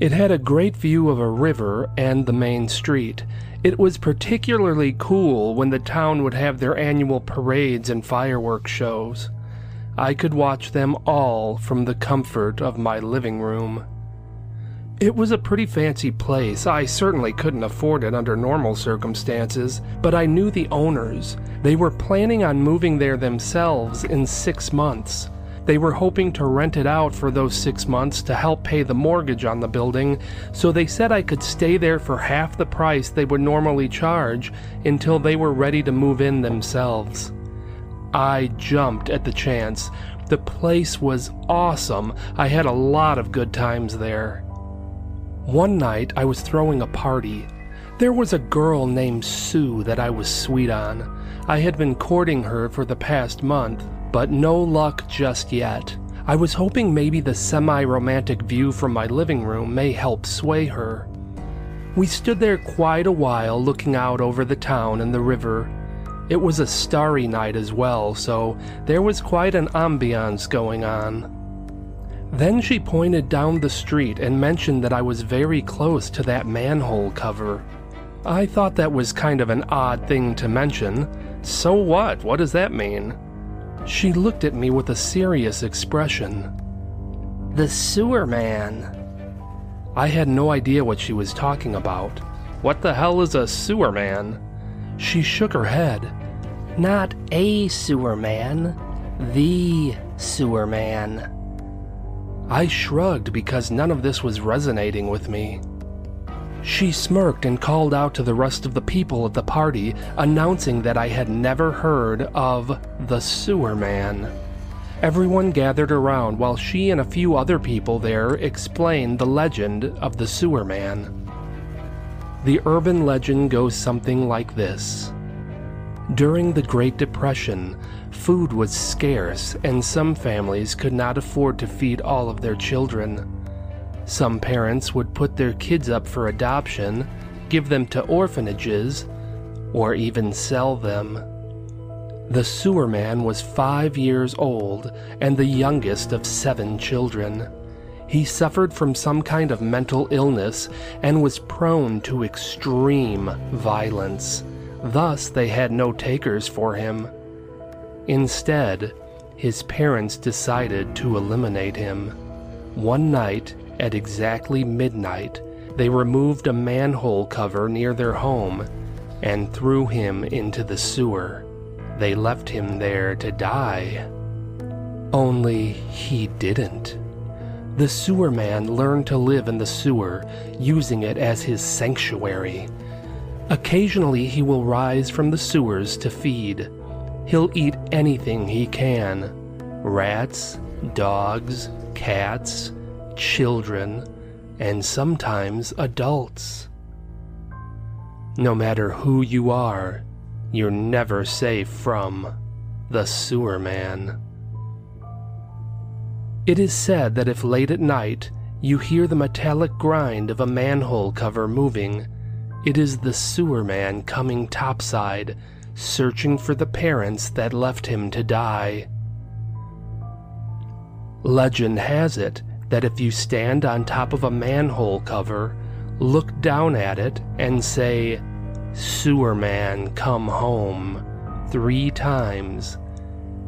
It had a great view of a river and the main street. It was particularly cool when the town would have their annual parades and fireworks shows. I could watch them all from the comfort of my living room. It was a pretty fancy place. I certainly couldn't afford it under normal circumstances, but I knew the owners. They were planning on moving there themselves in six months. They were hoping to rent it out for those six months to help pay the mortgage on the building, so they said I could stay there for half the price they would normally charge until they were ready to move in themselves. I jumped at the chance. The place was awesome. I had a lot of good times there. One night I was throwing a party. There was a girl named Sue that I was sweet on. I had been courting her for the past month, but no luck just yet. I was hoping maybe the semi romantic view from my living room may help sway her. We stood there quite a while looking out over the town and the river. It was a starry night as well, so there was quite an ambiance going on. Then she pointed down the street and mentioned that I was very close to that manhole cover. I thought that was kind of an odd thing to mention. So what? What does that mean? She looked at me with a serious expression. The sewer man. I had no idea what she was talking about. What the hell is a sewer man? She shook her head. Not a sewer man, the sewer man. I shrugged because none of this was resonating with me. She smirked and called out to the rest of the people at the party, announcing that I had never heard of the Sewer Man. Everyone gathered around while she and a few other people there explained the legend of the Sewer Man. The urban legend goes something like this During the Great Depression, Food was scarce, and some families could not afford to feed all of their children. Some parents would put their kids up for adoption, give them to orphanages, or even sell them. The sewer man was five years old and the youngest of seven children. He suffered from some kind of mental illness and was prone to extreme violence. Thus, they had no takers for him. Instead, his parents decided to eliminate him. One night, at exactly midnight, they removed a manhole cover near their home and threw him into the sewer. They left him there to die. Only he didn't. The sewer man learned to live in the sewer, using it as his sanctuary. Occasionally, he will rise from the sewers to feed. He'll eat anything he can rats, dogs, cats, children, and sometimes adults. No matter who you are, you're never safe from the sewer man. It is said that if late at night you hear the metallic grind of a manhole cover moving, it is the sewer man coming topside searching for the parents that left him to die. Legend has it that if you stand on top of a manhole cover, look down at it, and say, Sewer man, come home, three times,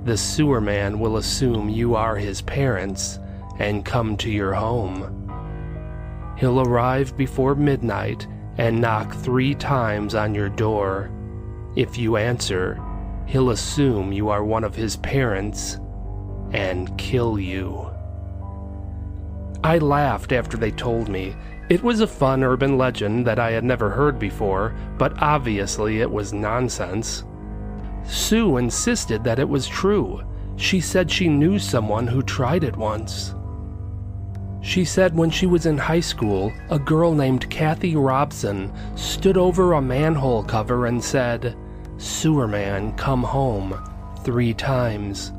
the sewer man will assume you are his parents and come to your home. He'll arrive before midnight and knock three times on your door. If you answer, he'll assume you are one of his parents and kill you. I laughed after they told me. It was a fun urban legend that I had never heard before, but obviously it was nonsense. Sue insisted that it was true. She said she knew someone who tried it once. She said when she was in high school, a girl named Kathy Robson stood over a manhole cover and said, Sewerman, come home, three times.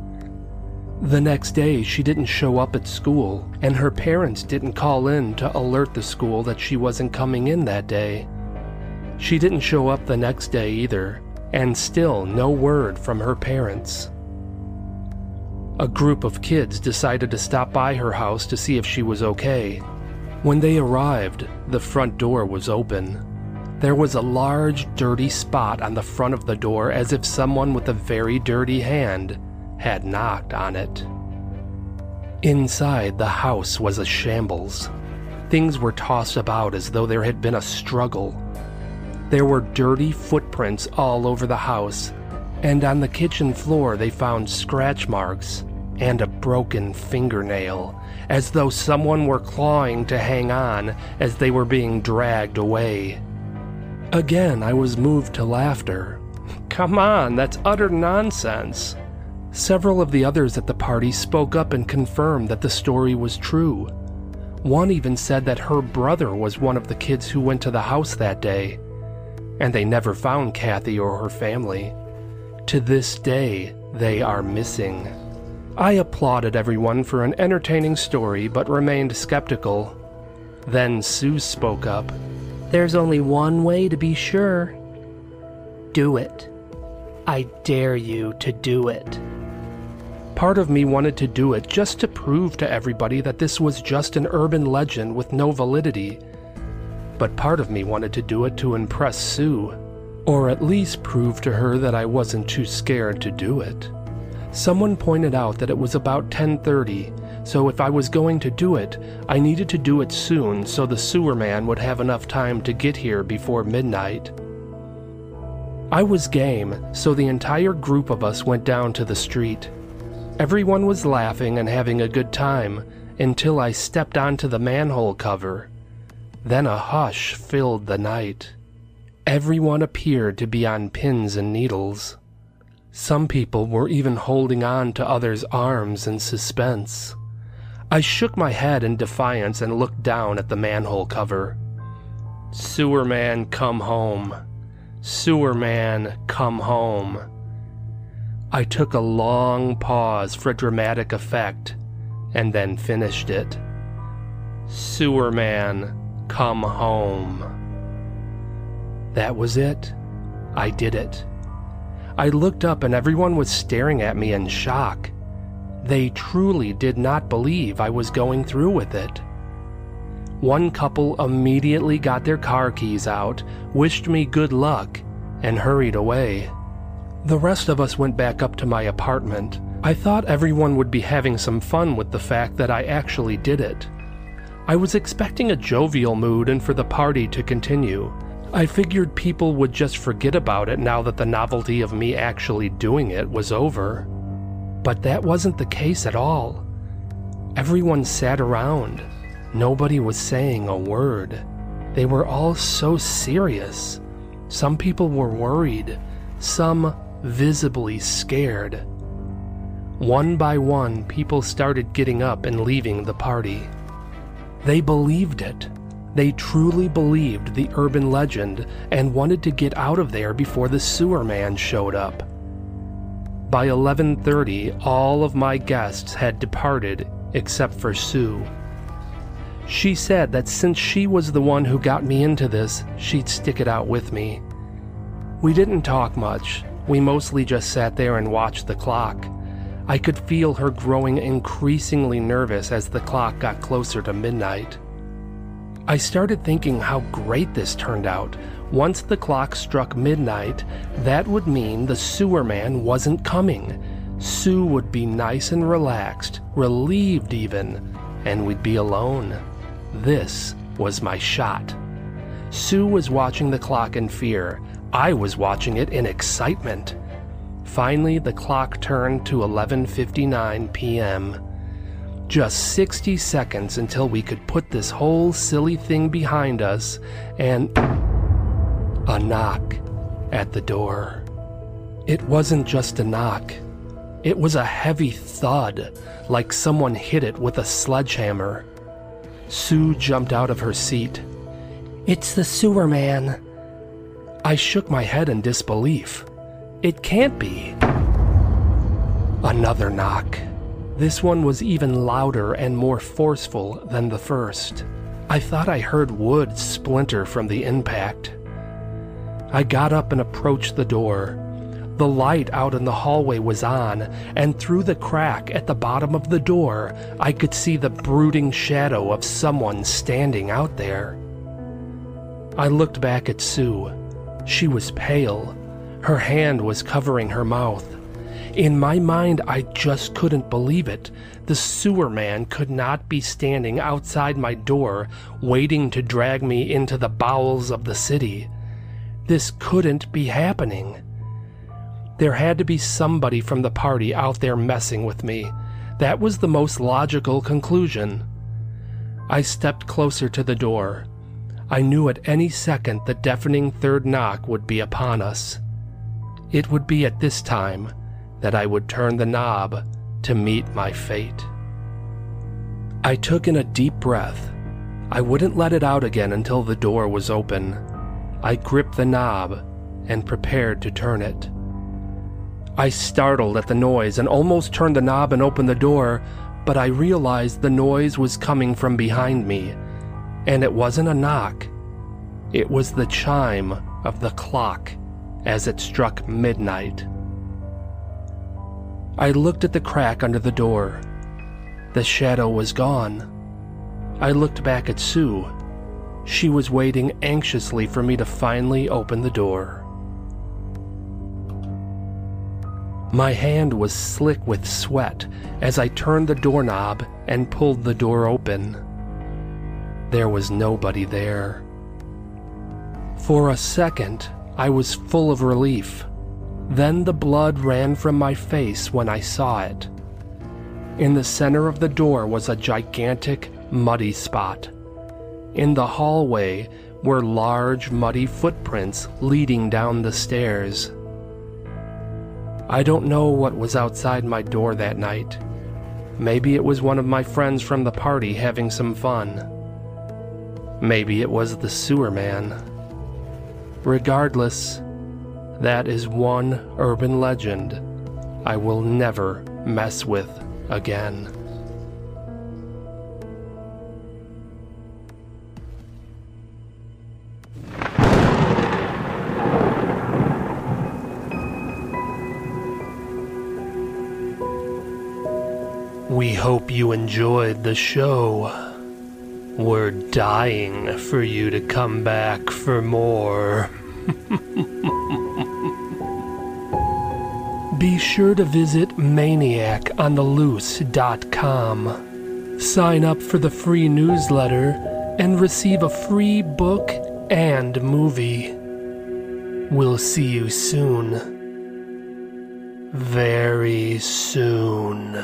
The next day, she didn't show up at school, and her parents didn't call in to alert the school that she wasn't coming in that day. She didn't show up the next day either, and still no word from her parents. A group of kids decided to stop by her house to see if she was okay. When they arrived, the front door was open. There was a large, dirty spot on the front of the door as if someone with a very dirty hand had knocked on it. Inside, the house was a shambles. Things were tossed about as though there had been a struggle. There were dirty footprints all over the house, and on the kitchen floor they found scratch marks and a broken fingernail, as though someone were clawing to hang on as they were being dragged away. Again, I was moved to laughter. Come on, that's utter nonsense. Several of the others at the party spoke up and confirmed that the story was true. One even said that her brother was one of the kids who went to the house that day, and they never found Kathy or her family. To this day, they are missing. I applauded everyone for an entertaining story but remained skeptical. Then Sue spoke up. There's only one way to be sure. Do it. I dare you to do it. Part of me wanted to do it just to prove to everybody that this was just an urban legend with no validity. But part of me wanted to do it to impress Sue, or at least prove to her that I wasn't too scared to do it. Someone pointed out that it was about 10:30, so if I was going to do it, I needed to do it soon so the sewer man would have enough time to get here before midnight. I was game, so the entire group of us went down to the street. Everyone was laughing and having a good time until I stepped onto the manhole cover. Then a hush filled the night. Everyone appeared to be on pins and needles. Some people were even holding on to others' arms in suspense. I shook my head in defiance and looked down at the manhole cover. Sewer man, come home. Sewer man, come home. I took a long pause for dramatic effect and then finished it. Sewer man, come home. That was it. I did it. I looked up and everyone was staring at me in shock. They truly did not believe I was going through with it. One couple immediately got their car keys out, wished me good luck, and hurried away. The rest of us went back up to my apartment. I thought everyone would be having some fun with the fact that I actually did it. I was expecting a jovial mood and for the party to continue. I figured people would just forget about it now that the novelty of me actually doing it was over. But that wasn't the case at all. Everyone sat around. Nobody was saying a word. They were all so serious. Some people were worried. Some visibly scared. One by one, people started getting up and leaving the party. They believed it. They truly believed the urban legend and wanted to get out of there before the sewer man showed up. By 11:30, all of my guests had departed except for Sue. She said that since she was the one who got me into this, she'd stick it out with me. We didn't talk much, we mostly just sat there and watched the clock. I could feel her growing increasingly nervous as the clock got closer to midnight. I started thinking how great this turned out. Once the clock struck midnight, that would mean the sewer man wasn't coming. Sue would be nice and relaxed, relieved even, and we'd be alone. This was my shot. Sue was watching the clock in fear. I was watching it in excitement. Finally, the clock turned to 11:59 p.m. Just 60 seconds until we could put this whole silly thing behind us and a knock at the door. It wasn't just a knock. It was a heavy thud, like someone hit it with a sledgehammer. Sue jumped out of her seat. It's the sewer man. I shook my head in disbelief. It can't be. Another knock. This one was even louder and more forceful than the first. I thought I heard wood splinter from the impact. I got up and approached the door. The light out in the hallway was on, and through the crack at the bottom of the door, I could see the brooding shadow of someone standing out there. I looked back at Sue. She was pale, her hand was covering her mouth. In my mind, I just couldn't believe it. The sewer man could not be standing outside my door, waiting to drag me into the bowels of the city. This couldn't be happening. There had to be somebody from the party out there messing with me. That was the most logical conclusion. I stepped closer to the door. I knew at any second the deafening third knock would be upon us. It would be at this time that I would turn the knob to meet my fate. I took in a deep breath. I wouldn't let it out again until the door was open. I gripped the knob and prepared to turn it. I startled at the noise and almost turned the knob and opened the door, but I realized the noise was coming from behind me, and it wasn't a knock. It was the chime of the clock as it struck midnight. I looked at the crack under the door. The shadow was gone. I looked back at Sue. She was waiting anxiously for me to finally open the door. My hand was slick with sweat as I turned the doorknob and pulled the door open. There was nobody there. For a second, I was full of relief. Then the blood ran from my face when I saw it. In the center of the door was a gigantic, muddy spot. In the hallway were large, muddy footprints leading down the stairs. I don't know what was outside my door that night. Maybe it was one of my friends from the party having some fun. Maybe it was the sewer man. Regardless, that is one urban legend I will never mess with again. We hope you enjoyed the show. We're dying for you to come back for more. Be sure to visit maniacontheloose.com. Sign up for the free newsletter and receive a free book and movie. We'll see you soon. Very soon.